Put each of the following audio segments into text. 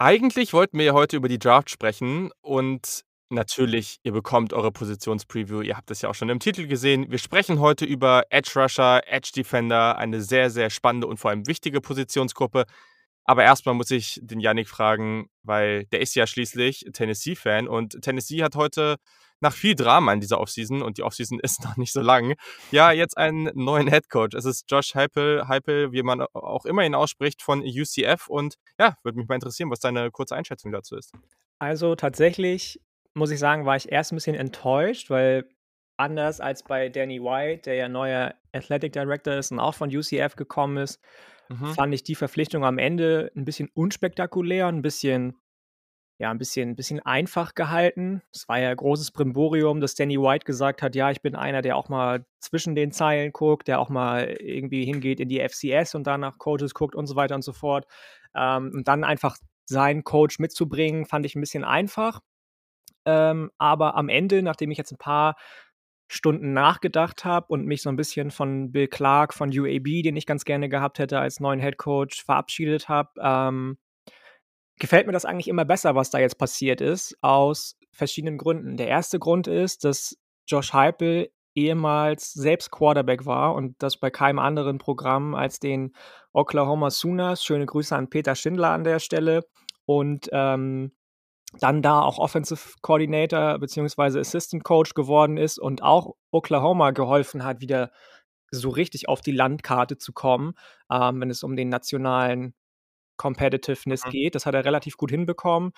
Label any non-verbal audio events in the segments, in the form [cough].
Eigentlich wollten wir heute über die Draft sprechen und natürlich, ihr bekommt eure Positionspreview. Ihr habt es ja auch schon im Titel gesehen. Wir sprechen heute über Edge Rusher, Edge Defender, eine sehr, sehr spannende und vor allem wichtige Positionsgruppe. Aber erstmal muss ich den Yannick fragen, weil der ist ja schließlich Tennessee-Fan und Tennessee hat heute nach viel Drama in dieser Offseason und die Offseason [laughs] ist noch nicht so lang, ja, jetzt einen neuen Headcoach. Es ist Josh Heupel, Heupel, wie man auch immer ihn ausspricht, von UCF und ja, würde mich mal interessieren, was deine kurze Einschätzung dazu ist. Also tatsächlich muss ich sagen, war ich erst ein bisschen enttäuscht, weil anders als bei Danny White, der ja neuer Athletic Director ist und auch von UCF gekommen ist, mhm. fand ich die Verpflichtung am Ende ein bisschen unspektakulär, ein bisschen ja, ein bisschen, ein bisschen einfach gehalten. Es war ja großes Brimborium, dass Danny White gesagt hat, ja, ich bin einer, der auch mal zwischen den Zeilen guckt, der auch mal irgendwie hingeht in die FCS und dann nach Coaches guckt und so weiter und so fort. Ähm, und dann einfach seinen Coach mitzubringen, fand ich ein bisschen einfach. Ähm, aber am Ende, nachdem ich jetzt ein paar Stunden nachgedacht habe und mich so ein bisschen von Bill Clark von UAB, den ich ganz gerne gehabt hätte als neuen Head Coach, verabschiedet habe, ähm, gefällt mir das eigentlich immer besser, was da jetzt passiert ist, aus verschiedenen Gründen. Der erste Grund ist, dass Josh Heupel ehemals selbst Quarterback war und das bei keinem anderen Programm als den Oklahoma Sooners. Schöne Grüße an Peter Schindler an der Stelle. Und ähm, dann da auch Offensive Coordinator bzw. Assistant Coach geworden ist und auch Oklahoma geholfen hat, wieder so richtig auf die Landkarte zu kommen, ähm, wenn es um den nationalen Competitiveness mhm. geht. Das hat er relativ gut hinbekommen.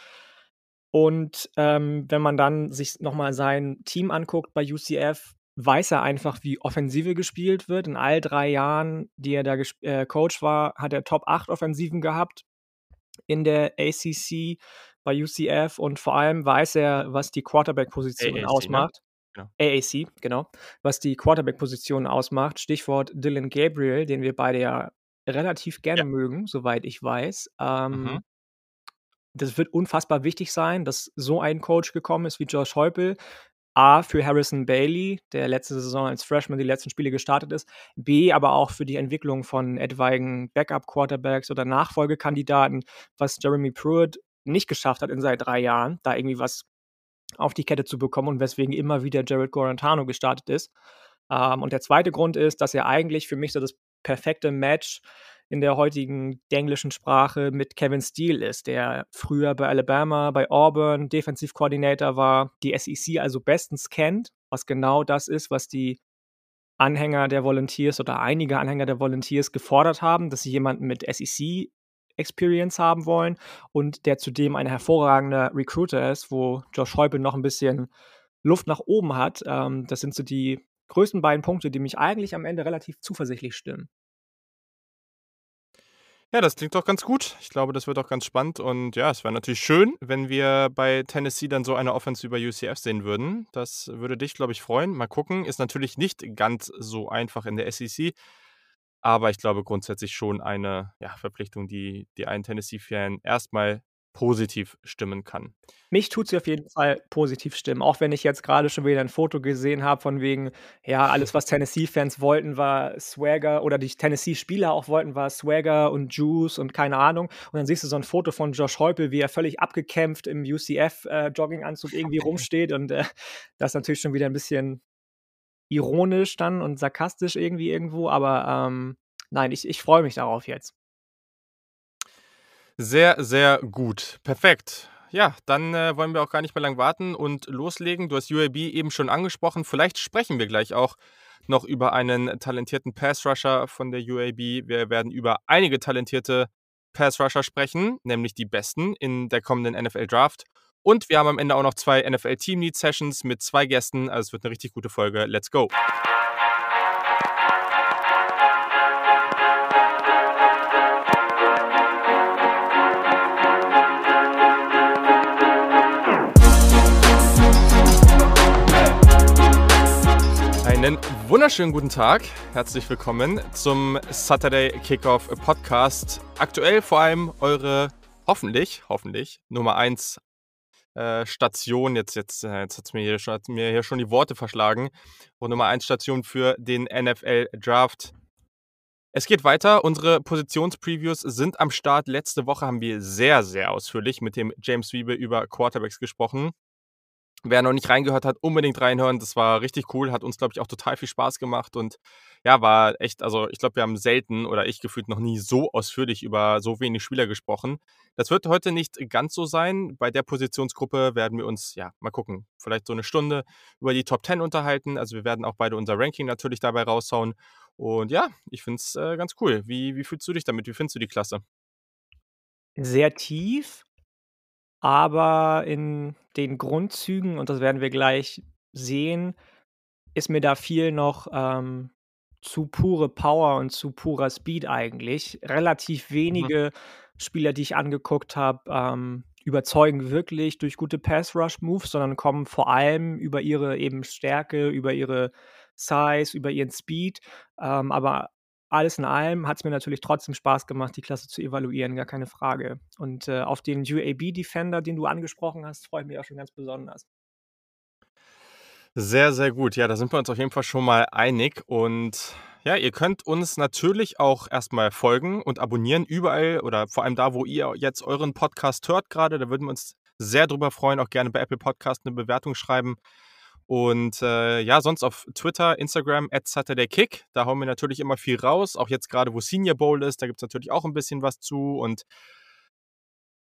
Und ähm, wenn man dann sich nochmal sein Team anguckt bei UCF, weiß er einfach, wie Offensive gespielt wird. In all drei Jahren, die er da äh, Coach war, hat er Top 8 Offensiven gehabt in der ACC bei UCF und vor allem weiß er, was die Quarterback-Position ne? ausmacht. Ne? Genau. AAC, genau. Was die Quarterback-Position ausmacht. Stichwort Dylan Gabriel, den wir beide ja relativ gerne ja. mögen, soweit ich weiß. Ähm, mhm. Das wird unfassbar wichtig sein, dass so ein Coach gekommen ist wie Josh Heupel. A, für Harrison Bailey, der letzte Saison als Freshman die letzten Spiele gestartet ist. B, aber auch für die Entwicklung von etwaigen Backup-Quarterbacks oder Nachfolgekandidaten, was Jeremy Pruitt nicht geschafft hat in seinen drei Jahren, da irgendwie was auf die Kette zu bekommen und weswegen immer wieder Jared Gorantano gestartet ist. Ähm, und der zweite Grund ist, dass er eigentlich für mich so das perfekte Match in der heutigen englischen Sprache mit Kevin Steele ist, der früher bei Alabama, bei Auburn Defensivkoordinator war, die SEC also bestens kennt, was genau das ist, was die Anhänger der Volunteers oder einige Anhänger der Volunteers gefordert haben, dass sie jemanden mit SEC Experience haben wollen und der zudem ein hervorragender Recruiter ist, wo Josh Heupel noch ein bisschen Luft nach oben hat. Ähm, das sind so die größten beiden Punkte, die mich eigentlich am Ende relativ zuversichtlich stimmen. Ja, das klingt doch ganz gut. Ich glaube, das wird auch ganz spannend. Und ja, es wäre natürlich schön, wenn wir bei Tennessee dann so eine Offense über UCF sehen würden. Das würde dich, glaube ich, freuen. Mal gucken. Ist natürlich nicht ganz so einfach in der SEC. Aber ich glaube grundsätzlich schon eine ja, Verpflichtung, die, die einen Tennessee-Fan erstmal positiv stimmen kann. Mich tut sie auf jeden Fall positiv stimmen, auch wenn ich jetzt gerade schon wieder ein Foto gesehen habe von wegen, ja, alles, was [laughs] Tennessee-Fans wollten, war Swagger oder die Tennessee-Spieler auch wollten, war Swagger und Juice und keine Ahnung. Und dann siehst du so ein Foto von Josh Heupel, wie er völlig abgekämpft im UCF-Jogginganzug äh, irgendwie [laughs] rumsteht und äh, das ist natürlich schon wieder ein bisschen ironisch dann und sarkastisch irgendwie irgendwo, aber ähm, nein, ich, ich freue mich darauf jetzt. Sehr, sehr gut. Perfekt. Ja, dann äh, wollen wir auch gar nicht mehr lang warten und loslegen. Du hast UAB eben schon angesprochen. Vielleicht sprechen wir gleich auch noch über einen talentierten Pass-Rusher von der UAB. Wir werden über einige talentierte Pass-Rusher sprechen, nämlich die besten in der kommenden NFL-Draft. Und wir haben am Ende auch noch zwei NFL-Team-Lead-Sessions mit zwei Gästen. Also es wird eine richtig gute Folge. Let's go! Einen wunderschönen guten Tag. Herzlich willkommen zum Saturday Kickoff Podcast. Aktuell vor allem eure hoffentlich, hoffentlich Nummer 1 äh, Station. Jetzt, jetzt, äh, jetzt hat es mir, hier schon, mir hier schon die Worte verschlagen. Und Nummer 1 Station für den NFL Draft. Es geht weiter. Unsere Positionspreviews sind am Start. Letzte Woche haben wir sehr, sehr ausführlich mit dem James Wiebe über Quarterbacks gesprochen. Wer noch nicht reingehört hat, unbedingt reinhören. Das war richtig cool, hat uns, glaube ich, auch total viel Spaß gemacht und ja, war echt, also ich glaube, wir haben selten oder ich gefühlt noch nie so ausführlich über so wenig Spieler gesprochen. Das wird heute nicht ganz so sein. Bei der Positionsgruppe werden wir uns, ja, mal gucken, vielleicht so eine Stunde über die Top 10 unterhalten. Also wir werden auch beide unser Ranking natürlich dabei raushauen. Und ja, ich finde es äh, ganz cool. Wie, wie fühlst du dich damit? Wie findest du die Klasse? Sehr tief, aber in den Grundzügen, und das werden wir gleich sehen, ist mir da viel noch ähm, zu pure Power und zu purer Speed eigentlich. Relativ Mhm. wenige Spieler, die ich angeguckt habe, ähm, überzeugen wirklich durch gute Pass-Rush-Moves, sondern kommen vor allem über ihre eben Stärke, über ihre Size, über ihren Speed. Ähm, aber alles in allem hat es mir natürlich trotzdem Spaß gemacht, die Klasse zu evaluieren, gar keine Frage. Und, äh, auf den UAB-Defender, den du angesprochen hast, freue ich mich auch schon ganz besonders. Sehr, sehr gut. Ja, da sind wir uns auf jeden Fall schon mal einig. Und ja, ihr könnt uns natürlich auch erstmal folgen und abonnieren überall oder vor allem da, wo ihr jetzt euren Podcast hört gerade. Da würden wir uns sehr drüber freuen. Auch gerne bei Apple Podcast eine Bewertung schreiben. Und äh, ja, sonst auf Twitter, Instagram, at SaturdayKick. Da hauen wir natürlich immer viel raus. Auch jetzt gerade, wo Senior Bowl ist, da gibt es natürlich auch ein bisschen was zu. Und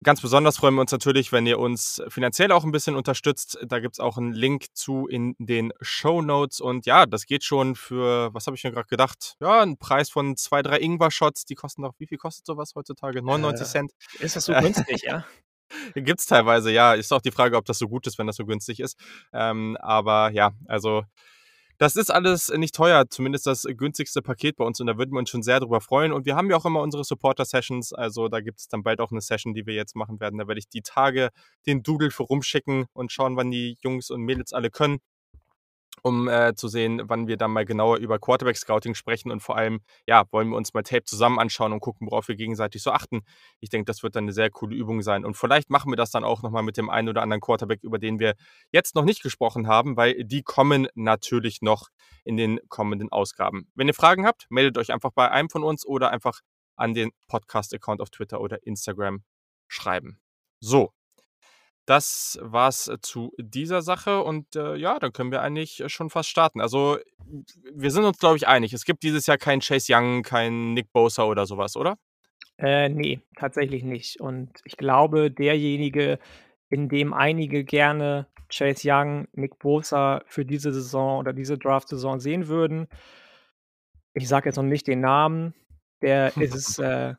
Ganz besonders freuen wir uns natürlich, wenn ihr uns finanziell auch ein bisschen unterstützt. Da gibt es auch einen Link zu in den Show Notes. Und ja, das geht schon für, was habe ich mir gerade gedacht? Ja, ein Preis von zwei, drei Ingwer-Shots. Die kosten doch, wie viel kostet sowas heutzutage? 99 äh, Cent. Ist das so günstig, ja? Gibt es teilweise, ja. Ist auch die Frage, ob das so gut ist, wenn das so günstig ist. Ähm, aber ja, also das ist alles nicht teuer, zumindest das günstigste Paket bei uns und da würden wir uns schon sehr drüber freuen. Und wir haben ja auch immer unsere Supporter-Sessions, also da gibt es dann bald auch eine Session, die wir jetzt machen werden. Da werde ich die Tage den Doodle für rumschicken und schauen, wann die Jungs und Mädels alle können um äh, zu sehen, wann wir dann mal genauer über Quarterback-Scouting sprechen und vor allem, ja, wollen wir uns mal Tape zusammen anschauen und gucken, worauf wir gegenseitig so achten. Ich denke, das wird dann eine sehr coole Übung sein und vielleicht machen wir das dann auch nochmal mit dem einen oder anderen Quarterback, über den wir jetzt noch nicht gesprochen haben, weil die kommen natürlich noch in den kommenden Ausgaben. Wenn ihr Fragen habt, meldet euch einfach bei einem von uns oder einfach an den Podcast-Account auf Twitter oder Instagram schreiben. So, das war's äh, zu dieser Sache und, äh, ja, dann können wir eigentlich äh, schon fast starten. Also, wir sind uns, glaube ich, einig. Es gibt dieses Jahr keinen Chase Young, keinen Nick Bosa oder sowas, oder? Äh, ne, tatsächlich nicht. Und ich glaube, derjenige, in dem einige gerne Chase Young, Nick Bosa für diese Saison oder diese Draft-Saison sehen würden ich sage jetzt noch nicht den Namen, der [laughs] ist es, äh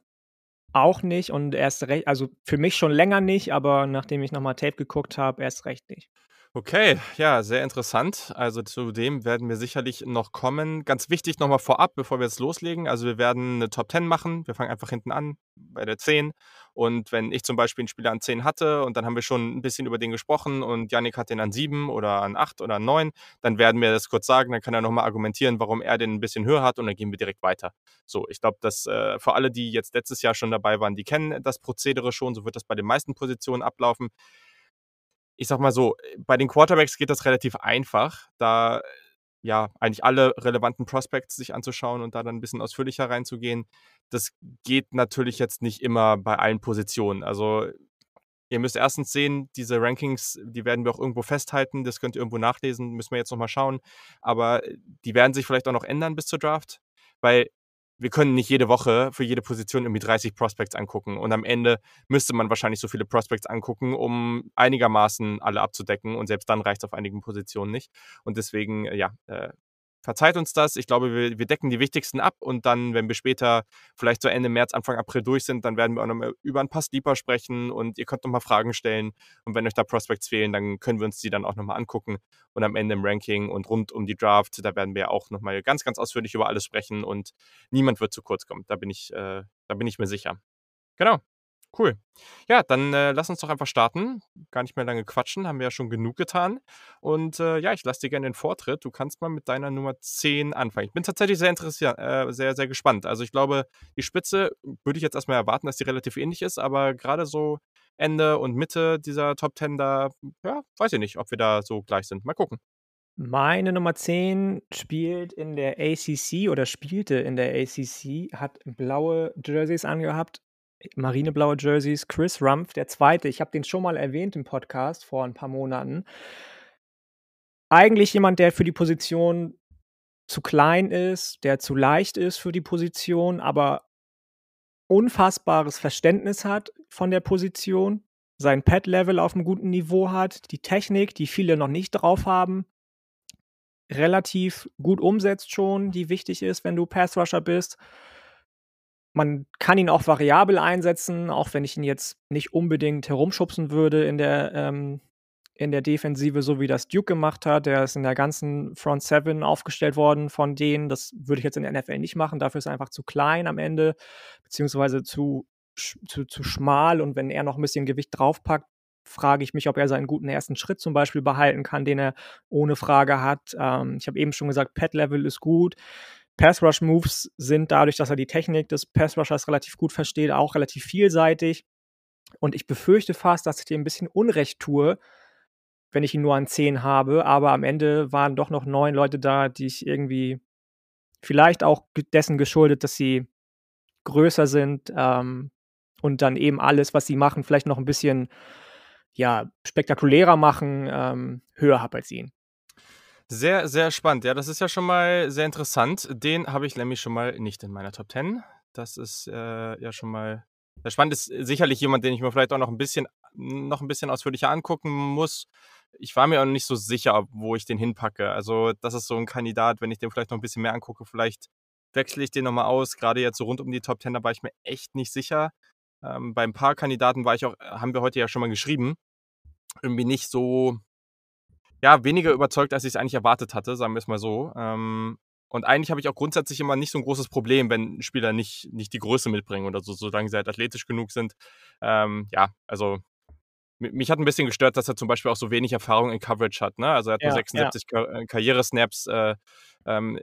auch nicht und erst recht also, für mich schon länger nicht, aber nachdem ich noch mal Tape geguckt habe, erst recht nicht. Okay, ja, sehr interessant. Also zu dem werden wir sicherlich noch kommen. Ganz wichtig nochmal vorab, bevor wir jetzt loslegen. Also wir werden eine Top 10 machen. Wir fangen einfach hinten an bei der 10. Und wenn ich zum Beispiel einen Spieler an 10 hatte und dann haben wir schon ein bisschen über den gesprochen und Yannick hat den an 7 oder an 8 oder an 9, dann werden wir das kurz sagen. Dann kann er nochmal argumentieren, warum er den ein bisschen höher hat und dann gehen wir direkt weiter. So, ich glaube, dass äh, für alle, die jetzt letztes Jahr schon dabei waren, die kennen das Prozedere schon. So wird das bei den meisten Positionen ablaufen ich sag mal so, bei den Quarterbacks geht das relativ einfach, da ja eigentlich alle relevanten Prospects sich anzuschauen und da dann ein bisschen ausführlicher reinzugehen. Das geht natürlich jetzt nicht immer bei allen Positionen. Also ihr müsst erstens sehen, diese Rankings, die werden wir auch irgendwo festhalten, das könnt ihr irgendwo nachlesen, müssen wir jetzt nochmal schauen. Aber die werden sich vielleicht auch noch ändern bis zur Draft, weil wir können nicht jede Woche für jede Position irgendwie 30 Prospects angucken. Und am Ende müsste man wahrscheinlich so viele Prospects angucken, um einigermaßen alle abzudecken. Und selbst dann reicht es auf einigen Positionen nicht. Und deswegen, ja, äh, verzeiht uns das. Ich glaube, wir, wir, decken die wichtigsten ab und dann, wenn wir später vielleicht so Ende März, Anfang April durch sind, dann werden wir auch nochmal über ein paar Sleeper sprechen und ihr könnt nochmal Fragen stellen. Und wenn euch da Prospects fehlen, dann können wir uns die dann auch nochmal angucken. Und am Ende im Ranking und rund um die Draft, da werden wir auch nochmal ganz, ganz ausführlich über alles sprechen und niemand wird zu kurz kommen. Da bin ich, äh, da bin ich mir sicher. Genau. Cool. Ja, dann äh, lass uns doch einfach starten. Gar nicht mehr lange quatschen, haben wir ja schon genug getan. Und äh, ja, ich lasse dir gerne den Vortritt. Du kannst mal mit deiner Nummer 10 anfangen. Ich bin tatsächlich sehr interessiert, äh, sehr, sehr gespannt. Also ich glaube, die Spitze würde ich jetzt erstmal erwarten, dass die relativ ähnlich ist, aber gerade so Ende und Mitte dieser Top 10 da, ja, weiß ich nicht, ob wir da so gleich sind. Mal gucken. Meine Nummer 10 spielt in der ACC oder spielte in der ACC, hat blaue Jerseys angehabt, marineblaue Jerseys. Chris Rumpf, der Zweite, ich habe den schon mal erwähnt im Podcast vor ein paar Monaten. Eigentlich jemand, der für die Position zu klein ist, der zu leicht ist für die Position, aber unfassbares Verständnis hat von der Position, sein Pad-Level auf einem guten Niveau hat, die Technik, die viele noch nicht drauf haben, relativ gut umsetzt schon, die wichtig ist, wenn du Pass-Rusher bist. Man kann ihn auch variabel einsetzen, auch wenn ich ihn jetzt nicht unbedingt herumschubsen würde in der ähm, in der Defensive, so wie das Duke gemacht hat. Der ist in der ganzen Front Seven aufgestellt worden von denen. Das würde ich jetzt in der NFL nicht machen. Dafür ist er einfach zu klein am Ende, beziehungsweise zu, zu, zu schmal. Und wenn er noch ein bisschen Gewicht draufpackt, frage ich mich, ob er seinen guten ersten Schritt zum Beispiel behalten kann, den er ohne Frage hat. Ähm, ich habe eben schon gesagt, Pad-Level ist gut. Pass-Rush-Moves sind dadurch, dass er die Technik des Pass-Rushers relativ gut versteht, auch relativ vielseitig. Und ich befürchte fast, dass ich dir ein bisschen Unrecht tue, wenn ich ihn nur an 10 habe. Aber am Ende waren doch noch neun Leute da, die ich irgendwie vielleicht auch dessen geschuldet, dass sie größer sind ähm, und dann eben alles, was sie machen, vielleicht noch ein bisschen ja, spektakulärer machen, ähm, höher habe als ihn. Sehr, sehr spannend. Ja, das ist ja schon mal sehr interessant. Den habe ich nämlich schon mal nicht in meiner Top 10. Das ist äh, ja schon mal sehr spannend. Ist sicherlich jemand, den ich mir vielleicht auch noch ein bisschen, noch ein bisschen ausführlicher angucken muss ich war mir auch nicht so sicher, wo ich den hinpacke. Also, das ist so ein Kandidat, wenn ich den vielleicht noch ein bisschen mehr angucke, vielleicht wechsle ich den nochmal aus. Gerade jetzt so rund um die Top Ten, da war ich mir echt nicht sicher. Ähm, bei ein paar Kandidaten war ich auch, haben wir heute ja schon mal geschrieben, irgendwie nicht so, ja, weniger überzeugt, als ich es eigentlich erwartet hatte, sagen wir es mal so. Ähm, und eigentlich habe ich auch grundsätzlich immer nicht so ein großes Problem, wenn Spieler nicht, nicht die Größe mitbringen oder so, solange sie halt athletisch genug sind. Ähm, ja, also mich hat ein bisschen gestört, dass er zum Beispiel auch so wenig Erfahrung in Coverage hat. Ne? Also er hat ja, nur 76 ja. Kar äh, Karrieresnaps äh, ähm,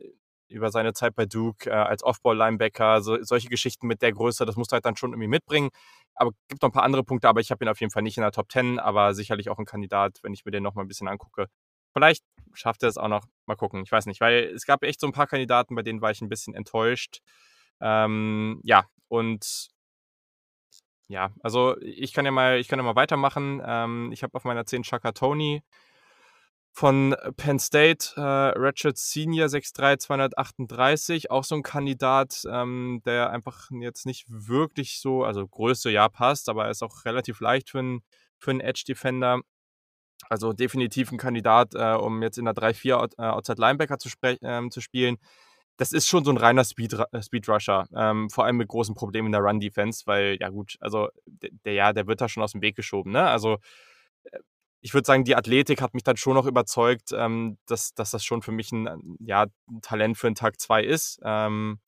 über seine Zeit bei Duke äh, als Offball-Linebacker. So, solche Geschichten mit der Größe, das musst du halt dann schon irgendwie mitbringen. Aber gibt noch ein paar andere Punkte, aber ich habe ihn auf jeden Fall nicht in der Top 10, aber sicherlich auch ein Kandidat, wenn ich mir den nochmal ein bisschen angucke. Vielleicht schafft er es auch noch. Mal gucken, ich weiß nicht, weil es gab echt so ein paar Kandidaten, bei denen war ich ein bisschen enttäuscht. Ähm, ja, und ja, also ich kann ja mal, ich kann ja mal weitermachen. Ähm, ich habe auf meiner 10 Chaka Tony von Penn State, äh, Ratchet Senior 6'3, 238, auch so ein Kandidat, ähm, der einfach jetzt nicht wirklich so, also Größe ja passt, aber er ist auch relativ leicht für einen für Edge Defender. Also definitiv ein Kandidat, äh, um jetzt in der 3-4 äh, Outside Linebacker zu, ähm, zu spielen das ist schon so ein reiner Speed, äh, Speedrusher. Ähm, vor allem mit großen Problemen in der Run-Defense, weil, ja gut, also der, der, ja, der wird da schon aus dem Weg geschoben, ne? Also äh, ich würde sagen, die Athletik hat mich dann schon noch überzeugt, ähm, dass, dass das schon für mich ein, ja, ein Talent für einen Tag 2 ist. Ähm,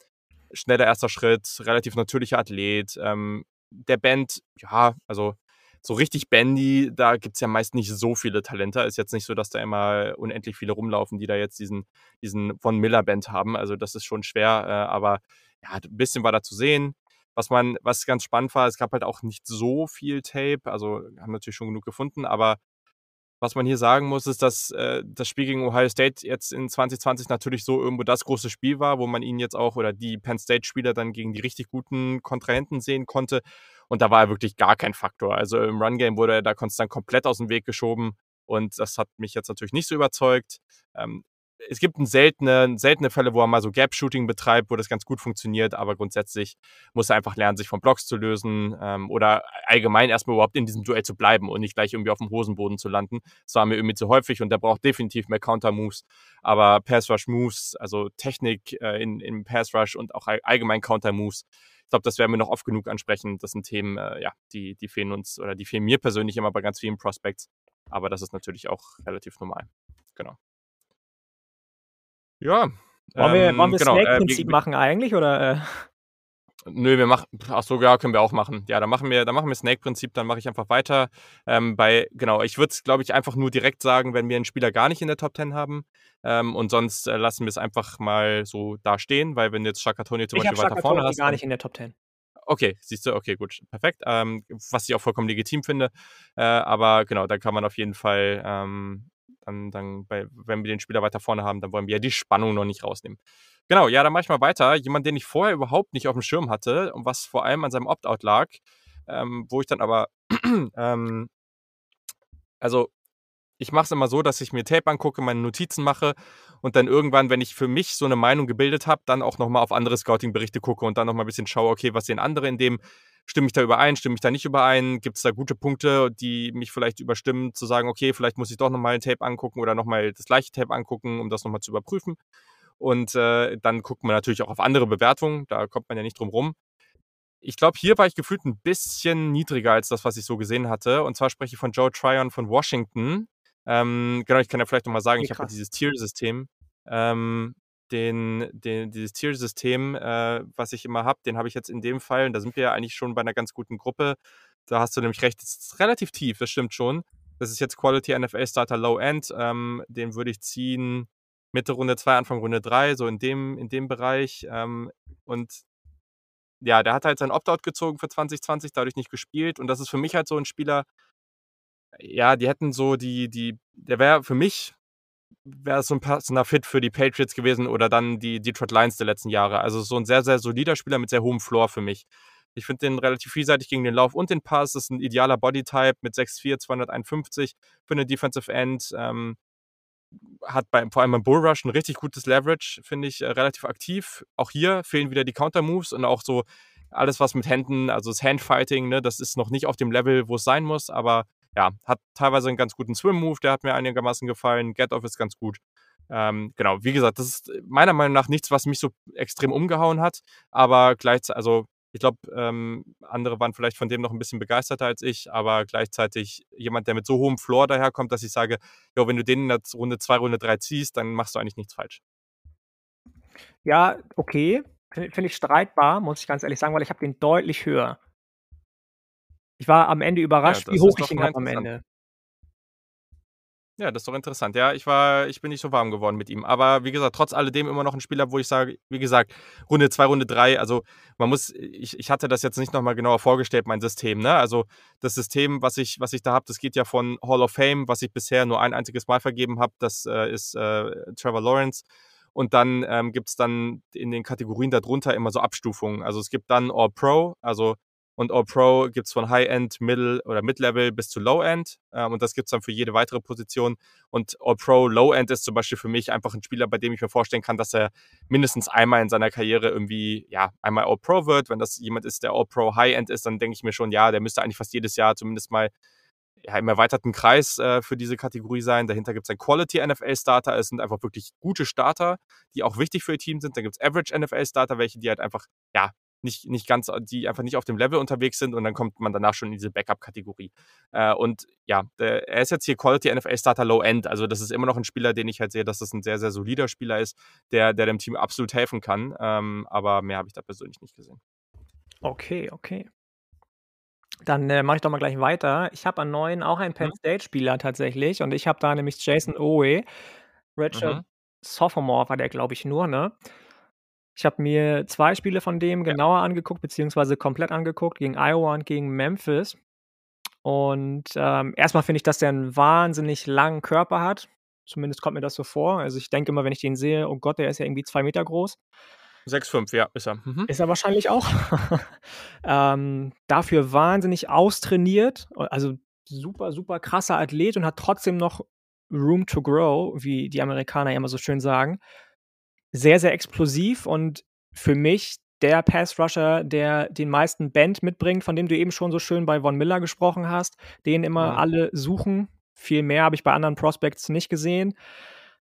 schneller erster Schritt, relativ natürlicher Athlet. Ähm, der Band, ja, also so richtig Bandy, da gibt es ja meist nicht so viele Talente. Ist jetzt nicht so, dass da immer unendlich viele rumlaufen, die da jetzt diesen, diesen Von Miller Band haben. Also das ist schon schwer, äh, aber ja, ein bisschen war da zu sehen. Was man, was ganz spannend war, es gab halt auch nicht so viel Tape, also haben natürlich schon genug gefunden, aber was man hier sagen muss, ist, dass äh, das Spiel gegen Ohio State jetzt in 2020 natürlich so irgendwo das große Spiel war, wo man ihn jetzt auch oder die Penn State-Spieler dann gegen die richtig guten Kontrahenten sehen konnte. Und da war er wirklich gar kein Faktor. Also im Run-Game wurde er da konstant komplett aus dem Weg geschoben. Und das hat mich jetzt natürlich nicht so überzeugt. Ähm, es gibt seltene, seltene Fälle, wo er mal so Gap-Shooting betreibt, wo das ganz gut funktioniert, aber grundsätzlich muss er einfach lernen, sich von Blocks zu lösen ähm, oder allgemein erstmal überhaupt in diesem Duell zu bleiben und nicht gleich irgendwie auf dem Hosenboden zu landen. Das war mir irgendwie zu häufig und der braucht definitiv mehr Counter-Moves. Aber Pass-Rush-Moves, also Technik äh, in, im Pass-Rush und auch allgemein Counter-Moves, ich glaube, das werden wir noch oft genug ansprechen. Das sind Themen, äh, ja, die, die fehlen uns oder die fehlen mir persönlich immer bei ganz vielen Prospects. Aber das ist natürlich auch relativ normal. Genau. Ja. Wollen wir, ähm, wollen wir genau, Snake-Prinzip äh, machen eigentlich? Oder, äh? Nö, wir machen, ach so, ja, können wir auch machen. Ja, dann machen wir, dann machen wir Snake-Prinzip, dann mache ich einfach weiter. Ähm, bei, genau, ich würde es, glaube ich, einfach nur direkt sagen, wenn wir einen Spieler gar nicht in der Top 10 haben. Ähm, und sonst äh, lassen wir es einfach mal so da stehen, weil wenn jetzt Shakatoni zum ich Beispiel weiter vorne hast. gar nicht in der Top 10. Okay, siehst du, okay, gut, perfekt. Ähm, was ich auch vollkommen legitim finde. Äh, aber genau, da kann man auf jeden Fall ähm, dann, dann bei, wenn wir den Spieler weiter vorne haben, dann wollen wir ja die Spannung noch nicht rausnehmen. Genau, ja, dann mache ich mal weiter. Jemand, den ich vorher überhaupt nicht auf dem Schirm hatte und was vor allem an seinem Opt-out lag, ähm, wo ich dann aber, [clears throat] ähm, also ich mache es immer so, dass ich mir Tape angucke, meine Notizen mache und dann irgendwann, wenn ich für mich so eine Meinung gebildet habe, dann auch nochmal auf andere Scouting-Berichte gucke und dann nochmal ein bisschen schaue, okay, was sehen andere in dem, stimme ich da überein, stimme ich da nicht überein, gibt es da gute Punkte, die mich vielleicht überstimmen, zu sagen, okay, vielleicht muss ich doch nochmal ein Tape angucken oder nochmal das gleiche Tape angucken, um das nochmal zu überprüfen. Und äh, dann guckt man natürlich auch auf andere Bewertungen, da kommt man ja nicht drum rum. Ich glaube, hier war ich gefühlt ein bisschen niedriger als das, was ich so gesehen hatte. Und zwar spreche ich von Joe Tryon von Washington. Ähm, genau, ich kann ja vielleicht nochmal sagen, ich habe ja dieses Tier-System. Ähm, den, den, dieses Tier-System, äh, was ich immer habe, den habe ich jetzt in dem Fall, und da sind wir ja eigentlich schon bei einer ganz guten Gruppe. Da hast du nämlich recht, es ist relativ tief, das stimmt schon. Das ist jetzt Quality NFL Starter Low End. Ähm, den würde ich ziehen Mitte Runde 2, Anfang Runde 3, so in dem, in dem Bereich. Ähm, und ja, der hat halt sein Opt-out gezogen für 2020, dadurch nicht gespielt. Und das ist für mich halt so ein Spieler, ja, die hätten so die, die, der wäre für mich, wäre so ein passender Fit für die Patriots gewesen oder dann die Detroit Lions der letzten Jahre. Also so ein sehr, sehr solider Spieler mit sehr hohem Floor für mich. Ich finde den relativ vielseitig gegen den Lauf und den Pass. Das ist ein idealer Bodytype mit 6'4, 251 für eine Defensive End. Ähm, hat bei, vor allem beim Bullrush ein richtig gutes Leverage, finde ich, äh, relativ aktiv. Auch hier fehlen wieder die Counter-Moves und auch so alles, was mit Händen, also das Handfighting, ne, das ist noch nicht auf dem Level, wo es sein muss, aber ja, hat teilweise einen ganz guten Swim-Move, der hat mir einigermaßen gefallen. Get-Off ist ganz gut. Ähm, genau, wie gesagt, das ist meiner Meinung nach nichts, was mich so extrem umgehauen hat, aber gleichzeitig, also ich glaube, ähm, andere waren vielleicht von dem noch ein bisschen begeisterter als ich, aber gleichzeitig jemand, der mit so hohem Floor daherkommt, dass ich sage, jo, wenn du den in der Runde 2, Runde 3 ziehst, dann machst du eigentlich nichts falsch. Ja, okay. Finde find ich streitbar, muss ich ganz ehrlich sagen, weil ich habe den deutlich höher. Ich war am Ende überrascht, ja, wie hoch ich ihn habe am Ende. Ja, das ist doch interessant. Ja, ich war, ich bin nicht so warm geworden mit ihm. Aber wie gesagt, trotz alledem immer noch ein Spieler, wo ich sage, wie gesagt, Runde 2, Runde 3, also man muss, ich, ich hatte das jetzt nicht nochmal genauer vorgestellt, mein System, ne? Also das System, was ich, was ich da habe, das geht ja von Hall of Fame, was ich bisher nur ein einziges Mal vergeben habe, das äh, ist äh, Trevor Lawrence. Und dann ähm, gibt es dann in den Kategorien darunter immer so Abstufungen. Also es gibt dann All Pro, also und All-Pro gibt es von High-End, Middle oder Mid-Level bis zu Low-End. Ähm, und das gibt es dann für jede weitere Position. Und All-Pro, Low-End ist zum Beispiel für mich einfach ein Spieler, bei dem ich mir vorstellen kann, dass er mindestens einmal in seiner Karriere irgendwie, ja, einmal All-Pro wird. Wenn das jemand ist, der All-Pro High-End ist, dann denke ich mir schon, ja, der müsste eigentlich fast jedes Jahr zumindest mal ja, im erweiterten Kreis äh, für diese Kategorie sein. Dahinter gibt es ein Quality NFL Starter. Es sind einfach wirklich gute Starter, die auch wichtig für ihr Team sind. Dann gibt es Average NFL Starter, welche die halt einfach ja nicht, nicht ganz, die einfach nicht auf dem Level unterwegs sind und dann kommt man danach schon in diese Backup-Kategorie. Äh, und ja, der, er ist jetzt hier Quality NFL Starter Low End. Also das ist immer noch ein Spieler, den ich halt sehe, dass das ein sehr, sehr solider Spieler ist, der, der dem Team absolut helfen kann. Ähm, aber mehr habe ich da persönlich nicht gesehen. Okay, okay. Dann äh, mache ich doch mal gleich weiter. Ich habe an neuen auch einen Penn mhm. State-Spieler tatsächlich und ich habe da nämlich Jason Owe. Richard mhm. Sophomore war der, glaube ich, nur, ne? Ich habe mir zwei Spiele von dem genauer angeguckt, beziehungsweise komplett angeguckt, gegen Iowa und gegen Memphis. Und, ähm, erst finde ich, dass der einen wahnsinnig langen Körper hat. Zumindest kommt mir das so vor. Also, ich denke immer, wenn ich den sehe: „Oh Gott, der ist ja irgendwie zwei Meter groß.“ 6'5, ja, ist er. Mhm. Ist er wahrscheinlich auch. [laughs] Ähm, dafür wahnsinnig austrainiert, also super, super krasser Athlet und hat trotzdem noch Room to grow, wie die Amerikaner ja immer so schön sagen sehr, sehr explosiv und für mich der Pass-Rusher, der den meisten Band mitbringt, von dem du eben schon so schön bei Von Miller gesprochen hast, den immer ja. alle suchen. Viel mehr habe ich bei anderen Prospects nicht gesehen.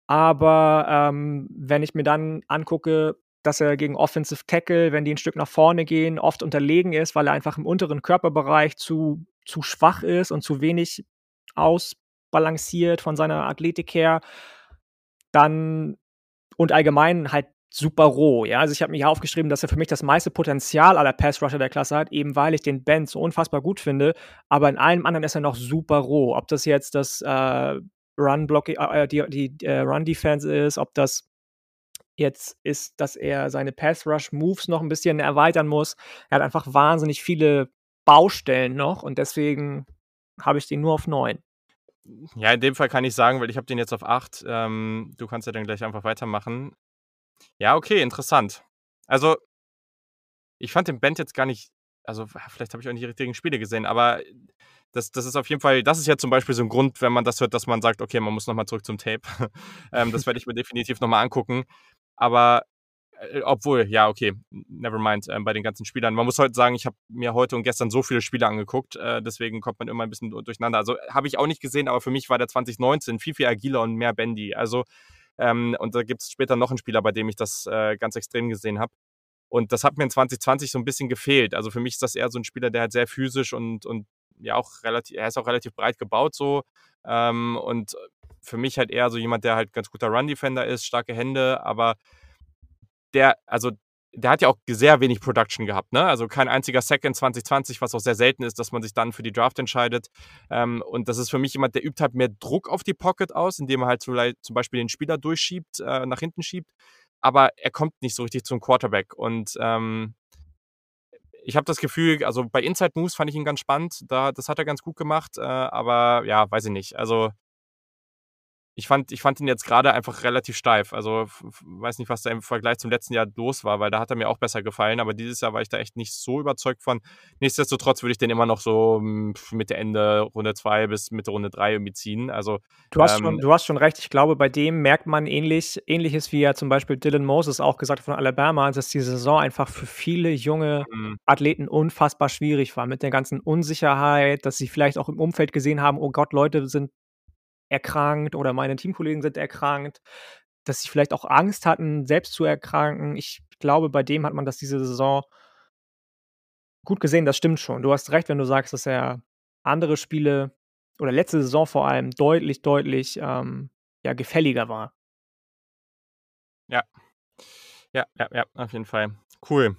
Aber ähm, wenn ich mir dann angucke, dass er gegen Offensive Tackle, wenn die ein Stück nach vorne gehen, oft unterlegen ist, weil er einfach im unteren Körperbereich zu, zu schwach ist und zu wenig ausbalanciert von seiner Athletik her, dann und allgemein halt super roh. Ja, also ich habe mir hier aufgeschrieben, dass er für mich das meiste Potenzial aller Pass Rusher der Klasse hat, eben weil ich den Ben so unfassbar gut finde. Aber in allem anderen ist er noch super roh. Ob das jetzt das äh, Run Block, äh, die, die äh, Run Defense ist, ob das jetzt ist, dass er seine Pass Rush Moves noch ein bisschen erweitern muss. Er hat einfach wahnsinnig viele Baustellen noch und deswegen habe ich den nur auf 9. ja, in dem Fall kann ich sagen, weil ich habe den jetzt auf 8. Ähm, du kannst ja dann gleich einfach weitermachen. Ja, okay, interessant. Also ich fand den Band jetzt gar nicht also vielleicht habe ich auch nicht die richtigen Spiele gesehen, aber das, das ist auf jeden Fall, das ist ja zum Beispiel so ein Grund, wenn man das hört, dass man sagt, okay, man muss nochmal zurück zum Tape. [laughs] ähm, das werde ich mir definitiv nochmal angucken. Aber obwohl, ja, okay, never mind, äh, bei den ganzen Spielern. Man muss heute sagen, ich habe mir heute und gestern so viele Spiele angeguckt, äh, deswegen kommt man immer ein bisschen durcheinander. Also habe ich auch nicht gesehen, aber für mich war der 2019 viel, viel agiler und mehr bendy. Also, ähm, und da gibt es später noch einen Spieler, bei dem ich das äh, ganz extrem gesehen habe. Und das hat mir in 2020 so ein bisschen gefehlt. Also für mich ist das eher so ein Spieler, der halt sehr physisch und, und ja auch relativ, er ist auch relativ breit gebaut so. Ähm, und für mich halt eher so jemand, der halt ganz guter Run-Defender ist, starke Hände, aber der, also der hat ja auch sehr wenig Production gehabt, ne? Also kein einziger Second 2020, was auch sehr selten ist, dass man sich dann für die Draft entscheidet. Ähm, und das ist für mich jemand, der übt halt mehr Druck auf die Pocket aus, indem er halt zum Beispiel den Spieler durchschiebt, äh, nach hinten schiebt. Aber er kommt nicht so richtig zum Quarterback. Und ähm, ich habe das Gefühl, also bei Inside Moves fand ich ihn ganz spannend. Da, das hat er ganz gut gemacht. Äh, aber ja, weiß ich nicht. Also ich fand, ich fand ihn jetzt gerade einfach relativ steif. Also weiß nicht, was da im Vergleich zum letzten Jahr los war, weil da hat er mir auch besser gefallen. Aber dieses Jahr war ich da echt nicht so überzeugt von. Nichtsdestotrotz würde ich den immer noch so hm, Mitte Ende Runde 2 bis Mitte Runde 3 irgendwie ziehen. Also, du, hast ähm, schon, du hast schon recht. Ich glaube, bei dem merkt man ähnlich, ähnliches wie ja zum Beispiel Dylan Moses auch gesagt von Alabama, dass die Saison einfach für viele junge mhm. Athleten unfassbar schwierig war. Mit der ganzen Unsicherheit, dass sie vielleicht auch im Umfeld gesehen haben, oh Gott, Leute sind erkrankt oder meine Teamkollegen sind erkrankt, dass sie vielleicht auch Angst hatten, selbst zu erkranken. Ich glaube, bei dem hat man das diese Saison gut gesehen, das stimmt schon. Du hast recht, wenn du sagst, dass er andere Spiele oder letzte Saison vor allem deutlich, deutlich ähm, ja, gefälliger war. Ja. Ja, ja, ja, auf jeden Fall. Cool.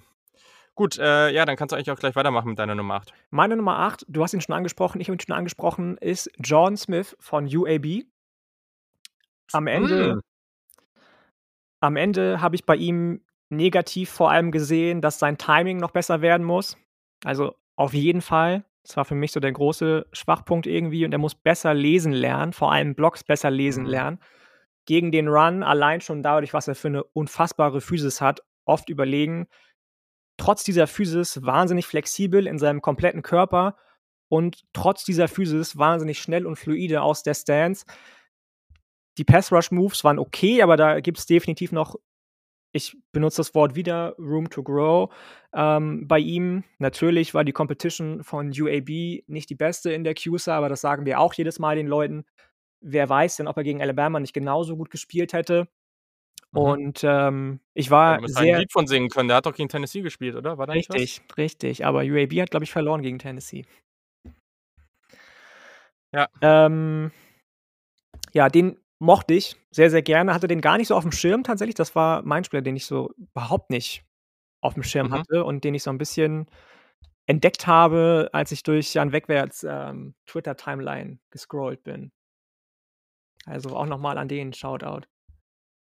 Gut, äh, ja, dann kannst du eigentlich auch gleich weitermachen mit deiner Nummer 8. Meine Nummer 8, du hast ihn schon angesprochen, ich habe ihn schon angesprochen, ist John Smith von UAB. Am Ende, mm. am Ende habe ich bei ihm negativ vor allem gesehen, dass sein Timing noch besser werden muss. Also auf jeden Fall. Das war für mich so der große Schwachpunkt irgendwie und er muss besser lesen lernen, vor allem Blocks besser lesen mm. lernen. Gegen den Run allein schon dadurch, was er für eine unfassbare Physis hat, oft überlegen trotz dieser Physis wahnsinnig flexibel in seinem kompletten Körper und trotz dieser Physis wahnsinnig schnell und fluide aus der Stance. Die Pass-Rush-Moves waren okay, aber da gibt es definitiv noch, ich benutze das Wort wieder, Room to Grow ähm, bei ihm. Natürlich war die Competition von UAB nicht die beste in der CUSA, aber das sagen wir auch jedes Mal den Leuten. Wer weiß denn, ob er gegen Alabama nicht genauso gut gespielt hätte. Mhm. Und ähm, ich war ja, sehr. ein Lied von singen können. Der hat doch gegen Tennessee gespielt, oder? War da richtig, richtig. Aber UAB hat, glaube ich, verloren gegen Tennessee. Ja. Ähm, ja, den mochte ich sehr, sehr gerne. Hatte den gar nicht so auf dem Schirm tatsächlich. Das war mein Spieler, den ich so überhaupt nicht auf dem Schirm mhm. hatte und den ich so ein bisschen entdeckt habe, als ich durch Jan Wegwärts ähm, Twitter-Timeline gescrollt bin. Also auch nochmal an den Shoutout.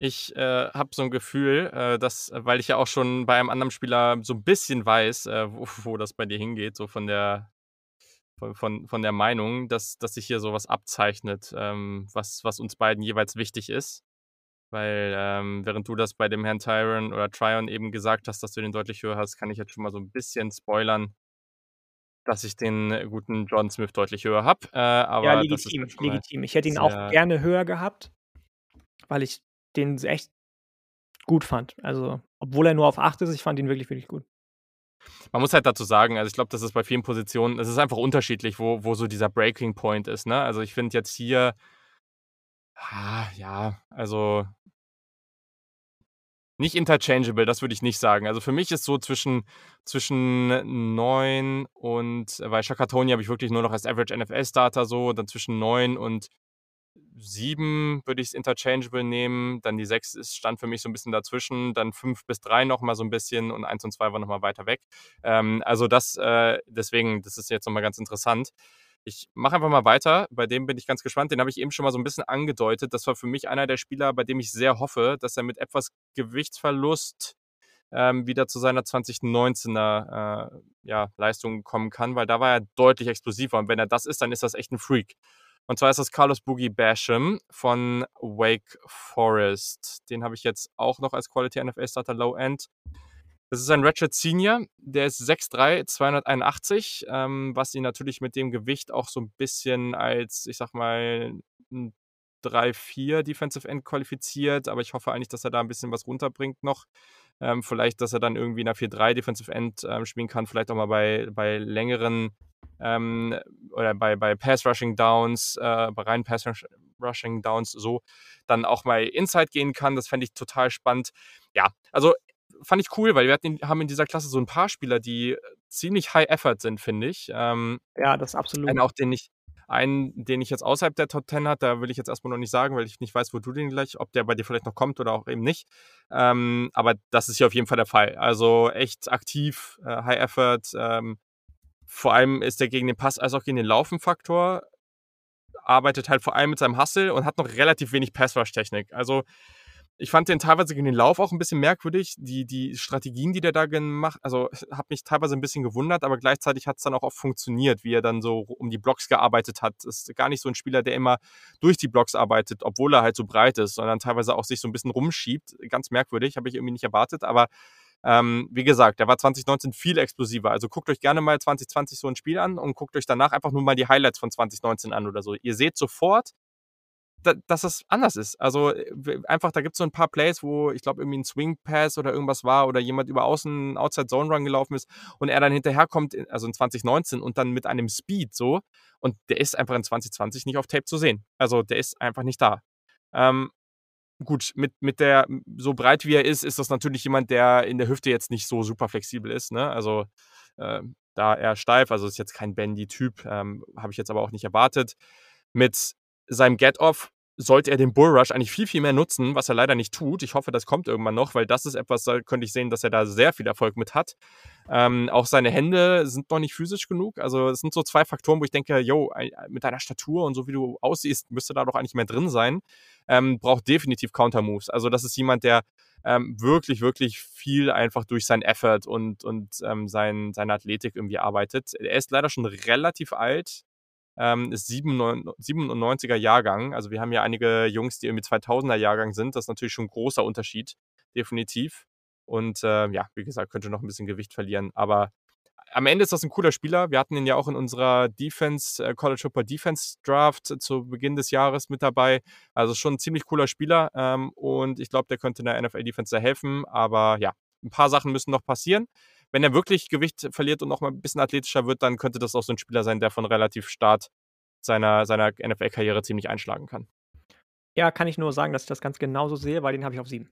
Ich äh, habe so ein Gefühl, äh, dass, weil ich ja auch schon bei einem anderen Spieler so ein bisschen weiß, äh, wo, [laughs] wo das bei dir hingeht, so von der, von, von, von der Meinung, dass, dass sich hier sowas abzeichnet, ähm, was, was uns beiden jeweils wichtig ist. Weil ähm, während du das bei dem Herrn Tyron oder Tryon eben gesagt hast, dass du den deutlich höher hast, kann ich jetzt schon mal so ein bisschen spoilern, dass ich den guten John Smith deutlich höher habe. Äh, ja, legitim, legitim. Ich hätte ihn auch gerne höher gehabt, weil ich den echt gut fand. Also, obwohl er nur auf 8 ist, ich fand ihn wirklich, wirklich gut. Man muss halt dazu sagen, also ich glaube, das ist bei vielen Positionen, es ist einfach unterschiedlich, wo, wo so dieser Breaking Point ist. Ne? Also ich finde jetzt hier, ah, ja, also nicht interchangeable, das würde ich nicht sagen. Also für mich ist so zwischen, zwischen 9 und, weil Shakatoni habe ich wirklich nur noch als Average NFL-Starter so, dann zwischen 9 und 7 würde ich es interchangeable nehmen. Dann die 6 ist, stand für mich so ein bisschen dazwischen. Dann 5 bis 3 nochmal so ein bisschen und 1 und 2 war nochmal weiter weg. Ähm, also das, äh, deswegen, das ist jetzt nochmal ganz interessant. Ich mache einfach mal weiter. Bei dem bin ich ganz gespannt. Den habe ich eben schon mal so ein bisschen angedeutet. Das war für mich einer der Spieler, bei dem ich sehr hoffe, dass er mit etwas Gewichtsverlust ähm, wieder zu seiner 2019er äh, ja, Leistung kommen kann, weil da war er deutlich explosiver. Und wenn er das ist, dann ist das echt ein Freak. Und zwar ist das Carlos Boogie Basham von Wake Forest. Den habe ich jetzt auch noch als Quality NFL Starter Low End. Das ist ein Ratchet Senior, der ist 6'3, 281, ähm, was ihn natürlich mit dem Gewicht auch so ein bisschen als, ich sag mal, ein 3-4 Defensive End qualifiziert, aber ich hoffe eigentlich, dass er da ein bisschen was runterbringt noch. Ähm, vielleicht, dass er dann irgendwie in einer 4-3 Defensive End ähm, spielen kann, vielleicht auch mal bei, bei längeren ähm, oder bei, bei Pass-Rushing Downs, äh, bei reinen Pass-Rushing Downs so dann auch mal Inside gehen kann. Das fände ich total spannend. Ja, also fand ich cool, weil wir hatten, haben in dieser Klasse so ein paar Spieler, die ziemlich high effort sind, finde ich. Ähm, ja, das ist absolut. Einen auch, den ich, einen, den ich jetzt außerhalb der Top 10 hat, da will ich jetzt erstmal noch nicht sagen, weil ich nicht weiß, wo du den gleich, ob der bei dir vielleicht noch kommt oder auch eben nicht. Ähm, aber das ist hier auf jeden Fall der Fall. Also echt aktiv, äh, High Effort. Ähm, vor allem ist er gegen den Pass als auch gegen den Laufenfaktor. Arbeitet halt vor allem mit seinem Hustle und hat noch relativ wenig Pass-Rush-Technik. Also ich fand den teilweise gegen den Lauf auch ein bisschen merkwürdig. Die, die Strategien, die der da gemacht, also [laughs] hat mich teilweise ein bisschen gewundert, aber gleichzeitig hat es dann auch oft funktioniert, wie er dann so um die Blocks gearbeitet hat. Ist gar nicht so ein Spieler, der immer durch die Blocks arbeitet, obwohl er halt so breit ist, sondern teilweise auch sich so ein bisschen rumschiebt. Ganz merkwürdig, habe ich irgendwie nicht erwartet, aber ähm, wie gesagt, der war 2019 viel explosiver. Also guckt euch gerne mal 2020 so ein Spiel an und guckt euch danach einfach nur mal die Highlights von 2019 an oder so. Ihr seht sofort, da, dass es anders ist. Also äh, einfach, da gibt es so ein paar Plays, wo ich glaube, irgendwie ein Swing Pass oder irgendwas war oder jemand über außen Outside Zone Run gelaufen ist und er dann hinterherkommt, also in 2019 und dann mit einem Speed so und der ist einfach in 2020 nicht auf Tape zu sehen. Also der ist einfach nicht da. Ähm, gut, mit, mit der, so breit wie er ist, ist das natürlich jemand, der in der Hüfte jetzt nicht so super flexibel ist. Ne? Also äh, da eher steif, also ist jetzt kein Bendy-Typ, ähm, habe ich jetzt aber auch nicht erwartet. Mit seinem Get-Off sollte er den Bullrush eigentlich viel, viel mehr nutzen, was er leider nicht tut. Ich hoffe, das kommt irgendwann noch, weil das ist etwas, da könnte ich sehen, dass er da sehr viel Erfolg mit hat. Ähm, auch seine Hände sind noch nicht physisch genug. Also es sind so zwei Faktoren, wo ich denke, yo, mit deiner Statur und so wie du aussiehst, müsste da doch eigentlich mehr drin sein. Ähm, braucht definitiv Counter-Moves. Also das ist jemand, der ähm, wirklich, wirklich viel einfach durch sein Effort und, und ähm, sein, seine Athletik irgendwie arbeitet. Er ist leider schon relativ alt, ähm, ist 97er Jahrgang. Also wir haben ja einige Jungs, die irgendwie 2000er Jahrgang sind. Das ist natürlich schon ein großer Unterschied, definitiv. Und äh, ja, wie gesagt, könnte noch ein bisschen Gewicht verlieren. Aber am Ende ist das ein cooler Spieler. Wir hatten ihn ja auch in unserer Defense, äh, College Hooper Defense Draft zu Beginn des Jahres mit dabei. Also schon ein ziemlich cooler Spieler. Ähm, und ich glaube, der könnte in der NFL Defense sehr helfen. Aber ja, ein paar Sachen müssen noch passieren wenn er wirklich Gewicht verliert und noch mal ein bisschen athletischer wird, dann könnte das auch so ein Spieler sein, der von relativ Start seiner, seiner NFL-Karriere ziemlich einschlagen kann. Ja, kann ich nur sagen, dass ich das ganz genauso sehe, weil den habe ich auf sieben.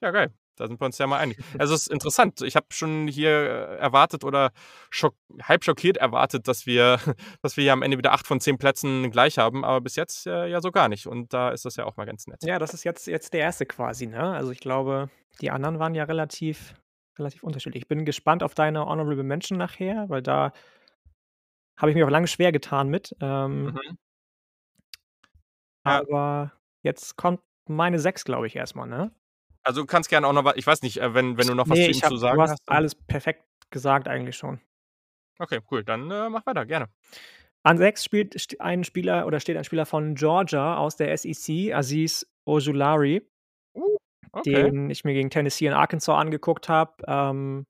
Ja, geil. Da sind wir uns ja mal einig. [laughs] Also es ist interessant. Ich habe schon hier äh, erwartet oder schock, halb schockiert erwartet, dass wir, [laughs] dass wir hier am Ende wieder acht von zehn Plätzen gleich haben, aber bis jetzt äh, ja so gar nicht. Und da ist das ja auch mal ganz nett. Ja, das ist jetzt, jetzt der erste quasi, ne? Also ich glaube, die anderen waren ja relativ relativ unterschiedlich. Ich bin gespannt auf deine Honorable Mention nachher, weil da habe ich mir auch lange schwer getan mit. Ähm, mhm. Aber jetzt kommt meine 6, glaube ich, erstmal, ne? Also du kannst gerne auch noch was, ich weiß nicht, äh, wenn, wenn du noch was nee, zu ihm zu sagen du hast. hast alles perfekt gesagt eigentlich schon. Okay, cool. Dann äh, mach weiter, gerne. An 6 spielt ein Spieler oder steht ein Spieler von Georgia aus der SEC, Aziz Ojulari. Okay. den ich mir gegen Tennessee und Arkansas angeguckt habe, ähm,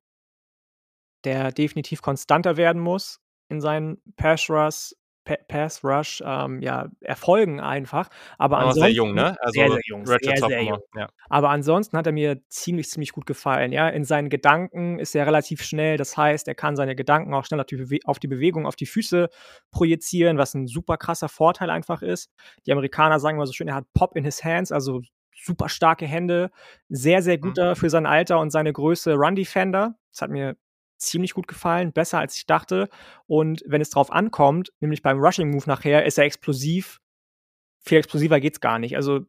der definitiv konstanter werden muss in seinen Pass Rush, Pass Rush ähm, ja, Erfolgen einfach. Aber, ansonsten, sehr jung, ne? Also sehr, sehr jung. Sehr, sehr jung. Ja. Aber ansonsten hat er mir ziemlich, ziemlich gut gefallen. Ja? In seinen Gedanken ist er relativ schnell. Das heißt, er kann seine Gedanken auch schnell auf die, auf die Bewegung, auf die Füße projizieren, was ein super krasser Vorteil einfach ist. Die Amerikaner sagen immer so schön, er hat Pop in his hands, also super starke Hände, sehr, sehr guter mhm. für sein Alter und seine Größe Run-Defender. Das hat mir ziemlich gut gefallen, besser als ich dachte. Und wenn es drauf ankommt, nämlich beim Rushing-Move nachher, ist er explosiv. Viel explosiver geht es gar nicht. Also,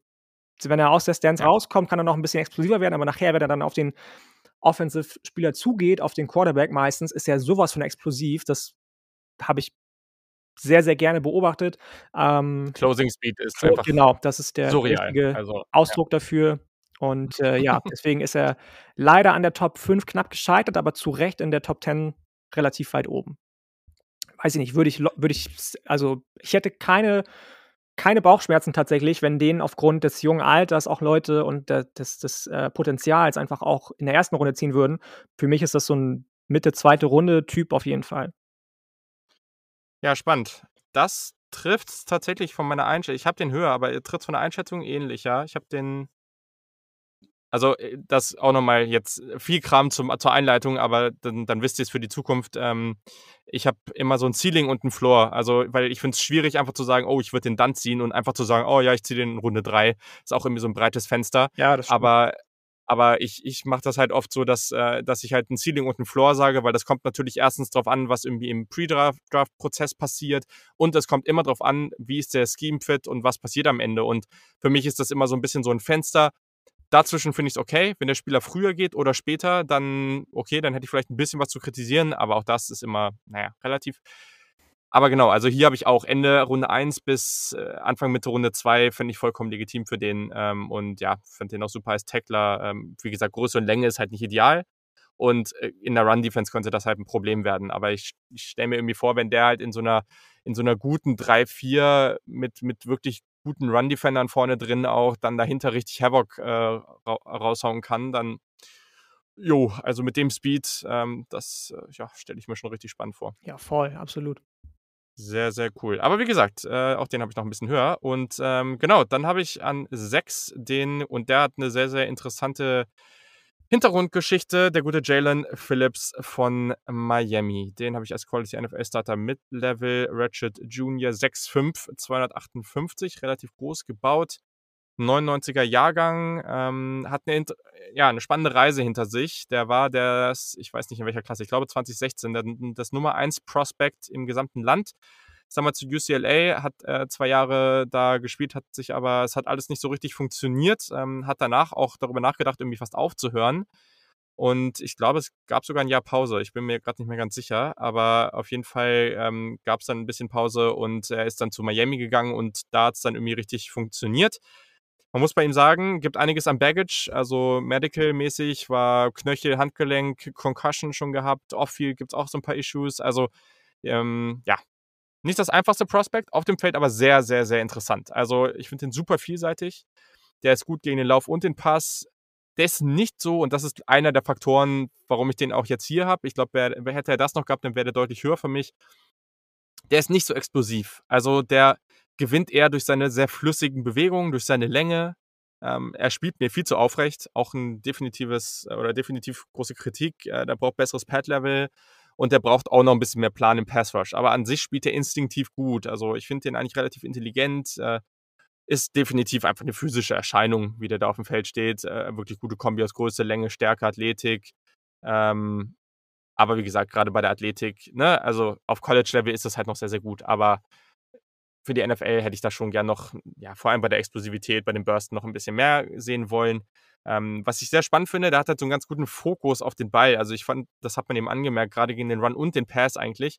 wenn er aus der Stance ja. rauskommt, kann er noch ein bisschen explosiver werden, aber nachher, wenn er dann auf den Offensive-Spieler zugeht, auf den Quarterback meistens, ist er sowas von explosiv. Das habe ich sehr, sehr gerne beobachtet. Ähm, Closing Speed ist einfach genau, das ist der surreal. richtige also, Ausdruck ja. dafür. Und äh, ja, deswegen ist er leider an der Top 5 knapp gescheitert, aber zu Recht in der Top 10 relativ weit oben. weiß ich nicht, würde ich, würde ich, also ich hätte keine, keine Bauchschmerzen tatsächlich, wenn denen aufgrund des jungen Alters auch Leute und des, des, des äh, Potenzials einfach auch in der ersten Runde ziehen würden. Für mich ist das so ein Mitte, zweite Runde Typ auf jeden Fall. Ja, spannend. Das trifft tatsächlich von meiner Einschätzung. Ich habe den höher, aber er tritt von der Einschätzung ähnlich, ja. Ich habe den also, äh, das auch nochmal jetzt viel Kram zum zur Einleitung, aber dann dann wisst es für die Zukunft. Ähm, ich habe immer so ein Ceiling und ein Floor. Also, weil ich finde es schwierig, einfach zu sagen: „Oh, ich würde den dann ziehen“ und einfach zu sagen: „Oh ja, ich ziehe den in Runde 3.“ Ist auch irgendwie so ein breites Fenster. Ja, das stimmt. Aber aber ich ich mache das halt oft so, dass äh, dass ich halt ein Ceiling und ein Floor sage, weil das kommt natürlich erstens drauf an, was irgendwie im Pre-Draft Draft-Prozess passiert und es kommt immer drauf an, wie ist der Scheme-Fit und was passiert am Ende. Und für mich ist das immer so ein bisschen so ein Fenster Dazwischen finde ich es okay. Wenn der Spieler früher geht oder später, dann okay, dann hätte ich vielleicht ein bisschen was zu kritisieren, aber auch das ist immer, naja, relativ. Aber genau, also hier habe ich auch Ende Runde 1 bis äh, Anfang Mitte Runde 2 finde ich vollkommen legitim für den. Ähm, und ja, finde den auch super als Tackler. Ähm, wie gesagt, Größe und Länge ist halt nicht ideal. Und äh, in der Run-Defense könnte das halt ein Problem werden. Aber ich, ich stelle mir irgendwie vor, wenn der halt in so einer, in so einer guten 3-4 mit, mit wirklich guten Run-Defendern vorne drin auch dann dahinter richtig Havoc äh, ra raushauen kann, dann jo, also mit dem Speed, ähm, das äh, ja, stelle ich mir schon richtig spannend vor. Ja, voll, absolut. Sehr, sehr cool. Aber wie gesagt, äh, auch den habe ich noch ein bisschen höher. Und ähm, genau, dann habe ich an 6 den, und der hat eine sehr, sehr interessante Hintergrundgeschichte, der gute Jalen Phillips von Miami. Den habe ich als Quality NFL Starter Mid-Level Ratchet Junior 6'5, 258, relativ groß gebaut. 99er Jahrgang, ähm, hat eine, ja, eine spannende Reise hinter sich. Der war das, ich weiß nicht in welcher Klasse, ich glaube 2016, der, das Nummer 1 Prospect im gesamten Land sag mal, zu UCLA, hat äh, zwei Jahre da gespielt, hat sich aber, es hat alles nicht so richtig funktioniert, ähm, hat danach auch darüber nachgedacht, irgendwie fast aufzuhören. Und ich glaube, es gab sogar ein Jahr Pause. Ich bin mir gerade nicht mehr ganz sicher. Aber auf jeden Fall ähm, gab es dann ein bisschen Pause und er ist dann zu Miami gegangen und da hat es dann irgendwie richtig funktioniert. Man muss bei ihm sagen, gibt einiges an Baggage, also medical-mäßig war Knöchel, Handgelenk, Concussion schon gehabt, Off-Field gibt es auch so ein paar Issues. Also ähm, ja, nicht das einfachste Prospect, auf dem Feld aber sehr, sehr, sehr interessant. Also ich finde den super vielseitig. Der ist gut gegen den Lauf und den Pass. Der ist nicht so, und das ist einer der Faktoren, warum ich den auch jetzt hier habe. Ich glaube, hätte er das noch gehabt, dann wäre der deutlich höher für mich. Der ist nicht so explosiv. Also der gewinnt eher durch seine sehr flüssigen Bewegungen, durch seine Länge. Ähm, er spielt mir viel zu aufrecht. Auch ein definitives oder definitiv große Kritik. Äh, der braucht besseres Pad-Level und der braucht auch noch ein bisschen mehr Plan im Pass Rush. Aber an sich spielt er instinktiv gut. Also ich finde den eigentlich relativ intelligent. Äh, ist definitiv einfach eine physische Erscheinung, wie der da auf dem Feld steht. Äh, wirklich gute Kombi aus Größe, Länge, Stärke, Athletik. Ähm, aber wie gesagt, gerade bei der Athletik, ne, also auf College-Level ist das halt noch sehr, sehr gut. Aber für die NFL hätte ich da schon gern noch, ja, vor allem bei der Explosivität, bei den Bursten noch ein bisschen mehr sehen wollen. Ähm, was ich sehr spannend finde, der hat halt so einen ganz guten Fokus auf den Ball. Also ich fand, das hat man eben angemerkt, gerade gegen den Run und den Pass eigentlich,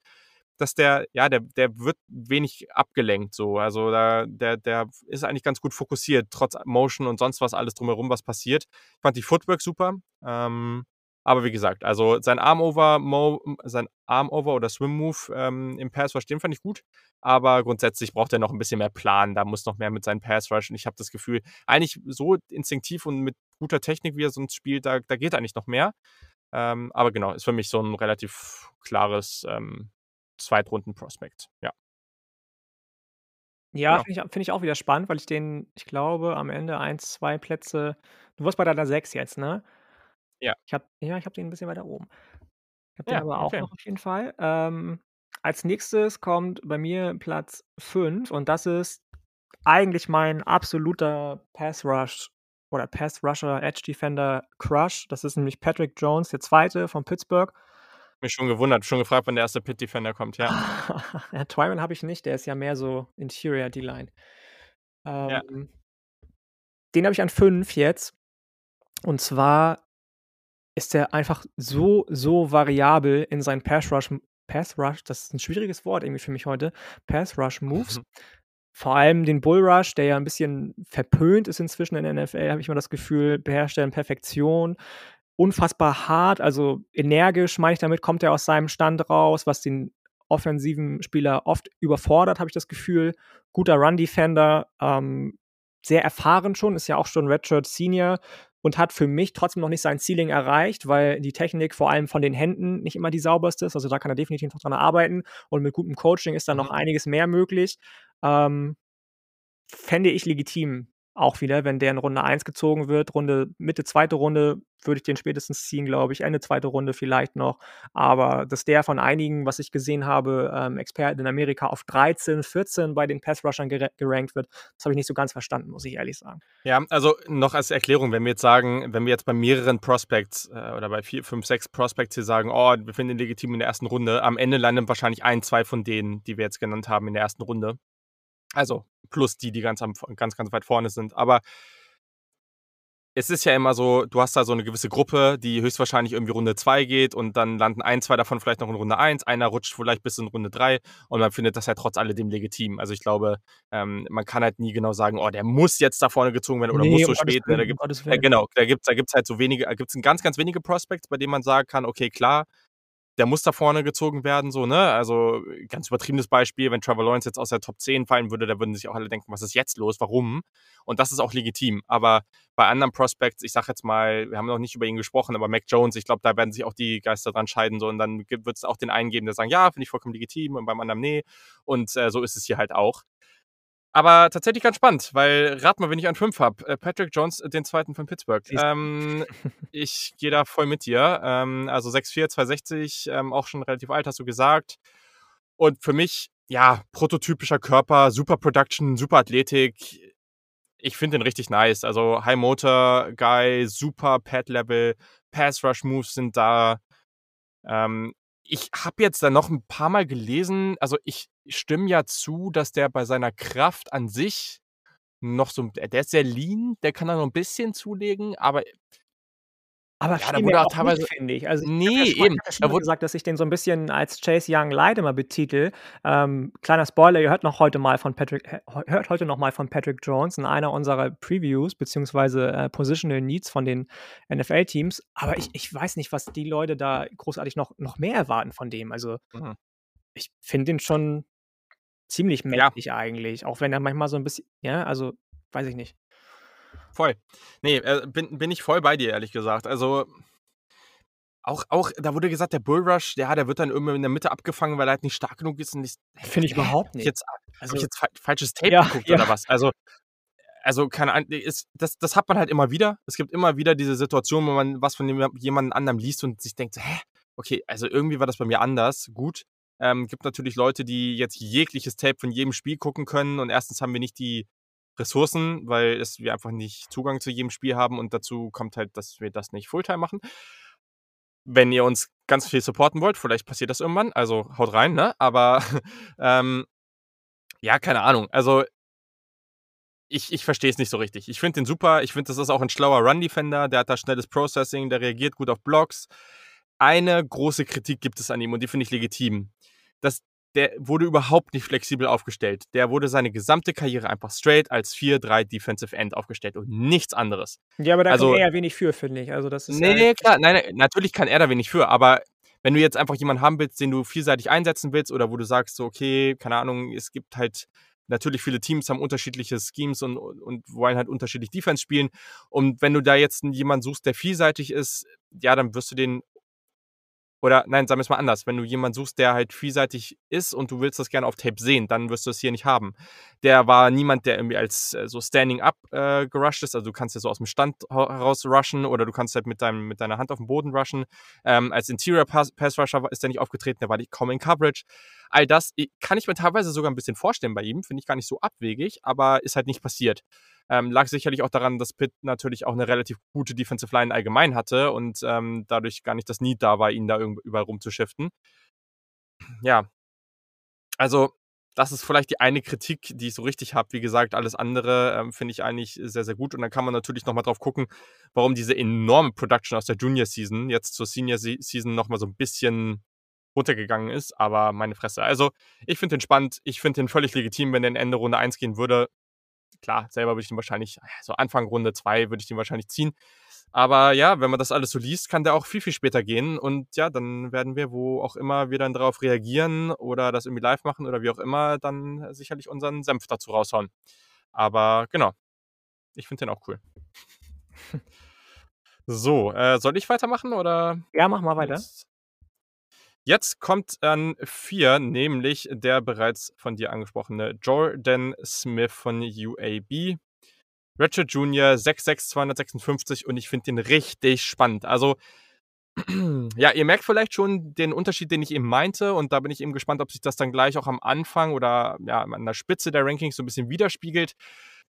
dass der, ja, der, der wird wenig abgelenkt so. Also da, der, der ist eigentlich ganz gut fokussiert, trotz Motion und sonst was alles drumherum, was passiert. Ich fand die Footwork super. Ähm, aber wie gesagt, also sein Armover, Mo, sein Armover oder Swim Move ähm, im Pass Rush, den fand ich gut. Aber grundsätzlich braucht er noch ein bisschen mehr Plan. Da muss noch mehr mit seinem Pass Rush. Und ich habe das Gefühl, eigentlich so instinktiv und mit guter Technik, wie er sonst spielt, da, da geht eigentlich noch mehr. Ähm, aber genau, ist für mich so ein relativ klares ähm, Zweitrunden-Prospekt. Ja. Ja, genau. finde ich, find ich auch wieder spannend, weil ich den, ich glaube, am Ende eins, zwei Plätze. Du warst bei deiner 6 jetzt, ne? Ja. Ich habe ja, ich habe den ein bisschen weiter oben. Ich habe den Ja, aber auch noch auf jeden Fall. Ähm, als Nächstes kommt bei mir Platz 5 und das ist eigentlich mein absoluter Pass Rush oder Pass Rusher, Edge Defender Crush. Das ist nämlich Patrick Jones, der Zweite von Pittsburgh. Mich schon gewundert, schon gefragt, wann der erste Pit Defender kommt, ja. [laughs] Ja, Twyman habe ich nicht, der ist ja mehr so Interior D-Line. Ja. Ähm, den habe ich an 5 jetzt. Und zwar ist er einfach so, so variabel in seinen Pass Rush, Pass Rush, das ist ein schwieriges Wort irgendwie für mich heute, Pass Rush Moves. Mhm. Vor allem den Bull Rush, der ja ein bisschen verpönt ist inzwischen in der NFL, habe ich mal das Gefühl, beherrscht er in Perfektion. Unfassbar hart, also energisch, meine ich damit, kommt er aus seinem Stand raus, was den offensiven Spieler oft überfordert, habe ich das Gefühl. Guter Run-Defender, ähm, sehr erfahren schon, ist ja auch schon Redshirt Senior und hat für mich trotzdem noch nicht sein Ceiling erreicht, weil die Technik vor allem von den Händen nicht immer die sauberste ist. Also da kann er definitiv noch dran arbeiten und mit gutem Coaching ist da noch mhm. einiges mehr möglich. Ähm, fände ich legitim, auch wieder, wenn der in Runde 1 gezogen wird, Runde, Mitte zweite Runde würde ich den spätestens ziehen, glaube ich. Ende zweite Runde vielleicht noch. Aber dass der von einigen, was ich gesehen habe, ähm, Experten in Amerika auf 13, 14 bei den Pass-Rushern gerankt wird, das habe ich nicht so ganz verstanden, muss ich ehrlich sagen. Ja, also noch als Erklärung, wenn wir jetzt sagen, wenn wir jetzt bei mehreren Prospects äh, oder bei vier, fünf, sechs Prospects hier sagen, oh, wir finden ihn legitim in der ersten Runde, am Ende landen wahrscheinlich ein, zwei von denen, die wir jetzt genannt haben, in der ersten Runde. Also plus die, die ganz, ganz, ganz weit vorne sind. Aber es ist ja immer so, du hast da so eine gewisse Gruppe, die höchstwahrscheinlich irgendwie Runde 2 geht und dann landen ein, zwei davon vielleicht noch in Runde 1, einer rutscht vielleicht bis in Runde 3 und man findet das ja trotz alledem legitim. Also ich glaube, ähm, man kann halt nie genau sagen, oh, der muss jetzt da vorne gezogen werden oder nee, muss so spät. Ne? Da gibt, äh, genau, da gibt es da gibt's halt so wenige, da gibt es ganz, ganz wenige Prospects, bei denen man sagen kann, okay, klar, der muss da vorne gezogen werden, so, ne? Also ganz übertriebenes Beispiel, wenn Trevor Lawrence jetzt aus der Top 10 fallen würde, da würden sich auch alle denken, was ist jetzt los, warum? Und das ist auch legitim. Aber bei anderen Prospects, ich sag jetzt mal, wir haben noch nicht über ihn gesprochen, aber Mac Jones, ich glaube, da werden sich auch die Geister dran scheiden, so, und dann wird es auch den einen geben, der sagen, ja, finde ich vollkommen legitim, und beim anderen, nee. Und äh, so ist es hier halt auch. Aber tatsächlich ganz spannend, weil rat mal, wenn ich an fünf habe. Äh, Patrick Jones, äh, den zweiten von Pittsburgh. Ähm, [laughs] ich gehe da voll mit dir. Ähm, also 6'4, 260, ähm, auch schon relativ alt, hast du gesagt. Und für mich, ja, prototypischer Körper, super Production, super Athletik. Ich finde den richtig nice. Also High Motor Guy, super Pad Level, Pass Rush Moves sind da. Ähm, ich habe jetzt dann noch ein paar Mal gelesen, also ich stimme ja zu, dass der bei seiner Kraft an sich noch so, der ist sehr lean, der kann da noch ein bisschen zulegen, aber aber ja, da wurde auch teilweise, finde ich. Also, nee, ich eben. Ich habe ja gesagt, dass ich den so ein bisschen als Chase Young Light immer betitel. Ähm, kleiner Spoiler, ihr hört noch heute mal von Patrick, hört heute noch mal von Patrick Jones in einer unserer Previews, beziehungsweise äh, Positional Needs von den NFL-Teams. Aber ich, ich weiß nicht, was die Leute da großartig noch, noch mehr erwarten von dem. Also, mhm. ich finde den schon ziemlich mächtig ja. eigentlich. Auch wenn er manchmal so ein bisschen, ja, also, weiß ich nicht. Voll. Nee, äh, bin, bin ich voll bei dir, ehrlich gesagt. Also, auch, auch, da wurde gesagt, der Bullrush, ja, der wird dann irgendwie in der Mitte abgefangen, weil er halt nicht stark genug ist. Finde ich überhaupt nicht. Jetzt, also, habe ich jetzt fa falsches Tape ja, geguckt ja. oder was? Also, also keine Ahnung, das, das hat man halt immer wieder. Es gibt immer wieder diese Situation, wo man was von jemand anderem liest und sich denkt, hä? Okay, also irgendwie war das bei mir anders. Gut. Ähm, gibt natürlich Leute, die jetzt jegliches Tape von jedem Spiel gucken können und erstens haben wir nicht die Ressourcen, weil es, wir einfach nicht Zugang zu jedem Spiel haben und dazu kommt halt, dass wir das nicht Fulltime machen. Wenn ihr uns ganz viel supporten wollt, vielleicht passiert das irgendwann, also haut rein, ne? Aber [laughs] ähm, ja, keine Ahnung. Also ich, ich verstehe es nicht so richtig. Ich finde den super. Ich finde, das ist auch ein schlauer Run-Defender. Der hat da schnelles Processing, der reagiert gut auf Blocks. Eine große Kritik gibt es an ihm und die finde ich legitim. Das der wurde überhaupt nicht flexibel aufgestellt. Der wurde seine gesamte Karriere einfach straight als 4-3 Defensive End aufgestellt und nichts anderes. Ja, aber da also, kann er ja wenig für, finde ich. Also das ist nee, ja klar, nein, nein, natürlich kann er da wenig für, aber wenn du jetzt einfach jemanden haben willst, den du vielseitig einsetzen willst oder wo du sagst, so, okay, keine Ahnung, es gibt halt natürlich viele Teams haben unterschiedliche Schemes und, und wollen halt unterschiedlich Defense spielen. Und wenn du da jetzt jemanden suchst, der vielseitig ist, ja, dann wirst du den oder nein, sagen wir es mal anders. Wenn du jemanden suchst, der halt vielseitig ist und du willst das gerne auf Tape sehen, dann wirst du es hier nicht haben. Der war niemand, der irgendwie als äh, so Standing Up äh, gerusht ist. Also du kannst ja so aus dem Stand heraus rushen oder du kannst halt mit, deinem, mit deiner Hand auf dem Boden rushen. Ähm, als Interior Pass, Pass Rusher ist der nicht aufgetreten, der war kaum in Coverage. All das kann ich mir teilweise sogar ein bisschen vorstellen bei ihm. Finde ich gar nicht so abwegig, aber ist halt nicht passiert. Ähm, lag sicherlich auch daran, dass Pitt natürlich auch eine relativ gute Defensive Line allgemein hatte und ähm, dadurch gar nicht das Need da war, ihn da überall rumzuschiften. Ja. Also, das ist vielleicht die eine Kritik, die ich so richtig habe. Wie gesagt, alles andere ähm, finde ich eigentlich sehr, sehr gut. Und dann kann man natürlich nochmal drauf gucken, warum diese enorme Production aus der Junior Season jetzt zur Senior Season nochmal so ein bisschen runtergegangen ist. Aber meine Fresse. Also, ich finde den spannend. Ich finde den völlig legitim, wenn der in Ende Runde 1 gehen würde klar, selber würde ich den wahrscheinlich, so Anfang Runde 2 würde ich den wahrscheinlich ziehen. Aber ja, wenn man das alles so liest, kann der auch viel, viel später gehen. Und ja, dann werden wir, wo auch immer wir dann darauf reagieren oder das irgendwie live machen oder wie auch immer, dann sicherlich unseren Senf dazu raushauen. Aber genau, ich finde den auch cool. [laughs] so, äh, soll ich weitermachen oder? Ja, mach mal weiter. Jetzt, jetzt kommt an vier, nämlich der bereits von dir angesprochene Jordan Smith von UAB. Richard Jr., 66256 und ich finde den richtig spannend. Also, [clears throat] ja, ihr merkt vielleicht schon den Unterschied, den ich eben meinte und da bin ich eben gespannt, ob sich das dann gleich auch am Anfang oder ja, an der Spitze der Rankings so ein bisschen widerspiegelt.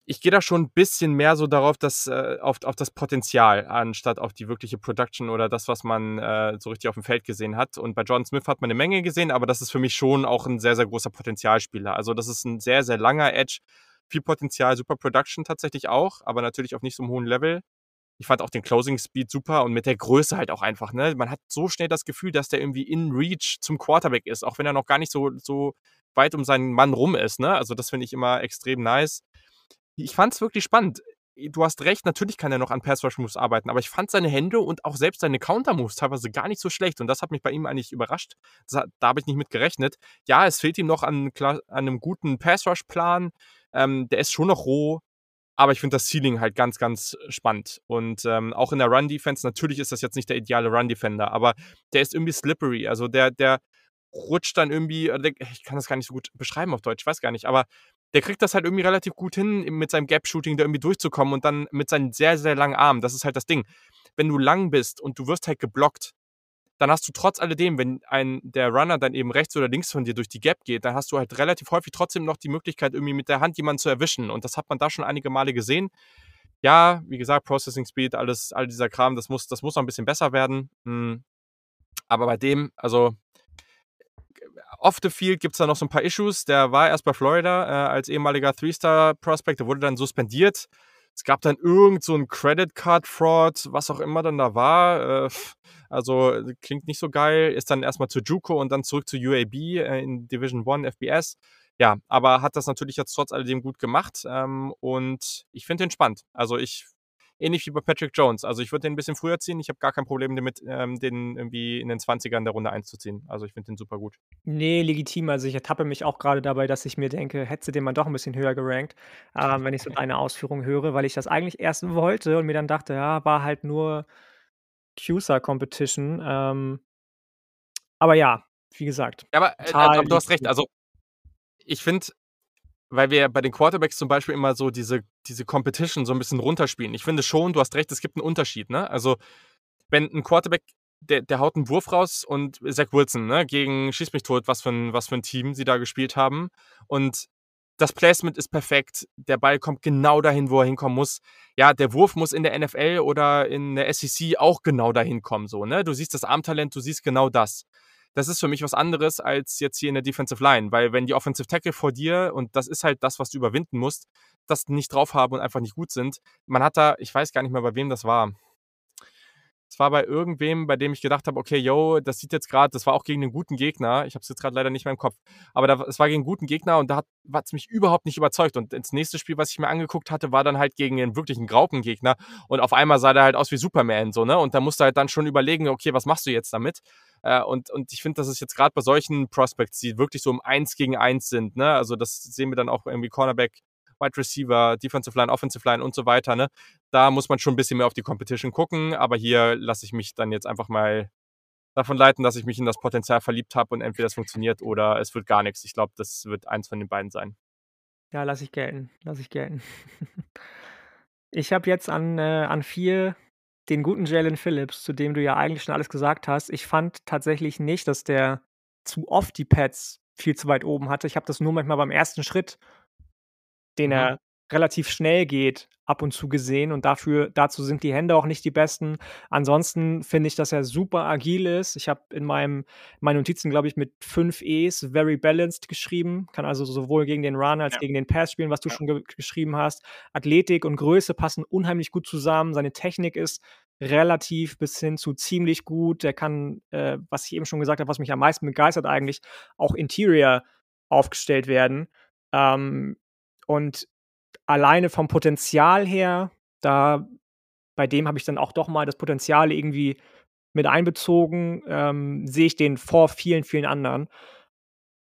Ich gehe da schon ein bisschen mehr so darauf, dass äh, auf, auf das Potenzial, anstatt auf die wirkliche Production oder das, was man äh, so richtig auf dem Feld gesehen hat. Und bei Jordan Smith hat man eine Menge gesehen, aber das ist für mich schon auch ein sehr, sehr großer Potenzialspieler. Also das ist ein sehr, sehr langer Edge, viel Potenzial, super Production tatsächlich auch, aber natürlich auf nicht so einem hohen Level. Ich fand auch den Closing Speed super und mit der Größe halt auch einfach. Ne? Man hat so schnell das Gefühl, dass der irgendwie in Reach zum Quarterback ist, auch wenn er noch gar nicht so, so weit um seinen Mann rum ist. Ne? Also das finde ich immer extrem nice. Ich fand es wirklich spannend. Du hast recht, natürlich kann er noch an Pass-Rush-Moves arbeiten, aber ich fand seine Hände und auch selbst seine Counter-Moves teilweise gar nicht so schlecht und das hat mich bei ihm eigentlich überrascht. Das, da habe ich nicht mit gerechnet. Ja, es fehlt ihm noch an, an einem guten Pass-Rush-Plan, ähm, der ist schon noch roh, aber ich finde das Ceiling halt ganz, ganz spannend. Und ähm, auch in der Run-Defense, natürlich ist das jetzt nicht der ideale Run-Defender, aber der ist irgendwie slippery. Also der, der rutscht dann irgendwie, äh, ich kann das gar nicht so gut beschreiben auf Deutsch, ich weiß gar nicht, aber der kriegt das halt irgendwie relativ gut hin, mit seinem Gap-Shooting da irgendwie durchzukommen und dann mit seinen sehr, sehr langen Armen. Das ist halt das Ding. Wenn du lang bist und du wirst halt geblockt, dann hast du trotz alledem, wenn ein, der Runner dann eben rechts oder links von dir durch die Gap geht, dann hast du halt relativ häufig trotzdem noch die Möglichkeit, irgendwie mit der Hand jemanden zu erwischen. Und das hat man da schon einige Male gesehen. Ja, wie gesagt, Processing Speed, alles, all dieser Kram, das muss, das muss noch ein bisschen besser werden. Hm. Aber bei dem, also off the field gibt es da noch so ein paar Issues. Der war erst bei Florida äh, als ehemaliger Three-Star-Prospect, der wurde dann suspendiert. Es gab dann irgend so ein Credit Card Fraud, was auch immer dann da war. Äh, also klingt nicht so geil. Ist dann erstmal zu Juco und dann zurück zu UAB äh, in Division 1 FBS. Ja, aber hat das natürlich jetzt trotz alledem gut gemacht ähm, und ich finde den spannend. Also ich ähnlich wie bei Patrick Jones. Also ich würde den ein bisschen früher ziehen. Ich habe gar kein Problem damit, ähm, den irgendwie in den 20ern der Runde 1 zu ziehen. Also ich finde den super gut. Nee, legitim. Also ich ertappe mich auch gerade dabei, dass ich mir denke, hätte den mal doch ein bisschen höher gerankt, ähm, wenn ich so deine Ausführungen höre, weil ich das eigentlich erst wollte und mir dann dachte, ja, war halt nur CUSA-Competition. Ähm, aber ja, wie gesagt. Ja, aber, äh, aber du hast recht. Also ich finde, weil wir bei den Quarterbacks zum Beispiel immer so diese, diese Competition so ein bisschen runterspielen. Ich finde schon, du hast recht, es gibt einen Unterschied. Ne? Also, wenn ein Quarterback, der, der haut einen Wurf raus und Zach Wilson, ne, gegen Schieß mich tot, was für, ein, was für ein Team sie da gespielt haben. Und das Placement ist perfekt. Der Ball kommt genau dahin, wo er hinkommen muss. Ja, der Wurf muss in der NFL oder in der SEC auch genau dahin kommen. So, ne? Du siehst das Armtalent, du siehst genau das das ist für mich was anderes als jetzt hier in der Defensive Line, weil wenn die Offensive Tackle vor dir, und das ist halt das, was du überwinden musst, das nicht drauf haben und einfach nicht gut sind, man hat da, ich weiß gar nicht mehr, bei wem das war. Es war bei irgendwem, bei dem ich gedacht habe, okay, yo, das sieht jetzt gerade, das war auch gegen einen guten Gegner. Ich habe es jetzt gerade leider nicht mehr im Kopf. Aber es war gegen einen guten Gegner und da hat es mich überhaupt nicht überzeugt. Und das nächste Spiel, was ich mir angeguckt hatte, war dann halt gegen einen wirklichen Graupengegner. Und auf einmal sah der halt aus wie Superman, so, ne? Und da musst du halt dann schon überlegen, okay, was machst du jetzt damit? Äh, und, und ich finde, das ist jetzt gerade bei solchen Prospects, die wirklich so um eins gegen eins sind, ne? Also das sehen wir dann auch irgendwie Cornerback Wide Receiver, Defensive Line, Offensive Line und so weiter. Ne? Da muss man schon ein bisschen mehr auf die Competition gucken, aber hier lasse ich mich dann jetzt einfach mal davon leiten, dass ich mich in das Potenzial verliebt habe und entweder es funktioniert oder es wird gar nichts. Ich glaube, das wird eins von den beiden sein. Ja, lasse ich gelten. Lasse ich gelten. [laughs] ich habe jetzt an, äh, an vier den guten Jalen Phillips, zu dem du ja eigentlich schon alles gesagt hast. Ich fand tatsächlich nicht, dass der zu oft die Pads viel zu weit oben hatte. Ich habe das nur manchmal beim ersten Schritt den mhm. er relativ schnell geht, ab und zu gesehen und dafür dazu sind die Hände auch nicht die besten. Ansonsten finde ich, dass er super agil ist. Ich habe in meinem meinen Notizen, glaube ich, mit fünf E's very balanced geschrieben. Kann also sowohl gegen den Run als ja. gegen den Pass spielen, was du ja. schon ge geschrieben hast. Athletik und Größe passen unheimlich gut zusammen. Seine Technik ist relativ bis hin zu ziemlich gut. Der kann, äh, was ich eben schon gesagt habe, was mich am meisten begeistert eigentlich, auch Interior aufgestellt werden. Ähm, und alleine vom Potenzial her, da bei dem habe ich dann auch doch mal das Potenzial irgendwie mit einbezogen, ähm, sehe ich den vor vielen, vielen anderen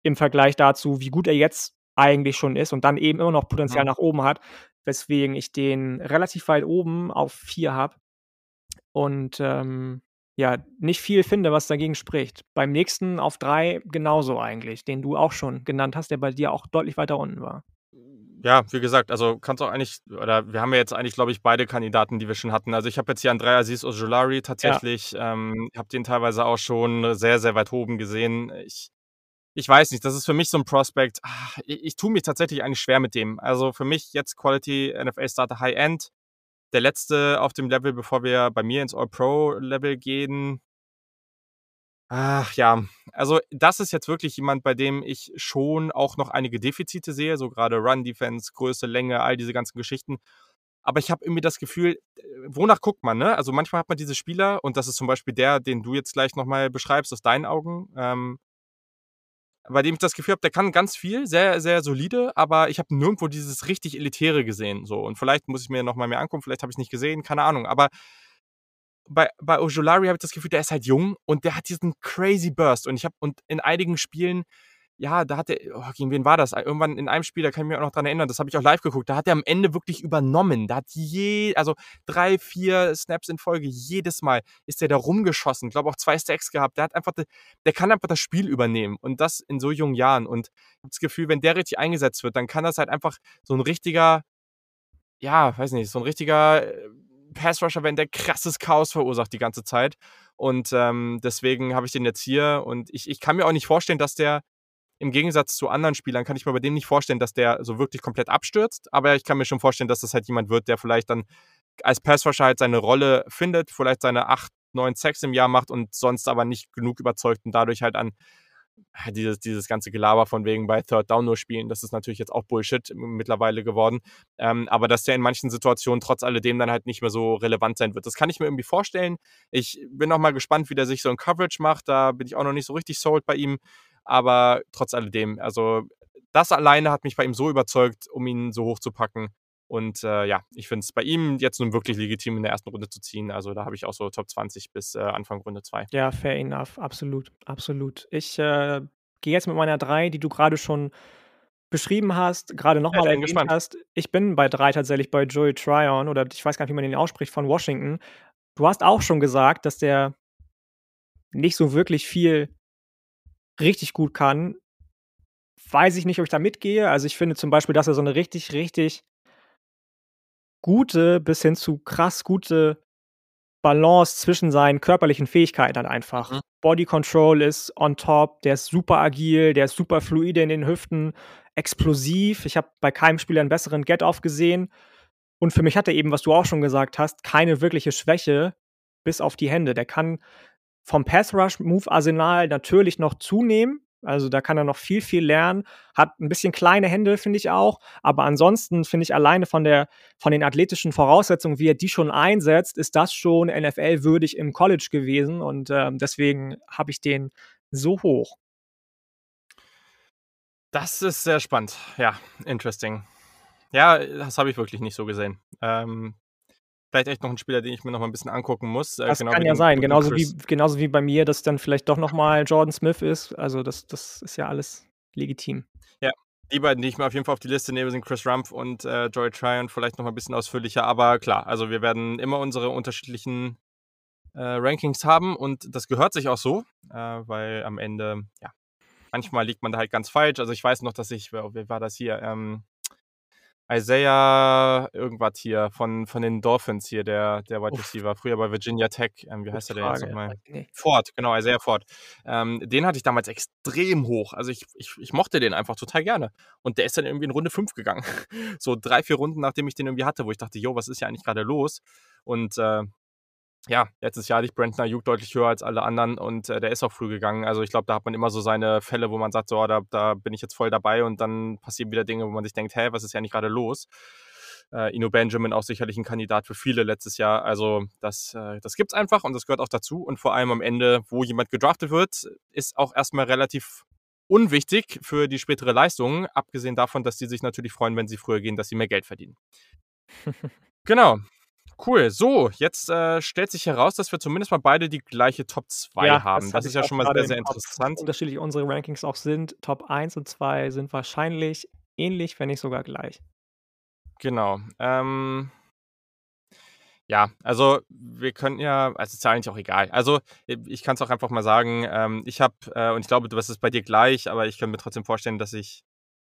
im Vergleich dazu, wie gut er jetzt eigentlich schon ist und dann eben immer noch Potenzial Mhm. nach oben hat, weswegen ich den relativ weit oben auf 4 habe und, ähm, ja, nicht viel finde, was dagegen spricht. Beim nächsten auf 3 genauso eigentlich, den du auch schon genannt hast, der bei dir auch deutlich weiter unten war. Ja, wie gesagt, also kannst auch eigentlich oder wir haben ja jetzt eigentlich, glaube ich, beide Kandidaten, die wir schon hatten. Also, ich habe jetzt hier André Aziz Ojulari Ja. tatsächlich, ähm, habe den teilweise auch schon sehr, sehr weit oben gesehen. Ich ich weiß nicht, das ist für mich so 'n Prospect, ah, i ich tue mich tatsächlich eigentlich schwer mit dem. Also, für mich jetzt Quality NFL Starter High End, der Letzte auf dem Level, bevor wir bei mir ins All-Pro-Level gehen. Ach ja, also das ist jetzt wirklich jemand, bei dem ich schon auch noch einige Defizite sehe, so grade Run Defense, Größe, Länge, all diese ganzen Geschichten. Aber ich habe irgendwie das Gefühl, äh, wonach guckt man, ne? Also, manchmal hat man diese Spieler und das ist zum Beispiel der, den du jetzt gleich noch mal beschreibst aus deinen Augen, ähm bei dem ich das Gefühl habe, der kann ganz viel, sehr, sehr solide, aber ich habe nirgendwo dieses richtig Elitäre gesehen, so. Und vielleicht muss ich mir noch mal mehr angucken, vielleicht habe ich's nicht gesehen, keine Ahnung. Aber bei bei Ojulari habe ich das Gefühl, der ist halt jung und der hat diesen crazy Burst und ich habe und in einigen Spielen, ja, da hat er oh, gegen wen war das? Irgendwann in einem Spiel, da kann ich mich auch noch dran erinnern, das habe ich auch live geguckt, da hat er am Ende wirklich übernommen. Da hat je also 3, 4 Snaps in Folge, jedes Mal ist der da rumgeschossen. Glaube auch 2 Sacks gehabt. Der hat einfach de der kann einfach das Spiel übernehmen und das in so jungen Jahren. Und ich habe das Gefühl, wenn der richtig eingesetzt wird, dann kann das halt einfach so 'n richtiger ja, weiß nicht, so 'n richtiger, äh, Pass-Rusher werden, der krasses Chaos verursacht die ganze Zeit. Und, ähm, deswegen habe ich den jetzt hier und ich ich kann mir auch nicht vorstellen, dass der im Gegensatz zu anderen Spielern kann ich mir bei dem nicht vorstellen, dass der so wirklich komplett abstürzt, aber ich kann mir schon vorstellen, dass das halt jemand wird, der vielleicht dann als Pass-Rusher halt seine Rolle findet, vielleicht seine 8, 9 Sacks im Jahr macht und sonst aber nicht genug überzeugt und dadurch halt an dieses dieses ganze Gelaber von wegen bei Third Down nur spielen, das ist natürlich jetzt auch Bullshit mittlerweile geworden. Ähm, aber dass der in manchen Situationen trotz alledem dann halt nicht mehr so relevant sein wird. Das kann ich mir irgendwie vorstellen. Ich bin auch mal gespannt, wie der sich so in Coverage macht. Da bin ich auch noch nicht so richtig sold bei ihm. Aber trotz alledem, also das alleine hat mich bei ihm so überzeugt, um ihn so hoch zu packen. Und, äh, ja, ich finde es bei ihm jetzt nun wirklich legitim, in der 1. Runde zu ziehen. Also, da habe ich auch so Top 20 bis, äh, Anfang Runde 2. Ja, fair enough, absolut, absolut. Ich, äh, gehe jetzt mit meiner 3, die du grade schon beschrieben hast, grade noch Ja, erwähnt gespannt. hast. Ich bin bei 3 tatsächlich bei Joey Tryon oder ich weiß gar nicht, wie man den ausspricht, von Washington. Du hast auch schon gesagt, dass der nicht so wirklich viel richtig gut kann. Weiß ich nicht, ob ich da mitgehe. Also, ich finde zum Beispiel, dass er so 'ne richtig, richtig gute bis hin zu krass gute Balance zwischen seinen körperlichen Fähigkeiten hat einfach. Mhm. Body Control ist on top, der ist super agil, der ist super fluide in den Hüften, explosiv. Ich habe bei keinem Spieler 'n besseren Get-Off gesehen. Und für mich hat er eben, was du auch schon gesagt hast, keine wirkliche Schwäche bis auf die Hände. Der kann vom Pass-Rush-Move-Arsenal natürlich noch zunehmen. Also, da kann er noch viel, viel lernen. Hat 'n bisschen kleine Hände, finde ich auch. Aber ansonsten finde ich alleine von der von den athletischen Voraussetzungen, wie er die schon einsetzt, ist das schon NFL-würdig im College gewesen und, ähm, deswegen habe ich den so hoch. Das ist sehr spannend. Ja, interesting. Ja, das habe ich wirklich nicht so gesehen. Ähm, vielleicht echt noch 'n Spieler, den ich mir noch mal 'n bisschen angucken muss, äh, Das genau kann ja sein, genauso Chris. wie genauso wie bei mir, dass dann vielleicht doch noch mal Jordan Smith ist. Also, das das ist ja alles legitim. Ja, die beiden, die ich mir auf jeden Fall auf die Liste nehme, sind Chris Rumph und, äh, Joey Tryon, vielleicht noch mal 'n bisschen ausführlicher. Aber klar, also wir werden immer unsere unterschiedlichen, äh, Rankings haben und das gehört sich auch so, äh, weil am Ende, ja, manchmal liegt man da halt ganz falsch. Also, ich weiß noch, dass ich wer wer war das hier? Ähm, Isaiah irgendwas hier von von den Dolphins hier, der der Wide. Receiver, früher bei Virginia Tech. Ähm, wie heißt der denn jetzt noch Frage, weiß mal? ich nicht. Ford, genau, Isaiah Ford. Ähm, den hatte ich damals extrem hoch. Also, ich ich ich mochte den einfach total gerne. Und der ist dann irgendwie in Runde 5 gegangen. [laughs] So 3, 4 Runden, nachdem ich den irgendwie hatte, wo ich dachte: „Jo, was ist hier eigentlich grade los?“ Und, äh, ja, letztes Jahr hatte ich Brandon Aiyuk deutlich höher als alle anderen und, äh, der ist auch früh gegangen. Also, ich glaube, da hat man immer so seine Fälle, wo man sagt: „So, da da bin ich jetzt voll dabei“ und dann passieren wieder Dinge, wo man sich denkt: „Hä, was ist hier eigentlich grade los?“ Äh, Eno Benjamin auch sicherlich 'n Kandidat für viele letztes Jahr. Also, das äh, das gibt's einfach und das gehört auch dazu. Und vor allem am Ende, wo jemand gedraftet wird, ist auch erst mal relativ unwichtig für die spätere Leistung, abgesehen davon, dass die sich natürlich freuen, wenn sie früher gehen, dass sie mehr Geld verdienen. [laughs] Genau. Cool. So, jetzt äh, stellt sich heraus, dass wir zumindest mal beide die gleiche Top 2 Ja, haben. das Das ist ja schon mal sehr, sehr interessant. unterschiedlich unsere Rankings auch sind. Top 1 und 2 sind wahrscheinlich ähnlich, wenn nicht sogar gleich. Genau. Ähm ja, also wir könnten ja also ist ja eigentlich auch egal. Also, ich kann's auch einfach mal sagen, ähm, ich habe äh, und ich glaube, das ist bei dir gleich, aber ich kann mir trotzdem vorstellen, dass ich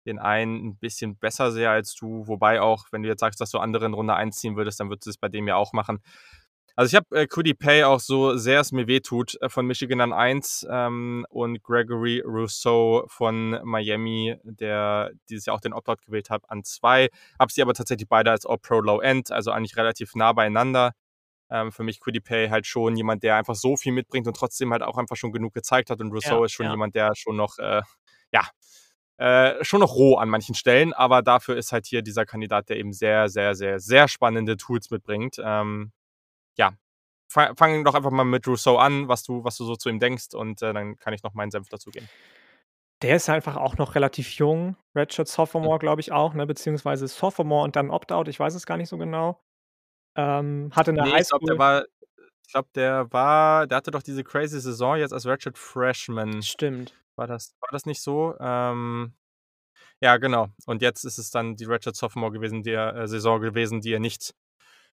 den einen 'n bisschen besser sehe als du, wobei auch, wenn du jetzt sagst, dass du andere in Runde 1 ziehen würdest, dann würdest du es bei dem ja auch machen. Also, ich habe, äh, Kwity Paye auch so sehr es mir wehtut, äh, von Michigan an 1, ähm, und Gregory Rousseau von Miami, der dieses Jahr auch den Opt-out gewählt hat, an 2. Habe sie aber tatsächlich beide als All-Pro Low End, also eigentlich relativ nah beieinander. Ähm, für mich Kwity Paye halt schon jemand, der einfach so viel mitbringt und trotzdem halt auch einfach schon genug gezeigt hat und Rousseau Ja, ist schon ja. jemand, der schon noch, äh, ja, äh, schon noch roh an manchen Stellen, aber dafür ist halt hier dieser Kandidat, der eben sehr, sehr, sehr, sehr spannende Tools mitbringt. Ähm, ja, fa fangen doch einfach mal mit Rousseau an, was du was du so zu ihm denkst und, äh, dann kann ich noch meinen Senf dazugeben. Der ist einfach auch noch relativ jung. Redshirt. Sophomore, glaube ich auch, ne, beziehungsweise Sophomore und dann Opt-out, ich weiß es gar nicht so genau. Ähm, hat in der Ne, ich glaube, der Highschool war ich glaube, der war der hatte doch diese crazy Saison jetzt als Redshirt Freshman. Stimmt. War das war das nicht so? Ähm, ja, genau. Und jetzt ist es dann die Redshirt Sophomore gewesen, die er äh, Saison gewesen, die er nicht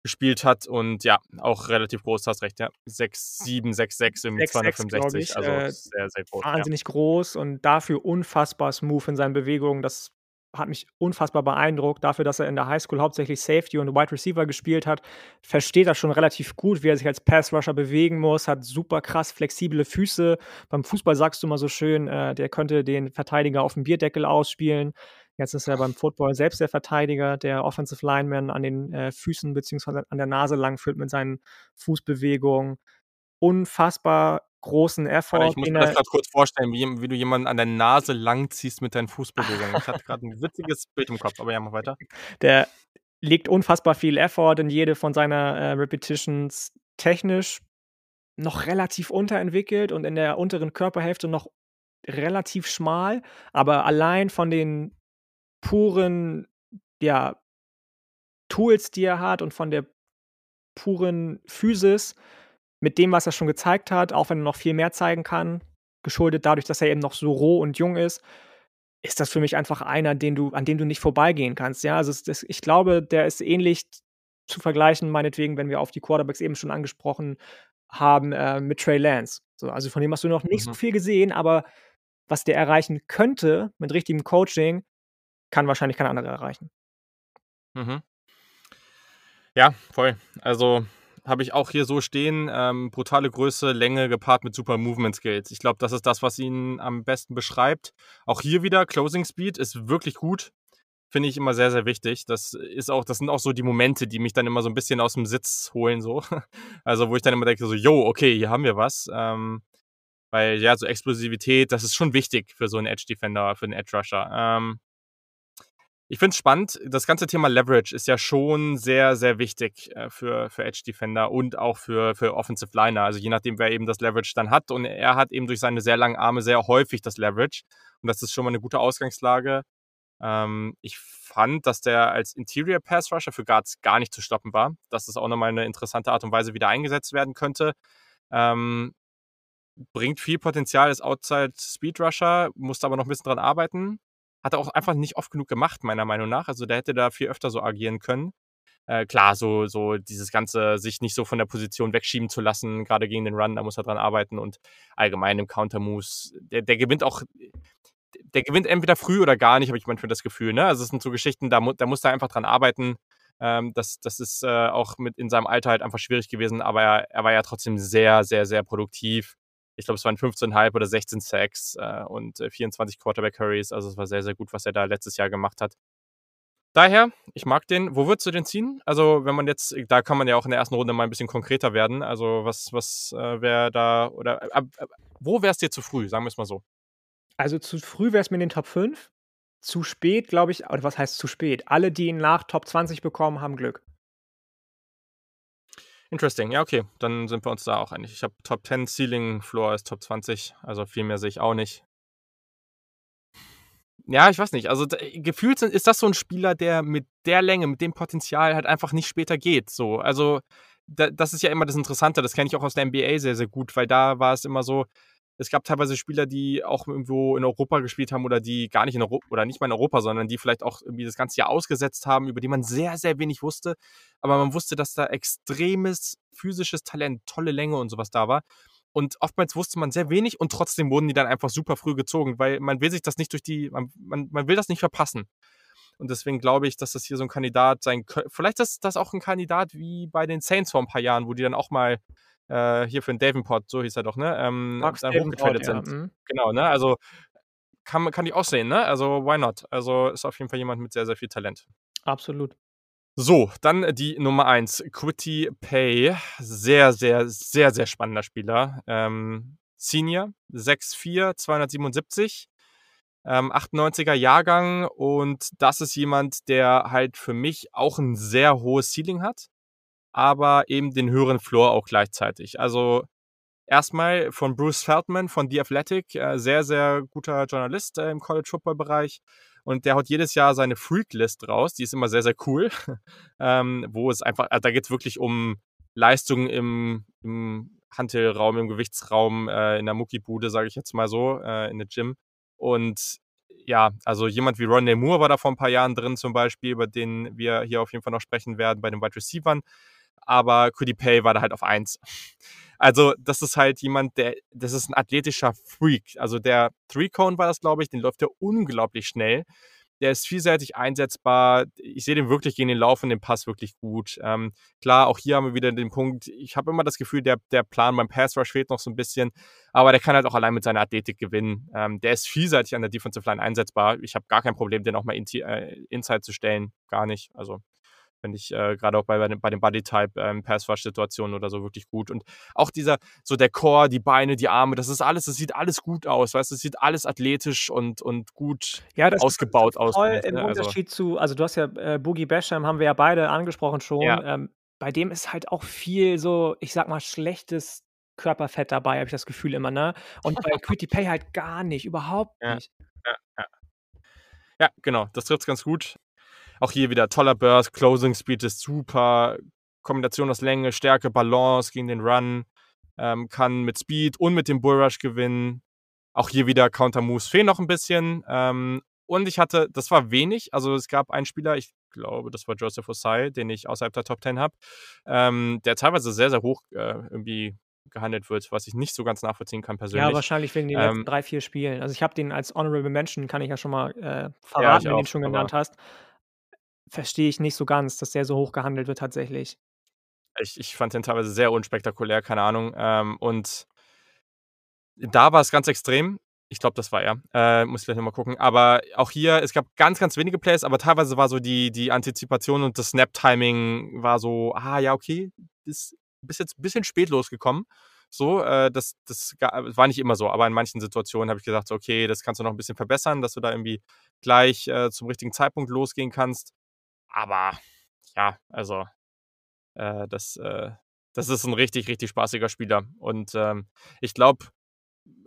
gespielt hat und ja, auch relativ groß, hast recht, ja. 6'7", 6'6", irgendwie 6'6", glaube 265, ich, also äh, sehr, sehr groß, ja. wahnsinnig groß und dafür unfassbar smooth in seinen Bewegungen. Das hat mich unfassbar beeindruckt. Dafür, dass er in der Highschool hauptsächlich Safety und Wide Receiver gespielt hat, versteht er schon relativ gut, wie er sich als Pass Rusher bewegen muss, hat super krass flexible Füße. Beim Fußball sagst du immer so schön, äh, der könnte den Verteidiger auf'm Bierdeckel ausspielen. Jetzt ist er beim Football selbst der Verteidiger, der Offensive Lineman an den, äh, Füßen beziehungsweise an der Nase langführt mit seinen Fußbewegungen. Unfassbar großen Warte, Effort, ich muss mir das er grad kurz vorstellen, wie wie du jemanden an der Nase langziehst mit deinen Fußbewegungen. Ich hatte grad 'n witziges Bild im Kopf, aber ja, mach weiter. Der legt unfassbar viel Effort in jede von seiner, äh, Repetitions. Technisch noch relativ unterentwickelt und in der unteren Körperhälfte noch relativ schmal, aber allein von den puren, ja Tools, die er hat und von der puren Physis mit dem, was er schon gezeigt hat, auch wenn er noch viel mehr zeigen kann, geschuldet dadurch, dass er eben noch so roh und jung ist, ist das für mich einfach einer, den du an dem du nicht vorbeigehen kannst, ja? Also, das ich glaube, der ist ähnlich zu vergleichen, meinetwegen, wenn wir auf die Quarterbacks eben schon angesprochen haben, äh, mit Trey Lance. So, also, von dem hast du noch nicht so Mhm. viel gesehen, aber was der erreichen könnte mit richtigem Coaching, kann wahrscheinlich kein anderer erreichen. Mhm. Ja, voll. Also, habe ich auch hier so stehen, ähm, brutale Größe, Länge gepaart mit super Movement Skills. Ich glaube, das ist das, was ihn am besten beschreibt. Auch hier wieder Closing Speed ist wirklich gut. Finde ich immer sehr, sehr wichtig. Das ist auch das sind auch so die Momente, die mich dann immer so 'n bisschen aus'm Sitz holen so. [laughs] Also, wo ich dann immer denke so: „Jo, okay, hier haben wir was.“ Ähm, weil, ja, so Explosivität, das ist schon wichtig für so 'n Edge Defender, für 'n Edge Rusher. Ähm ich finde es spannend. Das ganze Thema Leverage ist ja schon sehr, sehr wichtig, äh, für für Edge Defender und auch für für Offensive Liner. Also, je nachdem, wer eben das Leverage dann hat und er hat eben durch seine sehr langen Arme sehr häufig das Leverage und das ist schon mal 'ne gute Ausgangslage. Ähm, ich fand, dass der als Interior Pass Rusher für Guards gar nicht zu stoppen war. Dass das auch noch mal 'ne interessante Art und Weise, wie der eingesetzt werden könnte. Ähm, bringt viel Potenzial als Outside Speed Rusher, musste aber noch 'n bisschen dran arbeiten. Hat er auch einfach nicht oft genug gemacht, meiner Meinung nach. Also, der hätte da viel öfter so agieren können. Äh, klar, so so dieses Ganze, sich nicht so von der Position wegschieben zu lassen, grade gegen den Run, da muss er dran arbeiten und allgemein im Counter Moves. Der der gewinnt auch der gewinnt entweder früh oder gar nicht, habe ich manchmal das Gefühl, ne? Also, es sind so Geschichten, da mu da muss er einfach dran arbeiten. Ähm, das das ist, äh, auch mit in seinem Alter halt einfach schwierig gewesen, aber er er war ja trotzdem sehr, sehr, sehr produktiv. Ich glaube, es waren 15,5 oder 16 Sacks, äh, und, äh, 24 Quarterback Hurries. Also, es war sehr, sehr gut, was er da letztes Jahr gemacht hat. Daher, ich mag den. Wo würdest du den ziehen? Also, wenn man jetzt da kann man ja auch in der 1. Runde mal 'n bisschen konkreter werden. Also, was was, äh, wäre da oder ab ab wo wär's dir zu früh, sagen wir's mal so? Also, zu früh wär's mir in den Top 5. Zu spät, glaube ich oder was heißt zu spät? Alle, die ihn nach Top 20 bekommen, haben Glück. Interesting. Ja, okay, dann sind wir uns da auch einig. Ich habe Top 10 Ceiling, Floor ist Top 20, also viel mehr sehe ich auch nicht. ja, ich weiß nicht. Also d gefühlt ist das so 'n Spieler, der mit der Länge, mit dem Potenzial halt einfach nicht später geht, so. Also, da das ist ja immer das Interessante, das kenne ich auch aus der NBA sehr, sehr gut, weil da war es immer so, es gab teilweise Spieler, die auch irgendwo in Europa gespielt haben oder die gar nicht in Euro oder nicht mal in Europa, sondern die vielleicht auch irgendwie das ganze Jahr ausgesetzt haben, über die man sehr, sehr wenig wusste. Aber man wusste, dass da extremes physisches Talent, tolle Länge und so was da war. Und oftmals wusste man sehr wenig und trotzdem wurden die dann einfach super früh gezogen, weil man will sich das nicht durch die man man man will das nicht verpassen. Und deswegen glaube ich, dass das hier so 'n Kandidat sein kö vielleicht ist das auch 'n Kandidat wie bei den Saints vor 'n paar Jahren, wo die dann auch mal, äh, hier für 'n Davenport, so hieß er doch, ne, ähm, Max da hochgetradet ja, sind. mhm. Genau, ne? Also, kann kann ich auch sehen, ne? Also, why not? Also, ist auf jeden Fall jemand mit sehr, sehr viel Talent. Absolut. So, dann die Nummer 1, Kwity Paye. Sehr, sehr, sehr, sehr spannender Spieler. Ähm, Senior, 6'4", 277, ähm, 98er Jahrgang und das ist jemand, der halt für mich auch 'n sehr hohes Ceiling hat, aber eben den höheren Floor auch gleichzeitig. Also, erst mal von Bruce Feldman von The Athletic, äh, sehr, sehr guter Journalist, äh, im College-Football-Bereich und der haut jedes Jahr seine Freak-List raus, die ist immer sehr, sehr cool, [laughs] ähm, wo es einfach äh, da geht's wirklich um Leistungen im im Hantelraum, im Gewichtsraum, äh, in der Muckibude, sage ich jetzt mal so, in der Gym. Und ja, also jemand wie Rondale Moore war da vor 'n paar Jahren drin zum Beispiel, über den wir hier auf jeden Fall noch sprechen werden bei den Wide Receivern. Aber Paye war da halt auf 1. Also, das ist halt jemand, der das ist 'n athletischer Freak. Also, der Three Cone war das, glaube ich, den läuft der unglaublich schnell. Der ist vielseitig einsetzbar. Ich sehe den wirklich gegen den Lauf und den Pass wirklich gut. Ähm, klar, auch hier haben wir wieder den Punkt, ich habe immer das Gefühl, der der Plan beim Pass Rush fehlt noch so 'n bisschen, aber der kann halt auch allein mit seiner Athletik gewinnen. Ähm, der ist vielseitig an der Defensive Line einsetzbar. Ich habe gar kein Problem, den auch mal inti äh, Inside zu stellen, gar nicht. Also, finde ich, äh, grade auch bei bei den bei den Buddy-Type, ähm, Pass Rush-Situationen oder so wirklich gut. Und auch dieser so der Core, die Beine, die Arme, das ist alles das sieht alles gut aus, weißt du? Es sieht alles athletisch und und gut Ja, ausgebaut aus, ich, im ne? Also Unterschied zu also, du hast ja, äh, Boogie Basham haben wir ja beide angesprochen schon. Ja. Ähm, bei dem ist halt auch viel so, ich sage mal, schlechtes Körperfett dabei, habe ich das Gefühl immer, ne? Und bei [laughs] Kwity Paye halt gar nicht, überhaupt Ja, nicht. ja, ja. Ja, genau, das trifft's ganz gut. Auch hier wieder toller Burst, Closing Speed ist super, Kombination aus Länge, Stärke, Balance gegen den Run, ähm, kann mit Speed und mit dem Bull Rush gewinnen. Auch hier wieder Counter Moves fehlen noch 'n bisschen. Ähm, und ich hatte das war wenig, also, es gab einen Spieler, ich glaube, das war Joseph Ossai, den ich außerhalb der Top 10 habe, ähm, der teilweise sehr, sehr hoch, äh, irgendwie gehandelt wird, was ich nicht so ganz nachvollziehen kann Ja, persönlich. wahrscheinlich wegen den letzten Ähm 3, 4 Spielen. Also, ich habe den als Honorable Mention kann ich ja schon mal, äh, Ja, verraten, ich wenn du ihn schon genannt hast. Verstehe ich nicht so ganz, dass der so hoch gehandelt wird tatsächlich. Ich ich fand den teilweise sehr unspektakulär, keine Ahnung. Ähm, und da war es ganz extrem. Ich glaube, das war er. Äh, muss ich gleich noch mal gucken. Aber auch hier, es gab ganz, ganz wenige Plays, aber teilweise war so die die Antizipation und das Snap-Timing war so: „Ah ja, okay, bist bist jetzt 'n bisschen spät losgekommen.“ So, äh, das das war nicht immer so, aber in manchen Situationen habe ich gesagt „Okay, das kannst du noch 'n bisschen verbessern, dass du da irgendwie gleich, äh, zum richtigen Zeitpunkt losgehen kannst.“ Aber ja, also, äh, das äh, das ist 'n richtig, richtig spaßiger Spieler. Und, ähm, ich glaube,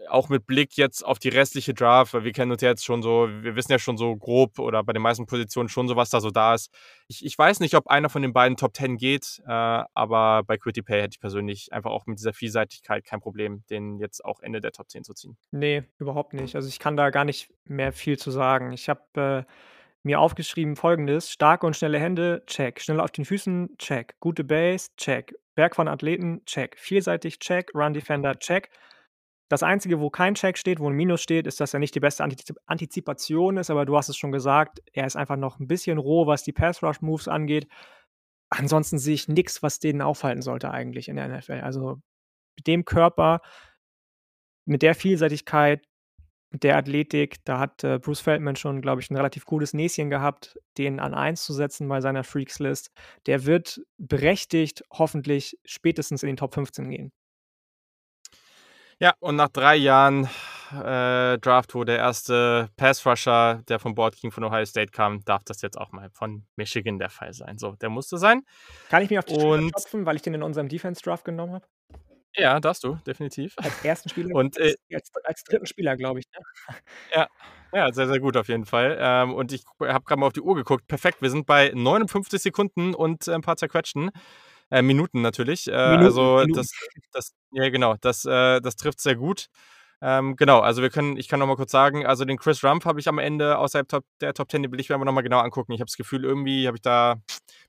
auch mit Blick jetzt auf die restliche Draft, weil wir kennen uns ja jetzt schon so wir wissen ja schon so grob oder bei den meisten Positionen schon so, was da so da ist. Ich ich weiß nicht, ob einer von den beiden Top 10 geht, äh, aber bei Kwity Paye hätte ich persönlich einfach auch mit dieser Vielseitigkeit kein Problem, den jetzt auch Ende der Top 10 zu ziehen. Ne, überhaupt nicht. Also, ich kann da gar nicht mehr viel zu sagen. Ich habe, äh, mir aufgeschrieben Folgendes: Starke und schnelle Hände, check. Schnell auf den Füßen, check. Gute Base, check. Berg von Athleten, check. Vielseitig, check. Run Defender, check. Das Einzige, wo kein Check steht, wo 'n Minus steht, ist, dass er nicht die beste Antizip Antizipation ist, aber du hast es schon gesagt, er ist einfach noch 'n bisschen roh, was die Pass Rush Moves angeht. Ansonsten sehe ich nix, was den aufhalten sollte eigentlich in der NFL. Also, mit dem Körper mit der Vielseitigkeit, der Athletik, da hat, äh, Bruce Feldman schon, glaube ich, 'n relativ cooles Näschen gehabt, den an 1 zu setzen bei seiner Freaks List. Der wird berechtigt hoffentlich spätestens in den Top 15 gehen. Ja, und nach 3 Jahren, äh, Draft, wo der erste Pass Rusher, der vom Board ging, von Ohio State kam, darf das jetzt auch mal von Michigan der Fall sein. So, der musste sein. Kann ich mir auf die Schulter klopfen, weil ich den in unserem Defense Draft genommen habe? Ja, darfst du, definitiv. Als 1. Spieler, Und, äh als als 3. Spieler, glaube ich, ne? Ja, Ja, sehr, sehr gut auf jeden Fall. Ähm, und ich habe gerade mal auf die Uhr geguckt. Perfekt, wir sind bei 59 Sekunden und äh, ein paar zerquetschten. Äh, Minuten natürlich. Äh, Minuten, also Minuten. das, das, ja genau, das, äh, das trifft sehr gut. Ähm, genau, also wir können, ich kann noch mal kurz sagen, also den Chris Rumpf habe ich am Ende außerhalb der Top 10, die will ich mir aber noch mal genau angucken. Ich habe das Gefühl, irgendwie habe ich da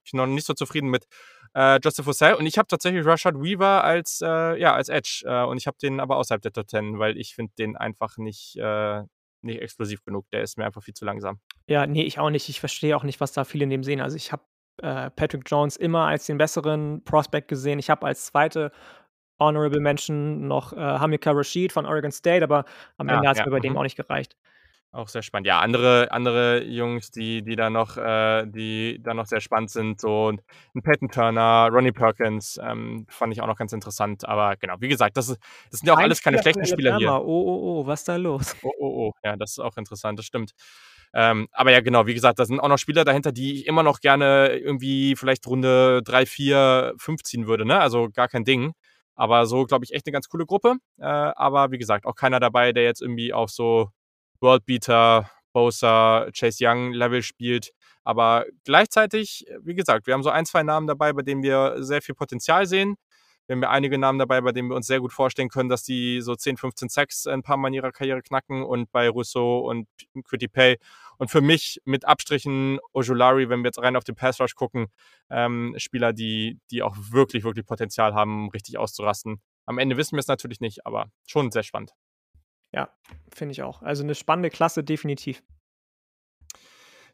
ich noch nicht so zufrieden mit äh, Joseph Fossell und ich habe tatsächlich Rashad Weaver als, äh, ja, als Edge äh, und ich habe den aber außerhalb der Top 10, weil ich finde den einfach nicht, äh, nicht explosiv genug. Der ist mir einfach viel zu langsam. Ja, nee, ich auch nicht. Ich verstehe auch nicht, was da viele in dem sehen. Also ich habe äh, Patrick Jones immer als den besseren Prospect gesehen. Ich habe als zweite Honorable Mention noch äh, Hamika Rashid von Oregon State, aber am Ende ja, hat es ja, mir bei dem mhm. auch nicht gereicht. Auch sehr spannend. Ja, andere, andere Jungs, die, die da noch, äh, die da noch sehr spannend sind, so ein Peyton Turner, Ronnie Perkins, ähm, fand ich auch noch ganz interessant. Aber genau, wie gesagt, das, ist, das sind ja auch ein alles keine schlechten Spieler hier. Oh, oh, oh, was ist da los? Oh, oh, oh, ja, das ist auch interessant, das stimmt. Ähm, aber ja, genau, wie gesagt, da sind auch noch Spieler dahinter, die ich immer noch gerne irgendwie vielleicht Runde 3, 4, 5 ziehen würde, ne? Also gar kein Ding. Aber so, glaube ich, echt eine ganz coole Gruppe. Äh, aber wie gesagt, auch keiner dabei, der jetzt irgendwie auf so Worldbeater, Bosa, Chase Young Level spielt. Aber gleichzeitig, wie gesagt, wir haben so ein, zwei Namen dabei, bei denen wir sehr viel Potenzial sehen. Wir haben ja einige Namen dabei, bei denen wir uns sehr gut vorstellen können, dass die so 10, 15 Sacks ein paar Mal in ihrer Karriere knacken und bei Rousseau und Quitty Pay. Und für mich mit Abstrichen Ojulari, wenn wir jetzt rein auf den Pass Rush gucken, ähm, Spieler, die, die auch wirklich, wirklich Potenzial haben, richtig auszurasten. Am Ende wissen wir es natürlich nicht, aber schon sehr spannend. Ja, finde ich auch. Also eine spannende Klasse, definitiv.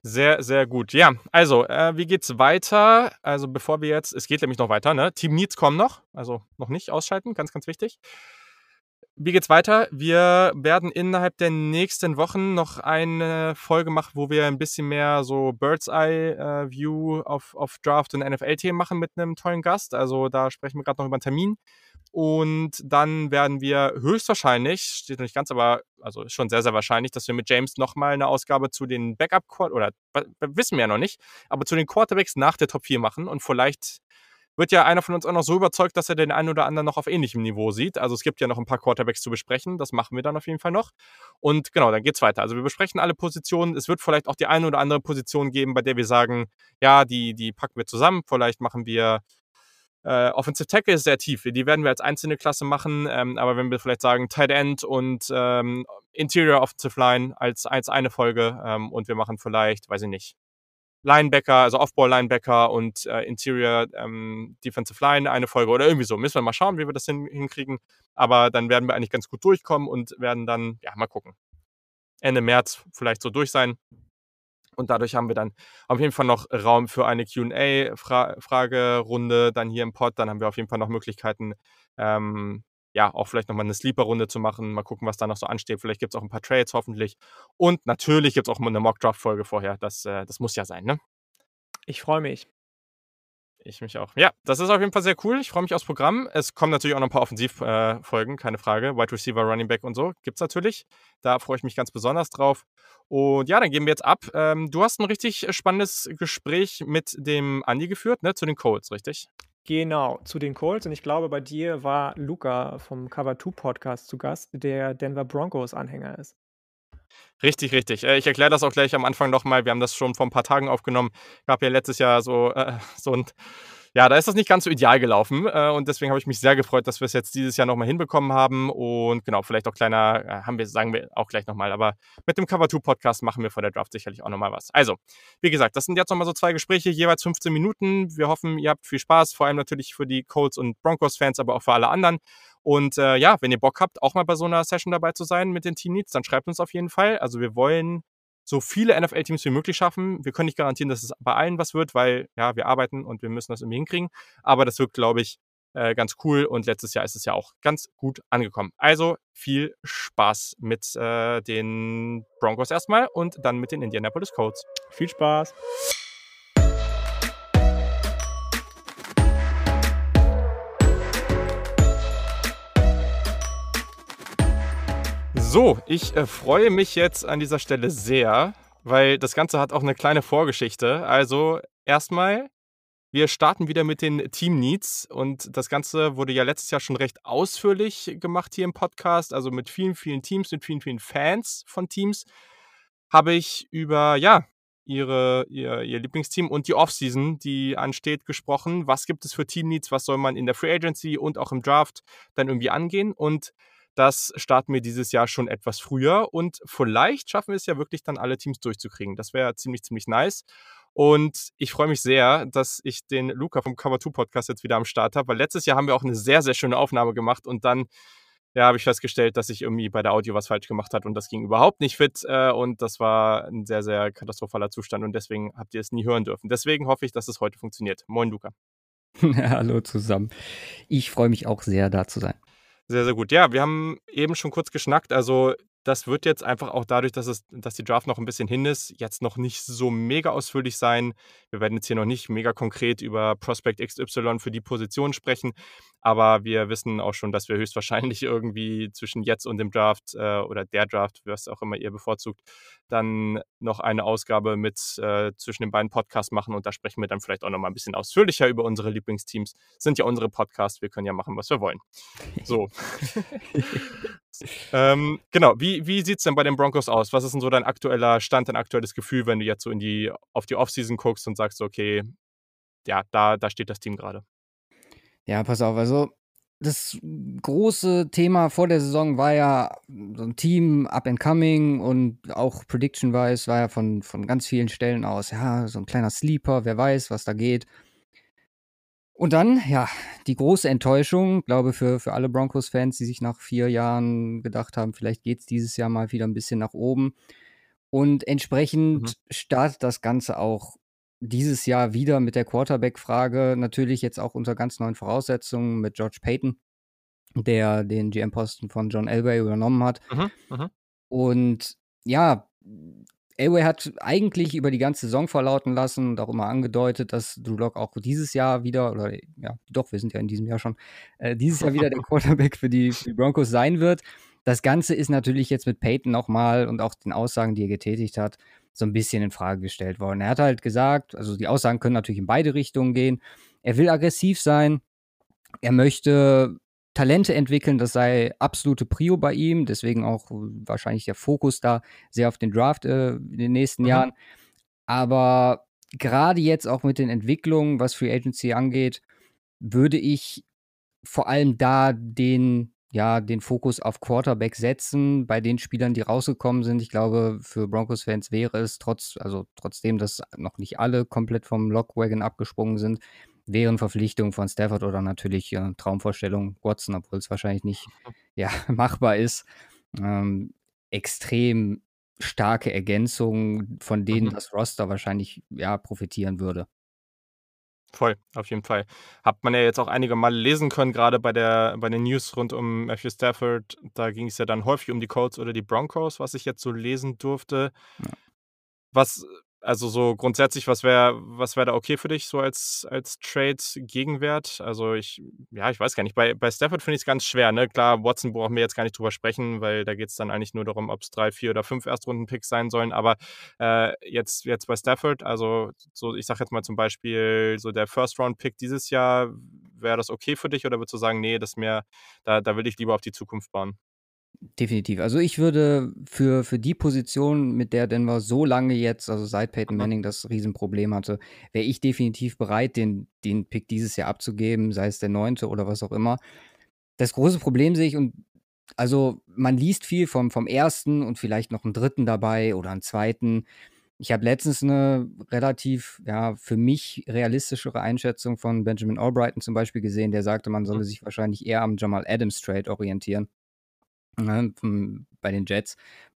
Sehr, sehr gut. Ja, also, äh, wie geht's weiter? Also, bevor wir jetzt, es geht nämlich noch weiter, ne? Team Needs kommen noch, also noch nicht ausschalten, ganz, ganz wichtig. Wie geht's weiter? Wir werden innerhalb der nächsten Wochen noch eine Folge machen, wo wir ein bisschen mehr so Bird's Eye äh, View auf, auf Draft und NFL-Themen machen mit einem tollen Gast. Also da sprechen wir gerade noch über einen Termin. Und dann werden wir höchstwahrscheinlich, steht noch nicht ganz, aber also schon sehr, sehr wahrscheinlich, dass wir mit James nochmal eine Ausgabe zu den Backup, oder wissen wir ja noch nicht, aber zu den Quarterbacks nach der Top 4 machen. Und vielleicht wird ja einer von uns auch noch so überzeugt, dass er den einen oder anderen noch auf ähnlichem Niveau sieht. Also es gibt ja noch ein paar Quarterbacks zu besprechen. Das machen wir dann auf jeden Fall noch. Und genau, dann geht's weiter. Also wir besprechen alle Positionen. Es wird vielleicht auch die eine oder andere Position geben, bei der wir sagen, ja, die, die packen wir zusammen. Vielleicht machen wir äh, Offensive Tackle ist sehr tief. Die werden wir als einzelne Klasse machen. Ähm, aber wenn wir vielleicht sagen Tight End und ähm, Interior Offensive Line als, als eine Folge ähm, und wir machen vielleicht, weiß ich nicht, Linebacker, also Off-Ball-Linebacker und äh, Interior ähm, Defensive Line eine Folge oder irgendwie so. Müssen wir mal schauen, wie wir das hin, hinkriegen. Aber dann werden wir eigentlich ganz gut durchkommen und werden dann, ja, mal gucken. Ende März vielleicht so durch sein. Und dadurch haben wir dann auf jeden Fall noch Raum für eine QA-Fragerunde dann hier im Pod. Dann haben wir auf jeden Fall noch Möglichkeiten, ähm, ja, auch vielleicht nochmal eine Sleeper-Runde zu machen. Mal gucken, was da noch so ansteht. Vielleicht gibt es auch ein paar Trades hoffentlich. Und natürlich gibt es auch mal eine Mock-Draft-Folge vorher. Das, äh, das muss ja sein, ne? Ich freue mich. Ich mich auch. Ja, das ist auf jeden Fall sehr cool. Ich freue mich aufs Programm. Es kommen natürlich auch noch ein paar Offensivfolgen, äh, keine Frage. Wide Receiver, Running Back und so gibt es natürlich. Da freue ich mich ganz besonders drauf. Und ja, dann gehen wir jetzt ab. Ähm, du hast ein richtig spannendes Gespräch mit dem Andi geführt, ne, zu den Colts, richtig? Genau, zu den Colts. Und ich glaube, bei dir war Luca vom Cover 2 Podcast zu Gast, der Denver Broncos Anhänger ist. Richtig, richtig. Äh, ich erkläre das auch gleich am Anfang nochmal. Wir haben das schon vor ein paar Tagen aufgenommen. Gab ja letztes Jahr so, äh, [laughs] so ein ja, da ist das nicht ganz so ideal gelaufen äh, und deswegen habe ich mich sehr gefreut, dass wir es jetzt dieses Jahr nochmal hinbekommen haben und genau, vielleicht auch kleiner, äh, haben wir, sagen wir auch gleich nochmal, aber mit dem Cover 2 Podcast machen wir vor der Draft sicherlich auch nochmal was. Also, wie gesagt, das sind jetzt nochmal so zwei Gespräche, jeweils 15 Minuten. Wir hoffen, ihr habt viel Spaß, vor allem natürlich für die Colts und Broncos-Fans, aber auch für alle anderen. Und äh, ja, wenn ihr Bock habt, auch mal bei so einer Session dabei zu sein mit den Team Needs, dann schreibt uns auf jeden Fall. Also wir wollen so viele NFL-Teams wie möglich schaffen. Wir können nicht garantieren, dass es bei allen was wird, weil ja, wir arbeiten und wir müssen das irgendwie hinkriegen. Aber das wird, glaube ich, äh, ganz cool und letztes Jahr ist es ja auch ganz gut angekommen. Also viel Spaß mit äh, den Broncos erstmal und dann mit den Indianapolis Colts. Viel Spaß! So, ich äh, freue mich jetzt an dieser Stelle sehr, weil das Ganze hat auch eine kleine Vorgeschichte. Also erstmal, wir starten wieder mit den Team Needs und das Ganze wurde ja letztes Jahr schon recht ausführlich gemacht hier im Podcast, also mit vielen, vielen Teams, mit vielen, vielen Fans von Teams. habe ich über, ja, ihre, ihr, ihr Lieblingsteam und die Offseason, die ansteht, gesprochen. Was gibt es für Team-Needs? Was soll man in der Free Agency und auch im Draft dann irgendwie angehen? Und das starten wir dieses Jahr schon etwas früher und vielleicht schaffen wir es ja wirklich dann alle Teams durchzukriegen. Das wäre ziemlich, ziemlich nice. Und ich freue mich sehr, dass ich den Luca vom Cover 2 Podcast jetzt wieder am Start habe, weil letztes Jahr haben wir auch eine sehr, sehr schöne Aufnahme gemacht und dann ja, habe ich festgestellt, dass ich irgendwie bei der Audio was falsch gemacht habe und das ging überhaupt nicht fit äh, und das war ein sehr, sehr katastrophaler Zustand und deswegen habt ihr es nie hören dürfen. Deswegen hoffe ich, dass es heute funktioniert. Moin, Luca. [laughs] Hallo zusammen. Ich freue mich auch sehr, da zu sein. Sehr, sehr gut. Ja, wir haben eben schon kurz geschnackt. Also das wird jetzt einfach auch dadurch, dass, es, dass die Draft noch ein bisschen hin ist, jetzt noch nicht so mega ausführlich sein. Wir werden jetzt hier noch nicht mega konkret über Prospect XY für die Position sprechen, aber wir wissen auch schon, dass wir höchstwahrscheinlich [laughs] irgendwie zwischen jetzt und dem Draft äh, oder der Draft, was auch immer ihr bevorzugt, dann noch eine Ausgabe mit äh, zwischen den beiden Podcasts machen und da sprechen wir dann vielleicht auch noch mal ein bisschen ausführlicher über unsere Lieblingsteams. Sind ja unsere Podcasts, wir können ja machen, was wir wollen. So. [laughs] [laughs] ähm, genau, wie, wie sieht es denn bei den Broncos aus? Was ist denn so dein aktueller Stand, dein aktuelles Gefühl, wenn du jetzt so in die, auf die Offseason guckst und sagst, okay, ja, da, da steht das Team gerade? Ja, pass auf, also das große Thema vor der Saison war ja so ein Team up and coming und auch prediction-wise war ja von, von ganz vielen Stellen aus, ja, so ein kleiner Sleeper, wer weiß, was da geht. Und dann, ja, die große Enttäuschung, glaube für, für alle Broncos-Fans, die sich nach vier Jahren gedacht haben, vielleicht geht es dieses Jahr mal wieder ein bisschen nach oben. Und entsprechend mhm. startet das Ganze auch dieses Jahr wieder mit der Quarterback-Frage. Natürlich jetzt auch unter ganz neuen Voraussetzungen mit George Payton, der den GM-Posten von John Elway übernommen hat. Mhm. Mhm. Und ja, Elway hat eigentlich über die ganze Saison verlauten lassen und auch immer angedeutet, dass Drew Lock auch dieses Jahr wieder, oder ja, doch, wir sind ja in diesem Jahr schon, äh, dieses Jahr wieder der [laughs] Quarterback für die, für die, Broncos sein wird. Das Ganze ist natürlich jetzt mit Peyton nochmal und auch den Aussagen, die er getätigt hat, so ein bisschen in Frage gestellt worden. Er hat halt gesagt, also die Aussagen können natürlich in beide Richtungen gehen. Er will aggressiv sein. Er möchte Talente entwickeln, das sei absolute Prio bei ihm, deswegen auch wahrscheinlich der Fokus da sehr auf den Draft äh, in den nächsten mhm. Jahren. Aber gerade jetzt auch mit den Entwicklungen, was Free Agency angeht, würde ich vor allem da den, ja, den Fokus auf Quarterback setzen, bei den Spielern, die rausgekommen sind. Ich glaube, für Broncos-Fans wäre es trotz, also trotzdem, dass noch nicht alle komplett vom Lockwagon abgesprungen sind, wären Verpflichtungen von Stafford oder natürlich äh, Traumvorstellung Watson, obwohl es wahrscheinlich nicht [laughs] ja, [laughs] machbar ist. Ähm, extrem starke Ergänzungen, von denen mhm. das Roster wahrscheinlich ja profitieren würde. Voll, auf jeden Fall. Hat man ja jetzt auch einige Mal lesen können, gerade bei, der, bei den News rund um Matthew Stafford. Da ging es ja dann häufig um die Colts oder die Broncos, was ich jetzt so lesen durfte. Ja. Was also so grundsätzlich, was wäre was wär da okay für dich so als, als Trade-Gegenwert? Also ich, ja, ich weiß gar nicht. Bei, bei Stafford finde ich es ganz schwer. Ne? Klar, Watson brauchen wir jetzt gar nicht drüber sprechen, weil da geht es dann eigentlich nur darum, ob es drei, vier oder fünf Erstrunden-Picks sein sollen. Aber äh, jetzt, jetzt bei Stafford, also so, ich sage jetzt mal zum Beispiel, so der First-Round-Pick dieses Jahr, wäre das okay für dich oder würdest du sagen, nee, das mehr, da, da will ich lieber auf die Zukunft bauen? Definitiv. Also ich würde für, für die Position, mit der Denver so lange jetzt, also seit Peyton mhm. Manning das Riesenproblem hatte, wäre ich definitiv bereit, den, den Pick dieses Jahr abzugeben, sei es der neunte oder was auch immer. Das große Problem sehe ich, und also man liest viel vom, vom ersten und vielleicht noch einen dritten dabei oder einen zweiten. Ich habe letztens eine relativ, ja, für mich realistischere Einschätzung von Benjamin Albrighton zum Beispiel gesehen, der sagte, man solle mhm. sich wahrscheinlich eher am Jamal Adams Trade orientieren ne, bei den Jets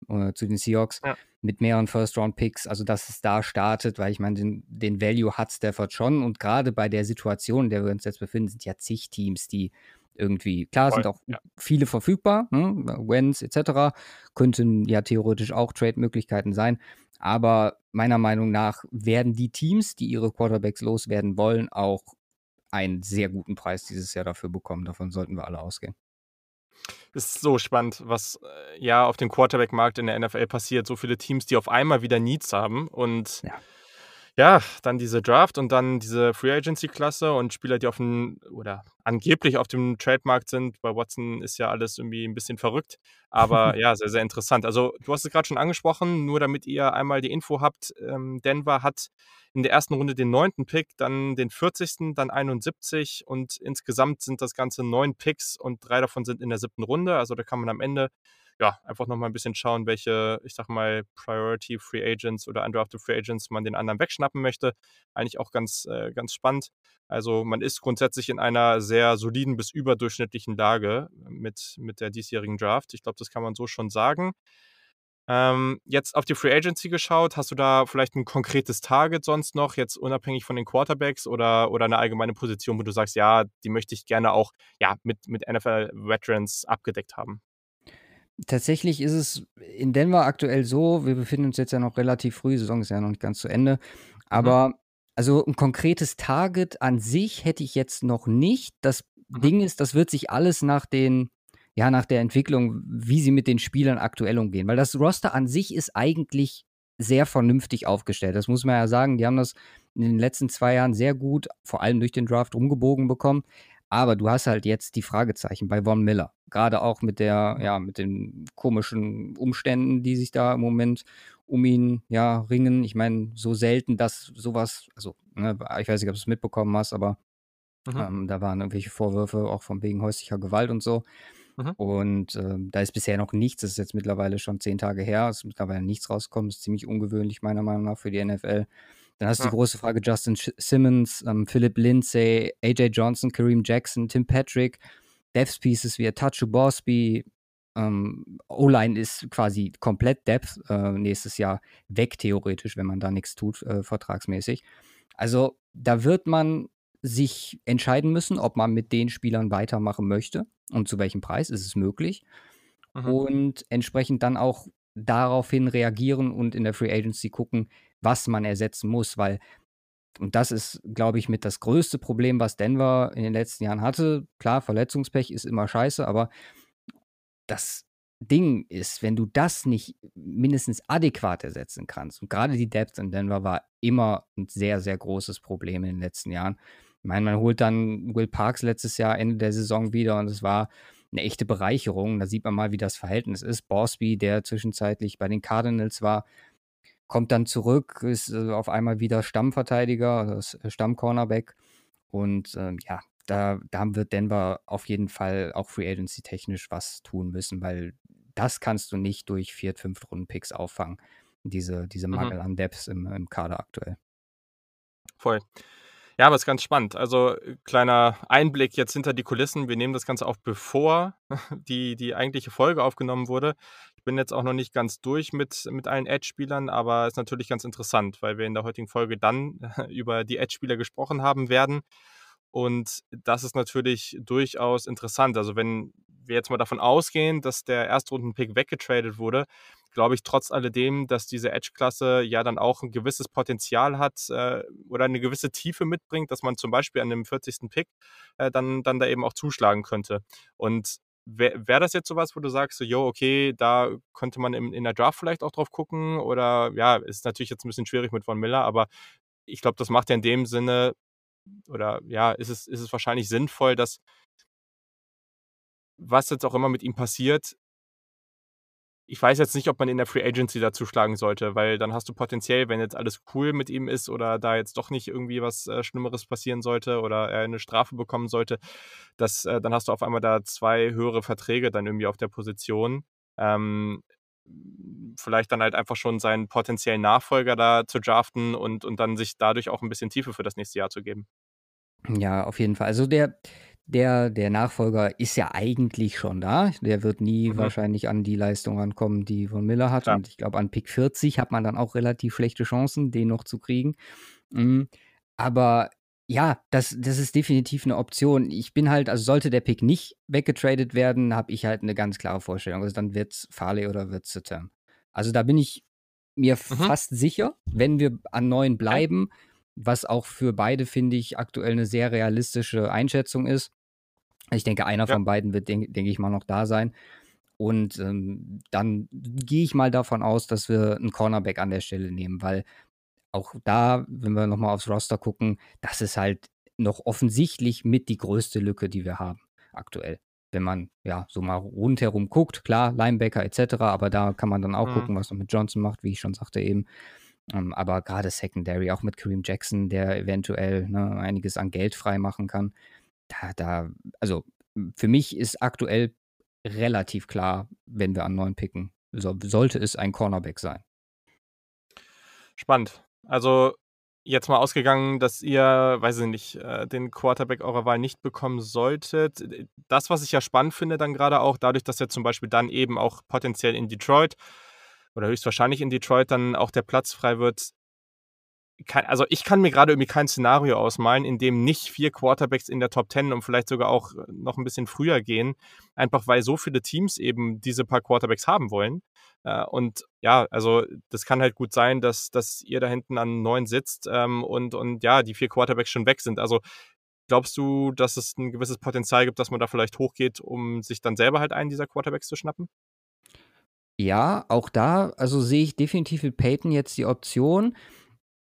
äh, zu den Seahawks ja. mit mehreren First-Round-Picks, also dass es da startet, weil ich meine, den, den Value hat Stafford schon und gerade bei der Situation, in der wir uns jetzt befinden, sind ja zig Teams, die irgendwie, klar Voll, sind auch ja. viele verfügbar, ne? Wens etc., könnten ja theoretisch auch Trade-Möglichkeiten sein, aber meiner Meinung nach werden die Teams, die ihre Quarterbacks loswerden wollen, auch einen sehr guten Preis dieses Jahr dafür bekommen. Davon sollten wir alle ausgehen ist so spannend, was äh, ja auf dem Quarterback-Markt in der NFL passiert. So viele Teams, die auf einmal wieder Needs haben und ja. Ja, dann diese Draft und dann diese Free Agency Klasse und Spieler, die auf dem oder angeblich auf dem Trademarkt sind. Bei Watson ist ja alles irgendwie ein bisschen verrückt, aber [laughs] ja, sehr, sehr interessant. Also, du hast es gerade schon angesprochen, nur damit ihr einmal die Info habt, ähm, Denver hat in der ersten Runde den neunten Pick, dann den 40., dann 71 und insgesamt sind das Ganze neun Picks und drei davon sind in der siebten Runde. Also, da kann man am Ende ja, einfach nochmal ein bisschen schauen, welche, ich sag mal, Priority Free Agents oder Undrafted Free Agents man den anderen wegschnappen möchte. Eigentlich auch ganz, äh, ganz spannend. Also man ist grundsätzlich in einer sehr soliden bis überdurchschnittlichen Lage mit, mit der diesjährigen Draft. Ich glaube, das kann man so schon sagen. Ähm, jetzt auf die Free Agency geschaut, hast du da vielleicht ein konkretes Target sonst noch, jetzt unabhängig von den Quarterbacks oder, oder eine allgemeine Position, wo du sagst, ja, die möchte ich gerne auch ja, mit, mit NFL-Veterans abgedeckt haben? Tatsächlich ist es in Denver aktuell so, wir befinden uns jetzt ja noch relativ früh, die Saison ist ja noch nicht ganz zu Ende, mhm. aber mhm. also ein konkretes Target an sich hätte ich jetzt noch nicht. Das mhm. Ding ist, das wird sich alles nach den ja, nach der Entwicklung, wie sie mit den Spielern aktuell umgehen, weil das Roster an sich ist eigentlich sehr vernünftig aufgestellt. Das muss man ja sagen, die haben das in den letzten zwei Jahren sehr gut, vor allem durch den Draft, umgebogen bekommen. Aber du hast halt jetzt die Fragezeichen bei Von Miller. Gerade auch mit der, ja, mit den komischen Umständen, die sich da im Moment um ihn ja ringen. Ich meine, so selten, dass sowas, also, ne, ich weiß nicht, ob du es mitbekommen hast, aber mhm. ähm, da waren irgendwelche Vorwürfe auch von wegen häuslicher Gewalt und so. Mhm. Und äh, da ist bisher noch nichts, das ist jetzt mittlerweile schon zehn Tage her, es ist mittlerweile nichts rausgekommen, das ist ziemlich ungewöhnlich, meiner Meinung nach, für die NFL. Dann hast du ja. die große Frage Justin Simmons, ähm, Philip Lindsay, AJ Johnson, Kareem Jackson, Tim Patrick, Depth Pieces wie Tachu Bosby. Ähm, O-Line ist quasi komplett Depth äh, nächstes Jahr weg, theoretisch, wenn man da nichts tut, äh, vertragsmäßig. Also da wird man sich entscheiden müssen, ob man mit den Spielern weitermachen möchte und zu welchem Preis ist es möglich. Mhm. Und entsprechend dann auch daraufhin reagieren und in der Free Agency gucken, was man ersetzen muss, weil, und das ist, glaube ich, mit das größte Problem, was Denver in den letzten Jahren hatte. Klar, Verletzungspech ist immer scheiße, aber das Ding ist, wenn du das nicht mindestens adäquat ersetzen kannst, und gerade die Depth in Denver war immer ein sehr, sehr großes Problem in den letzten Jahren. Ich meine, man holt dann Will Parks letztes Jahr Ende der Saison wieder und es war eine echte Bereicherung. Da sieht man mal, wie das Verhältnis ist. Borsby, der zwischenzeitlich bei den Cardinals war, kommt dann zurück, ist äh, auf einmal wieder Stammverteidiger, das Stammcornerback. Und äh, ja, da, da wird Denver auf jeden Fall auch Free Agency technisch was tun müssen, weil das kannst du nicht durch Viert-, Fünft-Runden-Picks auffangen. Diese, diese mhm. Mangel mhm. an Depths im, im Kader aktuell. Voll. Ja, aber es ist ganz spannend. Also, äh, kleiner Einblick jetzt hinter die Kulissen. Wir nehmen das Ganze auf, bevor [laughs] die, die eigentliche Folge aufgenommen wurde. Bin jetzt auch noch nicht ganz durch mit, mit allen Edge-Spielern, aber ist natürlich ganz interessant, weil wir in der heutigen Folge dann [laughs] über die Edge-Spieler gesprochen haben werden. Und das ist natürlich durchaus interessant. Also, wenn wir jetzt mal davon ausgehen, dass der Erstrunden-Pick weggetradet wurde, glaube ich trotz alledem, dass diese Edge-Klasse ja dann auch ein gewisses Potenzial hat äh, oder eine gewisse Tiefe mitbringt, dass man zum Beispiel an dem 40. Pick äh, dann, dann da eben auch zuschlagen könnte. Und wäre wär das jetzt sowas, wo du sagst, so, jo, okay, da könnte man in, in der Draft vielleicht auch drauf gucken? Oder ja, ist natürlich jetzt ein bisschen schwierig mit Von Miller, aber ich glaube, das macht ja in dem Sinne oder ja, ist es, ist es wahrscheinlich sinnvoll, dass was jetzt auch immer mit ihm passiert, ich weiß jetzt nicht, ob man in der Free Agency dazu schlagen sollte, weil dann hast du potenziell, wenn jetzt alles cool mit ihm ist oder da jetzt doch nicht irgendwie was äh, Schlimmeres passieren sollte oder er eine Strafe bekommen sollte, dass, äh, dann hast du auf einmal da zwei höhere Verträge dann irgendwie auf der Position. Ähm, vielleicht dann halt einfach schon seinen potenziellen Nachfolger da zu draften und, und dann sich dadurch auch ein bisschen Tiefe für das nächste Jahr zu geben. Ja, auf jeden Fall. Also der, der, der Nachfolger ist ja eigentlich schon da. Der wird nie mhm. wahrscheinlich an die Leistung rankommen, die von Miller hat. Ja. Und ich glaube, an Pick 40 hat man dann auch relativ schlechte Chancen, den noch zu kriegen. Mhm. Aber ja, das, das ist definitiv eine Option. Ich bin halt, also sollte der Pick nicht weggetradet werden, habe ich halt eine ganz klare Vorstellung. Also dann wird es Farley oder wird es Term. Also da bin ich mir mhm. fast sicher, wenn wir an neun bleiben, was auch für beide, finde ich, aktuell eine sehr realistische Einschätzung ist. Ich denke, einer ja. von beiden wird, denke denk ich mal, noch da sein. Und ähm, dann gehe ich mal davon aus, dass wir einen Cornerback an der Stelle nehmen, weil auch da, wenn wir nochmal aufs Roster gucken, das ist halt noch offensichtlich mit die größte Lücke, die wir haben aktuell. Wenn man ja so mal rundherum guckt, klar, Linebacker etc., aber da kann man dann auch mhm. gucken, was man mit Johnson macht, wie ich schon sagte eben. Ähm, aber gerade Secondary, auch mit Kareem Jackson, der eventuell ne, einiges an Geld frei machen kann. Da, da, also für mich ist aktuell relativ klar, wenn wir an neun picken, so, sollte es ein Cornerback sein. Spannend. Also jetzt mal ausgegangen, dass ihr, weiß ich nicht, äh, den Quarterback eurer Wahl nicht bekommen solltet. Das, was ich ja spannend finde, dann gerade auch, dadurch, dass er zum Beispiel dann eben auch potenziell in Detroit oder höchstwahrscheinlich in Detroit dann auch der Platz frei wird. Kann, also ich kann mir gerade irgendwie kein Szenario ausmalen, in dem nicht vier Quarterbacks in der Top Ten und vielleicht sogar auch noch ein bisschen früher gehen, einfach weil so viele Teams eben diese paar Quarterbacks haben wollen. Äh, und ja, also das kann halt gut sein, dass, dass ihr da hinten an neun sitzt ähm, und, und ja, die vier Quarterbacks schon weg sind. Also glaubst du, dass es ein gewisses Potenzial gibt, dass man da vielleicht hochgeht, um sich dann selber halt einen dieser Quarterbacks zu schnappen? Ja, auch da, also sehe ich definitiv mit Peyton jetzt die Option.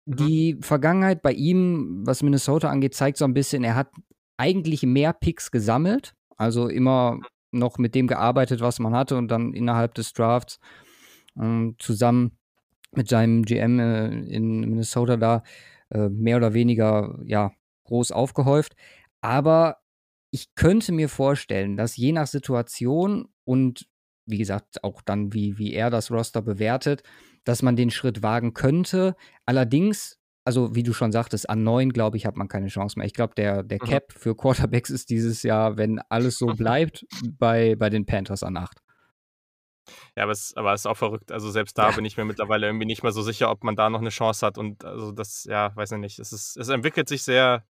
Mhm. Die Vergangenheit bei ihm, was Minnesota angeht, zeigt so ein bisschen, er hat eigentlich mehr Picks gesammelt, also immer noch mit dem gearbeitet, was man hatte und dann innerhalb des Drafts ähm, zusammen mit seinem GM äh, in Minnesota da äh, mehr oder weniger ja groß aufgehäuft. Aber ich könnte mir vorstellen, dass je nach Situation und wie gesagt, auch dann, wie, wie er das Roster bewertet, dass man den Schritt wagen könnte. Allerdings, also wie du schon sagtest, an neun, glaube ich, hat man keine Chance mehr. Ich glaube, der, der mhm. Cap für Quarterbacks ist dieses Jahr, wenn alles so [laughs] bleibt, bei, bei den Panthers an acht. Ja, aber es, aber es ist auch verrückt. Also selbst da ja. bin ich mir mittlerweile irgendwie nicht mehr so sicher, ob man da noch eine Chance hat. Und also das, ja, weiß ich nicht. Es, ist, es entwickelt sich sehr,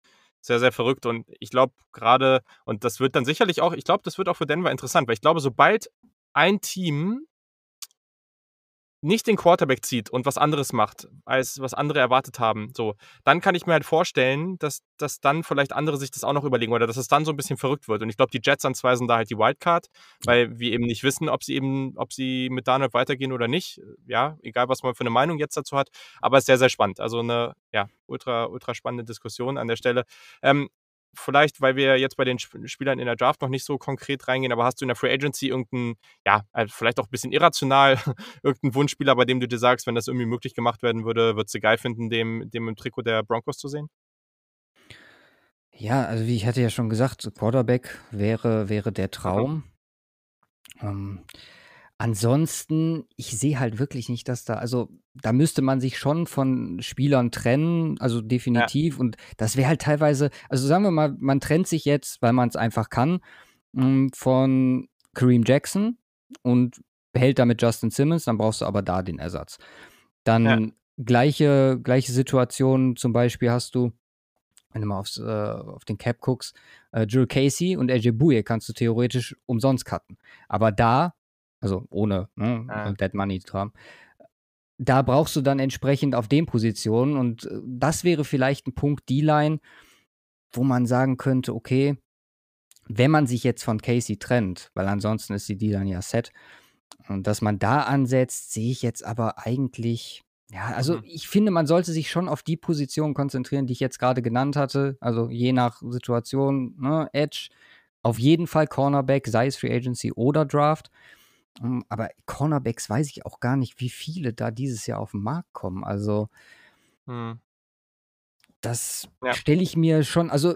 sehr, sehr verrückt. Und ich glaube gerade, und das wird dann sicherlich auch, ich glaube, das wird auch für Denver interessant, weil ich glaube, sobald ein Team nicht den Quarterback zieht und was anderes macht, als was andere erwartet haben, so, dann kann ich mir halt vorstellen, dass, dass dann vielleicht andere sich das auch noch überlegen oder dass es dann so ein bisschen verrückt wird. Und ich glaube, die Jets anzweisen da halt die Wildcard, weil wir eben nicht wissen, ob sie eben, ob sie mit Daniel weitergehen oder nicht. Ja, egal was man für eine Meinung jetzt dazu hat. Aber es ist sehr, sehr spannend. Also eine, ja, ultra, ultra spannende Diskussion an der Stelle. Ähm, vielleicht, weil wir jetzt bei den Spielern in der Draft noch nicht so konkret reingehen, aber hast du in der Free Agency irgendeinen, ja, also vielleicht auch ein bisschen irrational, [laughs] irgendeinen Wunschspieler, bei dem du dir sagst, wenn das irgendwie möglich gemacht werden würde, würdest du geil finden, dem, dem im Trikot der Broncos zu sehen? Ja, also wie ich hatte ja schon gesagt, Quarterback wäre, wäre der Traum. Mhm. Ähm, Ansonsten, ich sehe halt wirklich nicht, dass da also, da müsste man sich schon von Spielern trennen, also Ja. definitiv. Und das wäre halt teilweise also sagen wir mal, man trennt sich jetzt, weil man es einfach kann, hm, von Kareem Jackson und behält damit Justin Simmons, dann brauchst du aber da den Ersatz. Ja. Dann gleiche gleiche Situation zum Beispiel hast du, wenn du mal aufs, äh, auf den Cap guckst, äh, Jurel Casey und AJ Bouye kannst du theoretisch umsonst cutten. Aber da also ohne ne, ah. Dead Money zu haben. Da brauchst du dann entsprechend auf den Positionen und äh, das wäre vielleicht ein Punkt D-Line, wo man sagen könnte, okay, wenn man sich jetzt von Casey trennt, weil ansonsten ist die D-Line ja set, und dass man da ansetzt, sehe ich jetzt aber eigentlich, ja, also mhm. ich finde, man sollte sich schon auf die Position konzentrieren, die ich jetzt gerade genannt hatte. Also je nach Situation, ne, Edge, auf jeden Fall Cornerback, sei es Free Agency oder Draft. Hm, aber Cornerbacks weiß ich auch gar nicht, wie viele da dieses Jahr auf den Markt kommen. Also, hm. das ja. stelle ich mir schon, also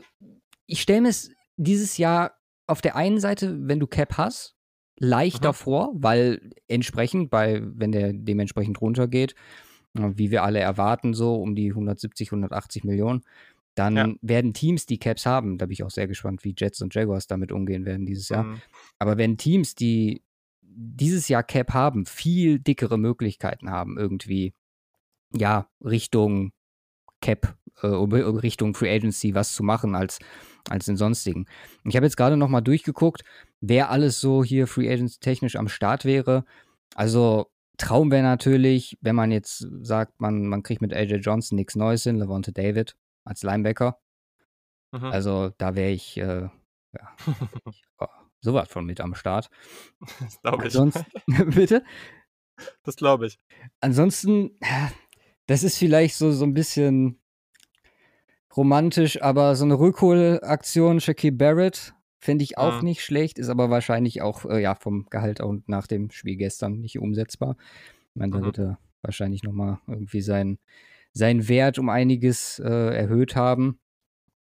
ich stelle mir es dieses Jahr auf der einen Seite, wenn du Cap hast, leichter mhm. vor, weil entsprechend bei, wenn der dementsprechend runtergeht, äh, wie wir alle erwarten, so um die 170, 180 Millionen, dann ja. werden Teams, die Caps haben, da bin ich auch sehr gespannt, wie Jets und Jaguars damit umgehen werden dieses Jahr. Mhm. Aber wenn Teams, die dieses Jahr Cap haben, viel dickere Möglichkeiten haben, irgendwie, ja, Richtung Cap, äh, Richtung Free Agency was zu machen als, als den sonstigen. Ich habe jetzt gerade noch mal durchgeguckt, wer alles so hier Free Agency technisch am Start wäre. Also Traum wäre natürlich, wenn man jetzt sagt, man, man kriegt mit AJ Johnson nichts Neues hin, Levante David als Linebacker. Mhm. Also da wäre ich, äh, ja, [laughs] ich, oh, sowas von mit am Start. Das glaube [laughs] [laughs] ich. Ansonsten, bitte? Das glaube ich. Ansonsten, das ist vielleicht so, so ein bisschen romantisch, aber so eine Rückholaktion, Shaquille Barrett, finde ich auch mhm. nicht schlecht, ist aber wahrscheinlich auch äh, ja, vom Gehalt und nach dem Spiel gestern nicht umsetzbar. Ich meine, da mhm. wird er wahrscheinlich nochmal irgendwie seinen, seinen Wert um einiges äh, erhöht haben.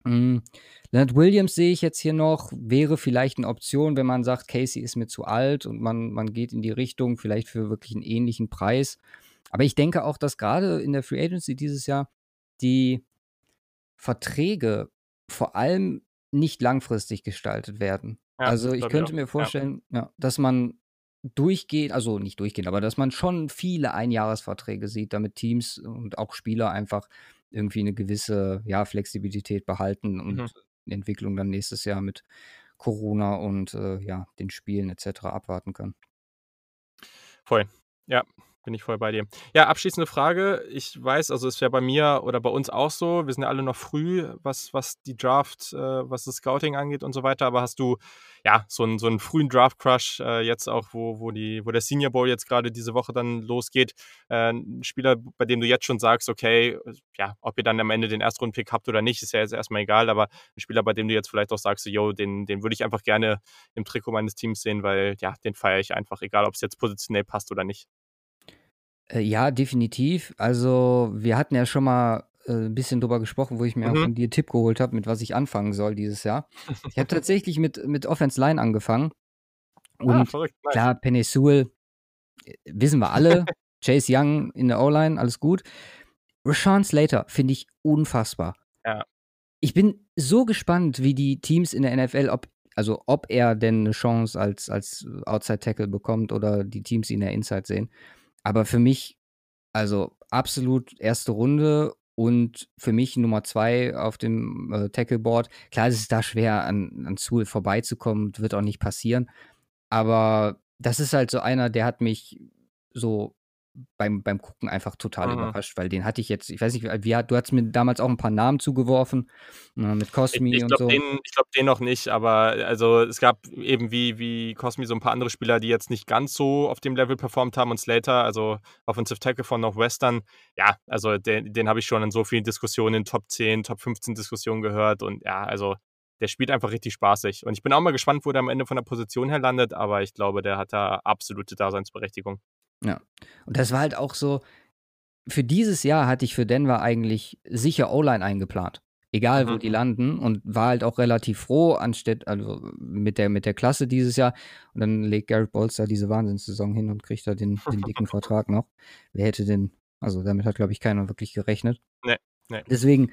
Mhm. Leonard Williams sehe ich jetzt hier noch, wäre vielleicht eine Option, wenn man sagt, Casey ist mir zu alt und man, man geht in die Richtung, vielleicht für wirklich einen ähnlichen Preis. Aber ich denke auch, dass gerade in der Free Agency dieses Jahr die Verträge vor allem nicht langfristig gestaltet werden. Ja, also ich könnte mir vorstellen, ja. ja. dass man durchgeht, also nicht durchgehend, aber dass man schon viele Einjahresverträge sieht, damit Teams und auch Spieler einfach irgendwie eine gewisse ja, Flexibilität behalten und mhm. Entwicklung dann nächstes Jahr mit Corona und äh, ja, den Spielen etc. abwarten können. Voll. Ja, bin ich voll bei dir. Ja, abschließende Frage. Ich weiß, also es wäre bei mir oder bei uns auch so. Wir sind ja alle noch früh, was, was die Draft, äh, was das Scouting angeht und so weiter. Aber hast du ja so einen, so einen frühen Draft-Crush äh, jetzt auch, wo, wo, die, wo der Senior Bowl jetzt gerade diese Woche dann losgeht? Äh, ein Spieler, bei dem du jetzt schon sagst, okay, ja, ob ihr dann am Ende den Erstrunden-Pick habt oder nicht, ist ja jetzt erstmal egal. Aber ein Spieler, bei dem du jetzt vielleicht auch sagst, yo, den, den würde ich einfach gerne im Trikot meines Teams sehen, weil ja, den feiere ich einfach, egal ob es jetzt positionell passt oder nicht. Äh, ja, definitiv. Also, wir hatten ja schon mal äh, ein bisschen drüber gesprochen, wo ich mir auch mhm. von dir Tipp geholt habe, mit was ich anfangen soll dieses Jahr. Ich habe tatsächlich mit, mit Offense Line angefangen. [laughs] Ah, Und verrückt, nice. klar, Penny Sewell, äh, wissen wir alle. [laughs] Chase Young in der O-Line, alles gut. Rashawn Slater finde ich unfassbar. Ja. Ich bin so gespannt, wie die Teams in der NFL, ob, also ob er denn eine Chance als, als Outside Tackle bekommt oder die Teams ihn in der Inside sehen. Aber für mich, also absolut erste Runde und für mich Nummer zwei auf dem äh, Tackleboard. Klar, es ist da schwer, an, an Sewell vorbeizukommen, wird auch nicht passieren. Aber das ist halt so einer, der hat mich so beim, beim Gucken einfach total mhm. überrascht, weil den hatte ich jetzt, ich weiß nicht, wie, du hast mir damals auch ein paar Namen zugeworfen, äh, mit Cosmi ich, ich und so. Den, ich glaube den noch nicht, aber also es gab eben wie, wie Cosmi so ein paar andere Spieler, die jetzt nicht ganz so auf dem Level performt haben und Slater, also Offensive Tackle von Northwestern, ja, also den, den habe ich schon in so vielen Diskussionen, in Top 10, Top 15 Diskussionen gehört und ja, also der spielt einfach richtig spaßig. Und ich bin auch mal gespannt, wo der am Ende von der Position her landet, aber ich glaube, der hat da absolute Daseinsberechtigung. Ja. Und das war halt auch so, für dieses Jahr hatte ich für Denver eigentlich sicher O-Line eingeplant. Egal, wo die mhm. landen. Und war halt auch relativ froh, anstatt, also mit der, mit der Klasse dieses Jahr. Und dann legt Garrett Bolster diese Wahnsinnssaison hin und kriegt da den, den dicken Vertrag noch. Wer hätte denn, also damit hat, glaube ich, keiner wirklich gerechnet. Nee, nee. Deswegen,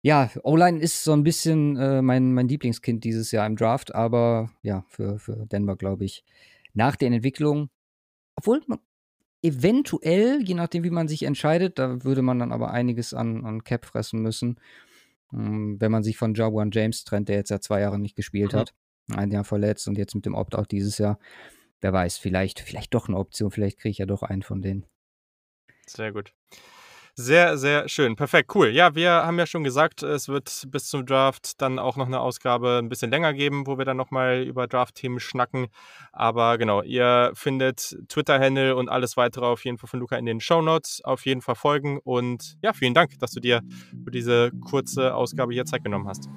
ja, O-Line ist so ein bisschen äh, mein, mein Lieblingskind dieses Jahr im Draft, aber ja, für, für Denver, glaube ich, nach den Entwicklungen, obwohl man eventuell, je nachdem, wie man sich entscheidet, da würde man dann aber einiges an, an Cap fressen müssen, ähm, wenn man sich von Jawan James trennt, der jetzt ja zwei Jahre nicht gespielt mhm. hat, ein Jahr verletzt und jetzt mit dem Opt-out dieses Jahr. Wer weiß, vielleicht, vielleicht doch eine Option, vielleicht kriege ich ja doch einen von denen. Sehr gut. Sehr, sehr schön. Perfekt, cool. Ja, wir haben ja schon gesagt, es wird bis zum Draft dann auch noch eine Ausgabe ein bisschen länger geben, wo wir dann nochmal über Draft-Themen schnacken. Aber genau, ihr findet Twitter-Handle und alles weitere auf jeden Fall von Luca in den Show Notes. Auf jeden Fall folgen. Und ja, vielen Dank, dass du dir für diese kurze Ausgabe hier Zeit genommen hast.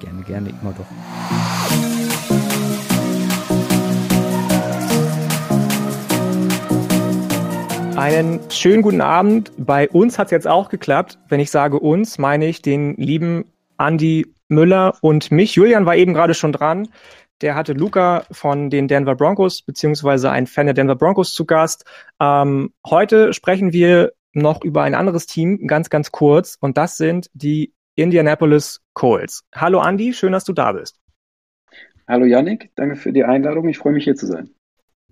Gerne, gerne, immer doch. Einen schönen guten Abend. Bei uns hat es jetzt auch geklappt. Wenn ich sage uns, meine ich den lieben Andy Müller und mich. Julian war eben gerade schon dran. Der hatte Luca von den Denver Broncos, beziehungsweise ein Fan der Denver Broncos zu Gast. Ähm, heute sprechen wir noch über ein anderes Team, ganz, ganz kurz. Und das sind die Indianapolis Colts. Hallo Andy, schön, dass du da bist. Hallo Yannick, danke für die Einladung. Ich freue mich hier zu sein.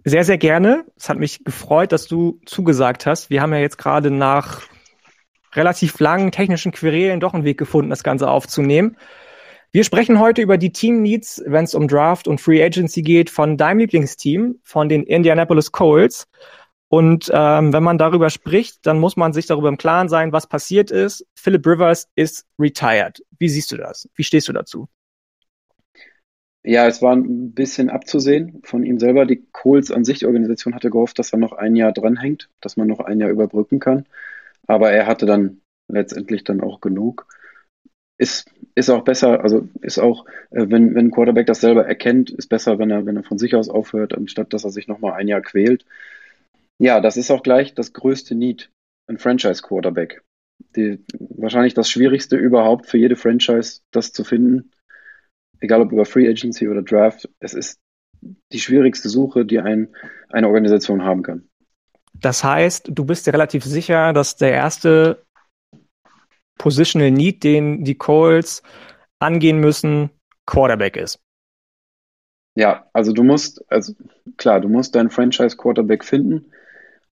Sehr, sehr gerne. Es hat mich gefreut, dass du zugesagt hast. Wir haben ja jetzt gerade nach relativ langen technischen Querelen doch einen Weg gefunden, das Ganze aufzunehmen. Wir sprechen heute über die Team Needs, wenn es um Draft und Free Agency geht, von deinem Lieblingsteam, von den Indianapolis Colts. Und ähm, wenn man darüber spricht, dann muss man sich darüber im Klaren sein, was passiert ist. Philip Rivers ist retired. Wie siehst du das? Wie stehst du dazu? Ja, es war ein bisschen abzusehen von ihm selber. Die Kohls an sich, die Organisation hatte gehofft, dass er noch ein Jahr dranhängt, dass man noch ein Jahr überbrücken kann. Aber er hatte dann letztendlich dann auch genug. Ist, ist auch besser, also ist auch, äh, wenn, wenn ein Quarterback das selber erkennt, ist besser, wenn er, wenn er von sich aus aufhört, anstatt dass er sich nochmal ein Jahr quält. Ja, das ist auch gleich das größte Need, ein Franchise-Quarterback. wahrscheinlich das Schwierigste überhaupt für jede Franchise, das zu finden. Egal ob über Free Agency oder Draft. Es ist die schwierigste Suche, die ein, eine Organisation haben kann. Das heißt, du bist dir relativ sicher, dass der erste Positional Need, den die Colts angehen müssen, Quarterback ist. Ja, also du musst, also klar, du musst deinen Franchise Quarterback finden.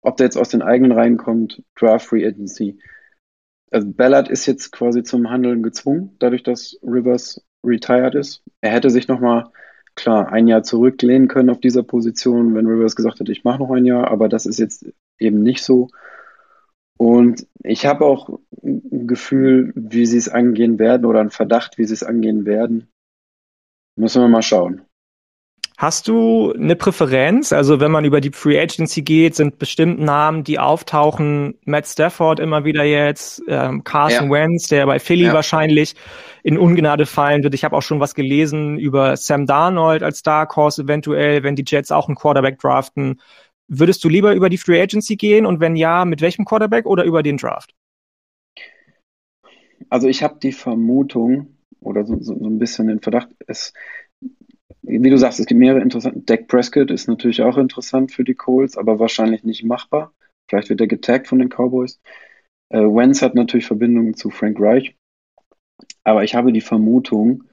Ob der jetzt aus den eigenen Reihen kommt, Draft Free Agency. Also Ballard ist jetzt quasi zum Handeln gezwungen, dadurch, dass Rivers retired ist. Er hätte sich nochmal, klar, ein Jahr zurücklehnen können auf dieser Position, wenn Rivers gesagt hätte, ich mache noch ein Jahr, aber das ist jetzt eben nicht so. Und ich habe auch ein Gefühl, wie sie es angehen werden oder einen Verdacht, wie sie es angehen werden. Müssen wir mal schauen. Hast du eine Präferenz? Also wenn man über die Free Agency geht, sind bestimmt Namen, die auftauchen. Matt Stafford immer wieder jetzt, ähm, Carson ja. Wentz, der bei Philly ja. wahrscheinlich in Ungnade fallen wird. Ich habe auch schon was gelesen über Sam Darnold als Dark Horse eventuell, wenn die Jets auch einen Quarterback draften. Würdest du lieber über die Free Agency gehen und wenn ja, mit welchem Quarterback oder über den Draft? Also ich habe die Vermutung oder so, so, so, ein bisschen den Verdacht, es, wie du sagst, es gibt mehrere interessante. Dak Prescott ist natürlich auch interessant für die Colts, aber wahrscheinlich nicht machbar. Vielleicht wird er getaggt von den Cowboys. Äh, Wentz hat natürlich Verbindungen zu Frank Reich. Aber ich habe die Vermutung,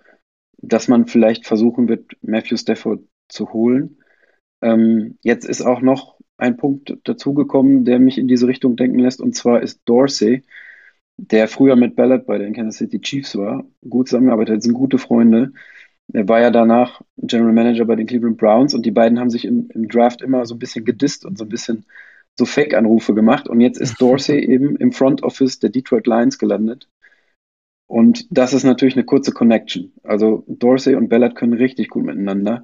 dass man vielleicht versuchen wird, Matthew Stafford zu holen. Ähm, jetzt ist auch noch ein Punkt dazugekommen, der mich in diese Richtung denken lässt, und zwar ist Dorsey, der früher mit Ballard bei den Kansas City Chiefs war, gut zusammengearbeitet sind gute Freunde. Er war ja danach General Manager bei den Cleveland Browns und die beiden haben sich im, im Draft immer so ein bisschen gedisst und so ein bisschen so Fake-Anrufe gemacht. Und jetzt ist [laughs] Dorsey eben im Front Office der Detroit Lions gelandet. Und das ist natürlich eine kurze Connection. Also Dorsey und Ballard können richtig gut miteinander.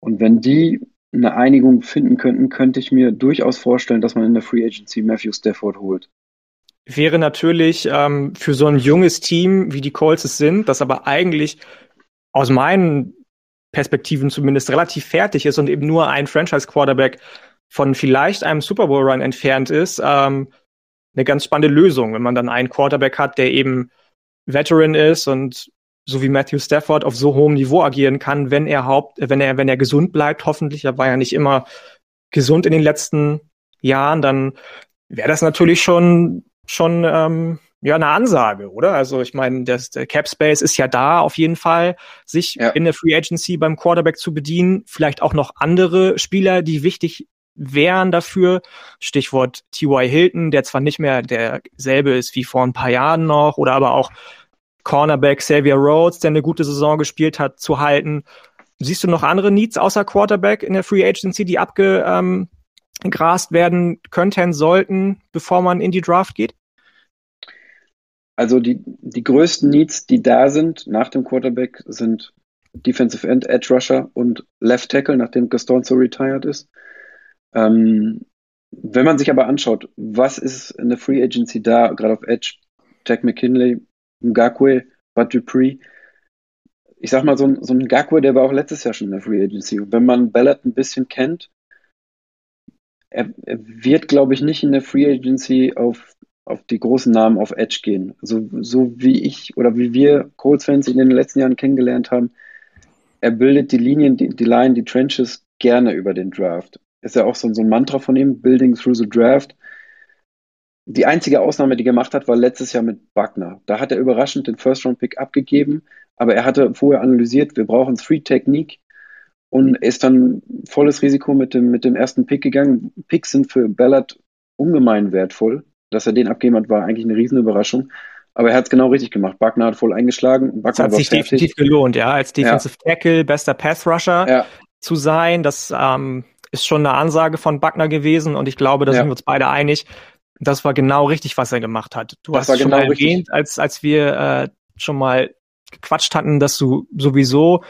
Und wenn die eine Einigung finden könnten, könnte ich mir durchaus vorstellen, dass man in der Free Agency Matthew Stafford holt. Wäre natürlich ähm, für so ein junges Team, wie die Colts es sind, das aber eigentlich aus meinen Perspektiven zumindest relativ fertig ist und eben nur ein Franchise-Quarterback von vielleicht einem Super Bowl-Run entfernt ist, ähm, eine ganz spannende Lösung, wenn man dann einen Quarterback hat, der eben Veteran ist und so wie Matthew Stafford auf so hohem Niveau agieren kann, wenn er haupt, wenn er, wenn er gesund bleibt, hoffentlich, er war ja nicht immer gesund in den letzten Jahren, dann wäre das natürlich schon, schon ähm, ja eine Ansage, oder? Also ich meine, der Cap Space ist ja da auf jeden Fall, sich ja. in der Free Agency beim Quarterback zu bedienen. Vielleicht auch noch andere Spieler, die wichtig wären dafür. Stichwort T.Y. Hilton, der zwar nicht mehr derselbe ist wie vor ein paar Jahren noch, oder aber auch Cornerback Xavier Rhodes, der eine gute Saison gespielt hat, zu halten. Siehst du noch andere Needs außer Quarterback in der Free Agency, die abgegrast werden könnten, sollten, bevor man in die Draft geht? Also die, die größten Needs, die da sind nach dem Quarterback, sind Defensive End, Edge Rusher und Left Tackle, nachdem Gaston so retired ist. Ähm, wenn man sich aber anschaut, was ist in der Free Agency da, gerade auf Edge, Jack McKinley, Ngakwe, Bud Dupree. Ich sag mal, so ein, so ein Ngakwe, der war auch letztes Jahr schon in der Free Agency. Und wenn man Ballard ein bisschen kennt, er, er wird, glaube ich, nicht in der Free Agency auf, auf die großen Namen auf Edge gehen. Also, so wie ich oder wie wir Colts-Fans in den letzten Jahren kennengelernt haben, er bildet die Linien, die, die Line, die Trenches gerne über den Draft. Ist ja auch so, so ein Mantra von ihm, Building through the Draft. Die einzige Ausnahme, die er gemacht hat, war letztes Jahr mit Buckner. Da hat er überraschend den First-Round-Pick abgegeben, aber er hatte vorher analysiert, wir brauchen Three-Technique und ist dann volles Risiko mit dem, mit dem ersten Pick gegangen. Picks sind für Ballard ungemein wertvoll. Dass er den abgegeben hat, war eigentlich eine Riesenüberraschung. Aber er hat es genau richtig gemacht. Buckner hat voll eingeschlagen. Buckner das hat sich fertig. definitiv gelohnt, ja, als Defensive ja. Tackle, bester Pass-Rusher ja. zu sein. Das ähm, ist schon eine Ansage von Buckner gewesen und ich glaube, da ja. sind wir uns beide einig das war genau richtig, was er gemacht hat. Du das hast schon genau mal erwähnt, als, als wir äh, schon mal gequatscht hatten, dass du sowieso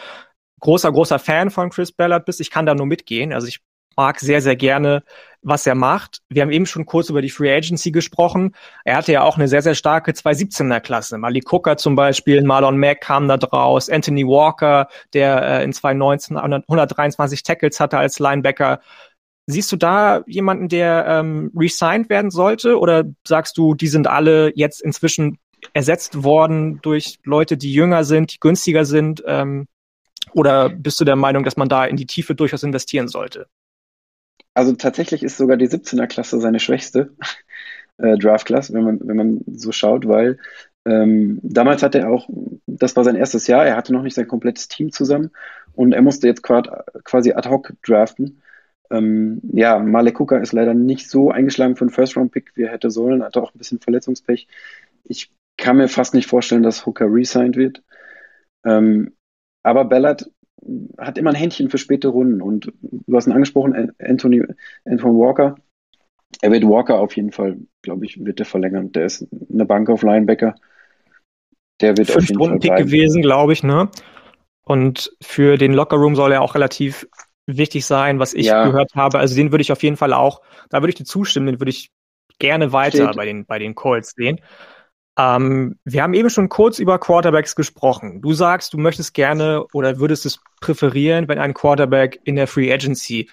großer, großer Fan von Chris Ballard bist. Ich kann da nur mitgehen. Also ich mag sehr, sehr gerne, was er macht. Wir haben eben schon kurz über die Free Agency gesprochen. Er hatte ja auch eine sehr, sehr starke 217er Klasse. Malik Hooker zum Beispiel, Marlon Mack kam da draus, Anthony Walker, der äh, in 2019 123 Tackles hatte als Linebacker. Siehst du da jemanden, der ähm, resigned werden sollte? Oder sagst du, die sind alle jetzt inzwischen ersetzt worden durch Leute, die jünger sind, die günstiger sind? Ähm, oder bist du der Meinung, dass man da in die Tiefe durchaus investieren sollte? Also tatsächlich ist sogar die 17er Klasse seine schwächste [laughs] äh, Draft Class, wenn man, wenn man so schaut, weil ähm, damals hatte er auch, das war sein erstes Jahr, er hatte noch nicht sein komplettes Team zusammen und er musste jetzt quasi ad hoc draften. Ähm, ja, Malek Kuka ist leider nicht so eingeschlagen für einen First-Round-Pick, wie er hätte sollen, hatte auch ein bisschen Verletzungspech. Ich kann mir fast nicht vorstellen, dass Hooker resigned wird. Ähm, aber Ballard hat immer ein Händchen für späte Runden. Und du hast ihn angesprochen, Anthony, Anthony Walker. Er wird Walker auf jeden Fall, glaube ich, wird er verlängern. Der ist eine Bank auf Linebacker. Der wird Fünf auf jeden Runden Pick gewesen, glaube ich, ne? Und für den Lockerroom soll er auch relativ wichtig sein, was ich ja. gehört habe. Also den würde ich auf jeden Fall auch, da würde ich dir zustimmen, den würde ich gerne weiter Steht. bei den, bei den Colts sehen. Ähm, wir haben eben schon kurz über Quarterbacks gesprochen. Du sagst, du möchtest gerne oder würdest es präferieren, wenn ein Quarterback in der Free Agency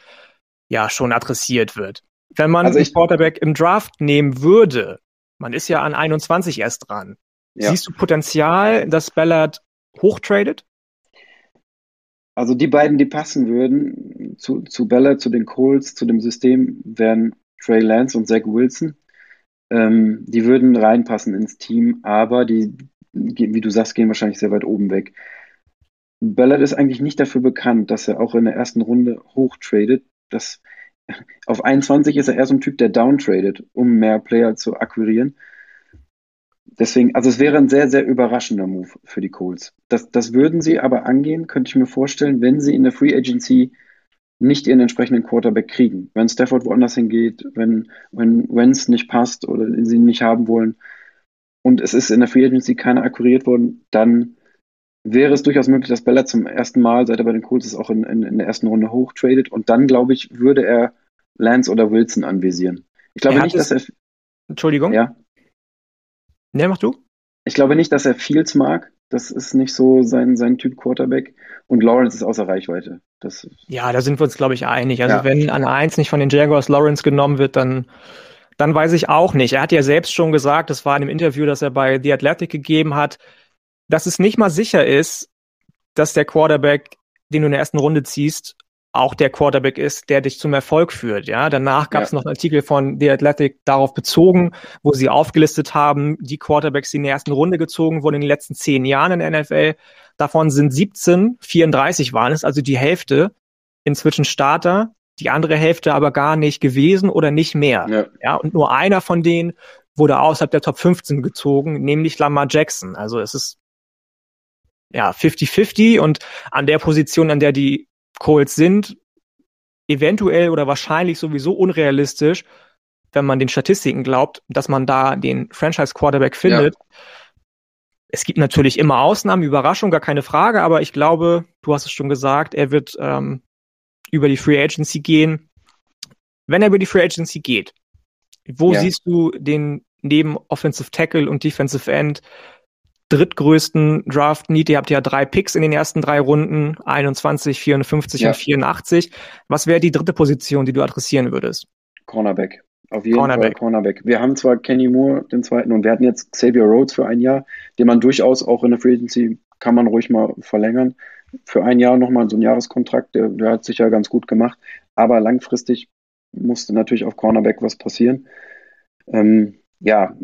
ja schon adressiert wird. Wenn man also einen Quarterback im Draft nehmen würde, man ist ja an 21 erst dran. Ja. Siehst du Potenzial, dass Ballard hochtradet? Also die beiden, die passen würden zu, zu Ballard, zu den Colts, zu dem System, wären Trey Lance und Zach Wilson. Ähm, die würden reinpassen ins Team, aber die, wie du sagst, gehen wahrscheinlich sehr weit oben weg. Ballard ist eigentlich nicht dafür bekannt, dass er auch in der ersten Runde hochtradet. Das, [laughs] auf 21 ist er eher so ein Typ, der downtradet, um mehr Player zu akquirieren. Deswegen, also es wäre ein sehr, sehr überraschender Move für die Colts. Das, das würden sie aber angehen, könnte ich mir vorstellen, wenn sie in der Free Agency nicht ihren entsprechenden Quarterback kriegen. Wenn Stafford woanders hingeht, wenn wenn nicht passt oder sie ihn nicht haben wollen und es ist in der Free Agency keiner akquiriert worden, dann wäre es durchaus möglich, dass Bella zum ersten Mal, seit er bei den Colts ist, auch in, in, in der ersten Runde hochtradet und dann, glaube ich, würde er Lance oder Wilson anvisieren. Ich glaube nicht, dass er... Entschuldigung? Ja. Ne, mach du? Ich glaube nicht, dass er Fields mag. Das ist nicht so sein, sein Typ Quarterback. Und Lawrence ist außer Reichweite. Das ja, da sind wir uns, glaube ich, einig. Also ja. wenn an eins nicht von den Jaguars Lawrence genommen wird, dann, dann weiß ich auch nicht. Er hat ja selbst schon gesagt, das war in einem Interview, das er bei The Athletic gegeben hat, dass es nicht mal sicher ist, dass der Quarterback, den du in der ersten Runde ziehst, auch der Quarterback ist, der dich zum Erfolg führt. Ja, danach gab es ja. noch einen Artikel von The Athletic darauf bezogen, wo sie aufgelistet haben, die Quarterbacks, die in der ersten Runde gezogen wurden in den letzten zehn Jahren in der NFL. Davon sind 17, 34 waren es, also die Hälfte inzwischen Starter, die andere Hälfte aber gar nicht gewesen oder nicht mehr. Ja, ja und nur einer von denen wurde außerhalb der Top 15 gezogen, nämlich Lamar Jackson. Also es ist ja 50-50 und an der Position, an der die Colts sind eventuell oder wahrscheinlich sowieso unrealistisch, wenn man den Statistiken glaubt, dass man da den Franchise Quarterback findet. Ja. Es gibt natürlich immer Ausnahmen, Überraschungen, gar keine Frage, aber ich glaube, du hast es schon gesagt, er wird ähm, über die Free Agency gehen. Wenn er über die Free Agency geht, wo ja. siehst du den neben Offensive Tackle und Defensive End drittgrößten Draft-Need. Ihr habt ja drei Picks in den ersten drei Runden, 21, 54 ja. und 84. Was wäre die dritte Position, die du adressieren würdest? Cornerback. Auf jeden Cornerback. Fall Cornerback. Wir haben zwar Kenny Moore, den zweiten, und wir hatten jetzt Xavier Rhodes für ein Jahr, den man durchaus auch in der Free Agency kann man ruhig mal verlängern. Für ein Jahr nochmal so ein Jahreskontrakt, der, der hat sich ja ganz gut gemacht. Aber langfristig musste natürlich auf Cornerback was passieren. Ähm, ja,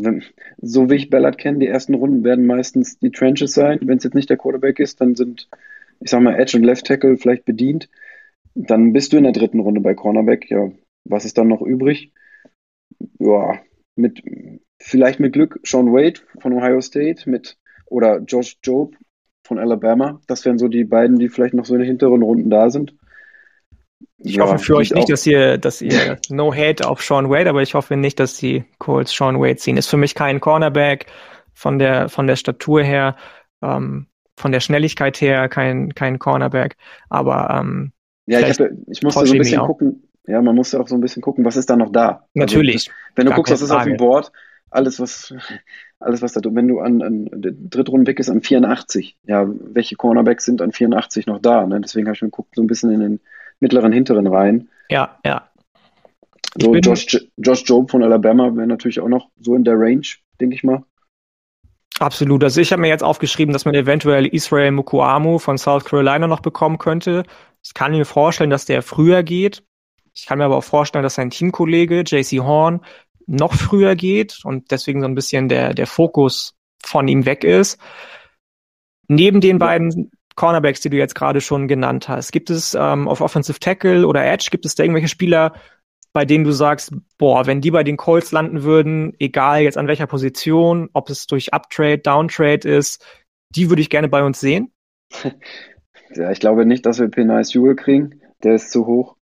so wie ich Ballard kenne, die ersten Runden werden meistens die Trenches sein. Wenn es jetzt nicht der Quarterback ist, dann sind, ich sag mal, Edge und Left Tackle vielleicht bedient. Dann bist du in der dritten Runde bei Cornerback. Ja, was ist dann noch übrig? Ja, mit, vielleicht mit Glück Sean Wade von Ohio State mit, oder Josh Job von Alabama. Das wären so die beiden, die vielleicht noch so in den hinteren Runden da sind. Ich ja, hoffe für euch nicht, dass ihr, dass ihr [laughs] No Hate auf Sean Wade, aber ich hoffe nicht, dass die Colts Sean Wade ziehen. Ist für mich kein Cornerback von der von der Statur her, ähm, von der Schnelligkeit her kein kein Cornerback, aber ähm, ja, ich, hatte, ich musste so ein bisschen gucken. Ja, man muss ja auch so ein bisschen gucken, was ist da noch da. Also, Natürlich. Also, wenn du guckst, was ist auf dem Board, alles, was, alles, was da, wenn du an, an der Drittrundenpick ist an 84, ja, welche Cornerbacks sind an 84 noch da? Ne? Deswegen habe ich mir geguckt, so ein bisschen in den mittleren, hinteren Reihen. Ja, ja. So Josh, Josh Job von Alabama wäre natürlich auch noch so in der Range, denke ich mal. Absolut. Also ich habe mir jetzt aufgeschrieben, dass man eventuell Israel Mukuamu von South Carolina noch bekommen könnte. Ich kann mir vorstellen, dass der früher geht. Ich kann mir aber auch vorstellen, dass sein Teamkollege JC Horn noch früher geht und deswegen so ein bisschen der, der Fokus von ihm weg ist. Neben den beiden Cornerbacks, die du jetzt gerade schon genannt hast, gibt es ähm, auf Offensive Tackle oder Edge, gibt es da irgendwelche Spieler, bei denen du sagst, boah, wenn die bei den Colts landen würden, egal jetzt an welcher Position, ob es durch Uptrade, Downtrade ist, die würde ich gerne bei uns sehen? [laughs] Ja, ich glaube nicht, dass wir Penal Jewel kriegen. Der ist zu hoch.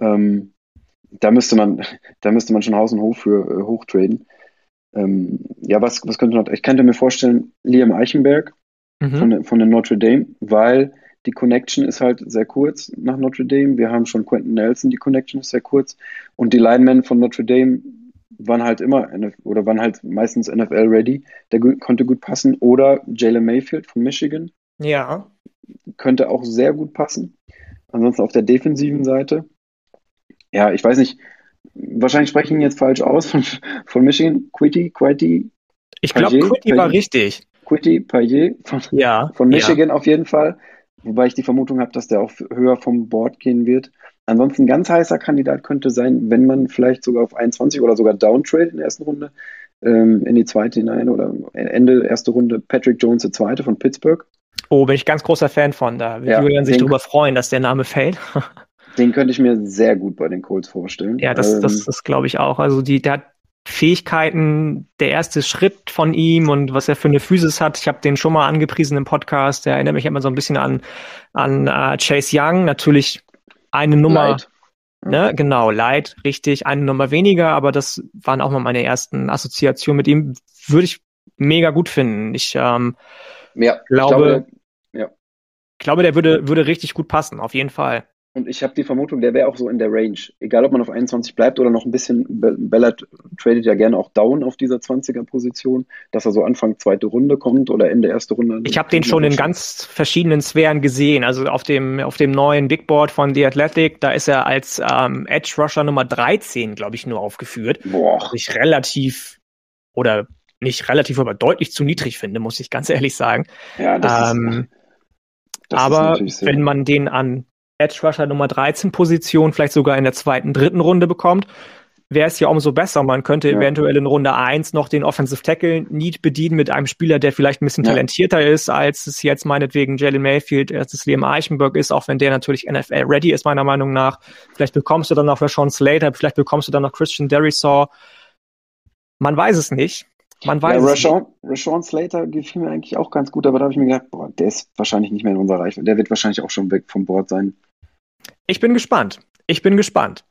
Ähm, da müsste man, [laughs] da müsste man schon Haus und Hof für äh, hochtraden. Ähm, ja, was, was könnte noch? Ich könnte mir vorstellen, Liam Eichenberg mhm. von, von der Notre Dame, weil die Connection ist halt sehr kurz nach Notre Dame. Wir haben schon Quentin Nelson, die Connection ist sehr kurz. Und die Linemen von Notre Dame waren halt immer oder waren halt meistens NFL ready. Der konnte gut passen. Oder Jalen Mayfield von Michigan. Ja. Könnte auch sehr gut passen. Ansonsten auf der defensiven Seite. Ja, ich weiß nicht. Wahrscheinlich spreche ich ihn jetzt falsch aus von, von Michigan. Quitty, Quitty. Ich glaube, Quitty war richtig. Quitty, Payet von, ja, von Michigan ja. auf jeden Fall. Wobei ich die Vermutung habe, dass der auch höher vom Board gehen wird. Ansonsten ganz heißer Kandidat könnte sein, wenn man vielleicht sogar auf 21 oder sogar Downtrade in der ersten Runde ähm, in die zweite hinein oder Ende erste Runde Patrick Jones der zweite von Pittsburgh. Oh, bin ich ganz großer Fan von. Da wird ja, Julian sich darüber freuen, dass der Name fällt. [laughs] den könnte ich mir sehr gut bei den Colts vorstellen. Ja, das, ähm, das, das glaube ich auch. Also die, der hat Fähigkeiten, der erste Schritt von ihm und was er für eine Physis hat. Ich habe den schon mal angepriesen im Podcast. Der erinnert mich immer so ein bisschen an, an uh, Chase Young. Natürlich eine Nummer. Light. Ne, genau, Light, richtig, eine Nummer weniger, aber das waren auch mal meine ersten Assoziationen mit ihm. Würde ich mega gut finden. Ich ähm, ja, glaube, ich glaube, ja. glaube, der würde, würde richtig gut passen, auf jeden Fall. Und ich habe die Vermutung, der wäre auch so in der Range. Egal, ob man auf 21 bleibt oder noch ein bisschen. Ballard tradet ja gerne auch down auf dieser 20er-Position, dass er so Anfang zweite Runde kommt oder Ende erste Runde. Ich habe den schon in ganz verschiedenen Sphären gesehen. Also auf dem, auf dem neuen Big Board von The Athletic, da ist er als ähm, Edge Rusher Nummer 13, glaube ich, nur aufgeführt. Boah. Was ich relativ oder nicht relativ, aber deutlich zu niedrig finde, muss ich ganz ehrlich sagen. Ja, das ähm, ist, das aber wenn man den an Edge Rusher Nummer 13 Position vielleicht sogar in der zweiten, dritten Runde bekommt, wäre es ja umso besser. Man könnte ja. eventuell in Runde 1 noch den Offensive Tackle Need bedienen mit einem Spieler, der vielleicht ein bisschen ja. talentierter ist, als es jetzt meinetwegen Jalen Mayfield, als es Liam Eichenberg ist, auch wenn der natürlich NFL ready ist, meiner Meinung nach. Vielleicht bekommst du dann noch Rashawn Slater, vielleicht bekommst du dann noch Christian Derisaw. Man weiß es nicht. Man weiß ja, Rashawn, Rashawn Slater gefiel mir eigentlich auch ganz gut, aber da habe ich mir gedacht, boah, der ist wahrscheinlich nicht mehr in unserer Reichweite. Der wird wahrscheinlich auch schon weg vom Board sein. Ich bin gespannt. Ich bin gespannt.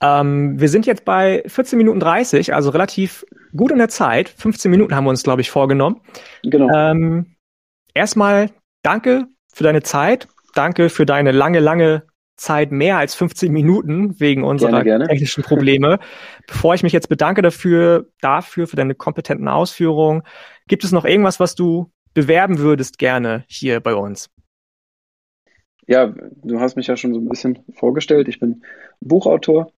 Ähm, wir sind jetzt bei 14 Minuten 30, also relativ gut in der Zeit. 15 Minuten haben wir uns, glaube ich, vorgenommen. Genau. Ähm, erstmal danke für deine Zeit. Danke für deine lange, lange Zeit mehr als 15 Minuten wegen unserer gerne, gerne. technischen Probleme. [laughs] Bevor ich mich jetzt bedanke dafür, dafür für deine kompetenten Ausführungen, gibt es noch irgendwas, was du bewerben würdest gerne hier bei uns? Ja, du hast mich ja schon so ein bisschen vorgestellt. Ich bin Buchautor.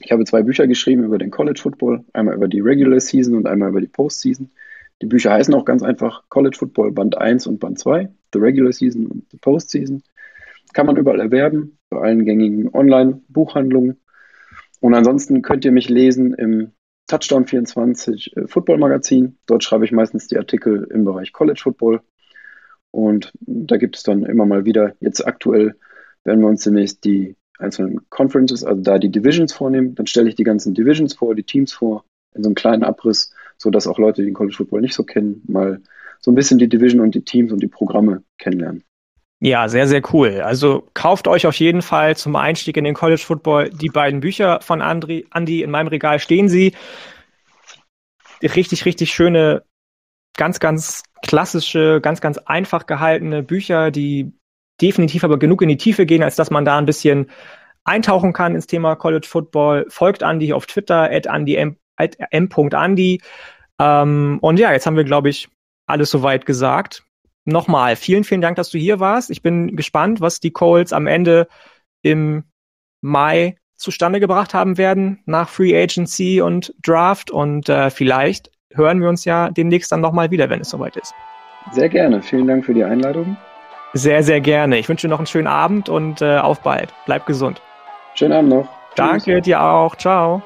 Ich habe zwei Bücher geschrieben über den College Football, einmal über die Regular Season und einmal über die Postseason. Die Bücher heißen auch ganz einfach College Football Band 1 und Band 2, The Regular Season und The Postseason. Kann man überall erwerben, bei allen gängigen Online-Buchhandlungen. Und ansonsten könnt ihr mich lesen im Touchdown 24 äh, Football Magazin. Dort schreibe ich meistens die Artikel im Bereich College Football. Und da gibt es dann immer mal wieder, jetzt aktuell werden wir uns demnächst die einzelnen Conferences, also da die Divisions vornehmen. Dann stelle ich die ganzen Divisions vor, die Teams vor, in so einem kleinen Abriss, sodass auch Leute, die den College Football nicht so kennen, mal so ein bisschen die Division und die Teams und die Programme kennenlernen. Ja, sehr, sehr cool. Also kauft euch auf jeden Fall zum Einstieg in den College Football die beiden Bücher von Andri, Andy. In meinem Regal stehen sie. Richtig, richtig schöne, ganz, ganz klassische, ganz, ganz einfach gehaltene Bücher, die definitiv aber genug in die Tiefe gehen, als dass man da ein bisschen eintauchen kann ins Thema College Football. Folgt Andy auf Twitter, at m.andi. Ähm, und ja, jetzt haben wir, glaube ich, alles soweit gesagt. Nochmal, vielen, vielen Dank, dass du hier warst. Ich bin gespannt, was die Colts am Ende im Mai zustande gebracht haben werden nach Free Agency und Draft. Und äh, vielleicht hören wir uns ja demnächst dann nochmal wieder, wenn es soweit ist. Sehr gerne. Vielen Dank für die Einladung. Sehr, sehr gerne. Ich wünsche dir noch einen schönen Abend und äh, auf bald. Bleib gesund. Schönen Abend noch. Danke Tschüss. dir auch. Ciao.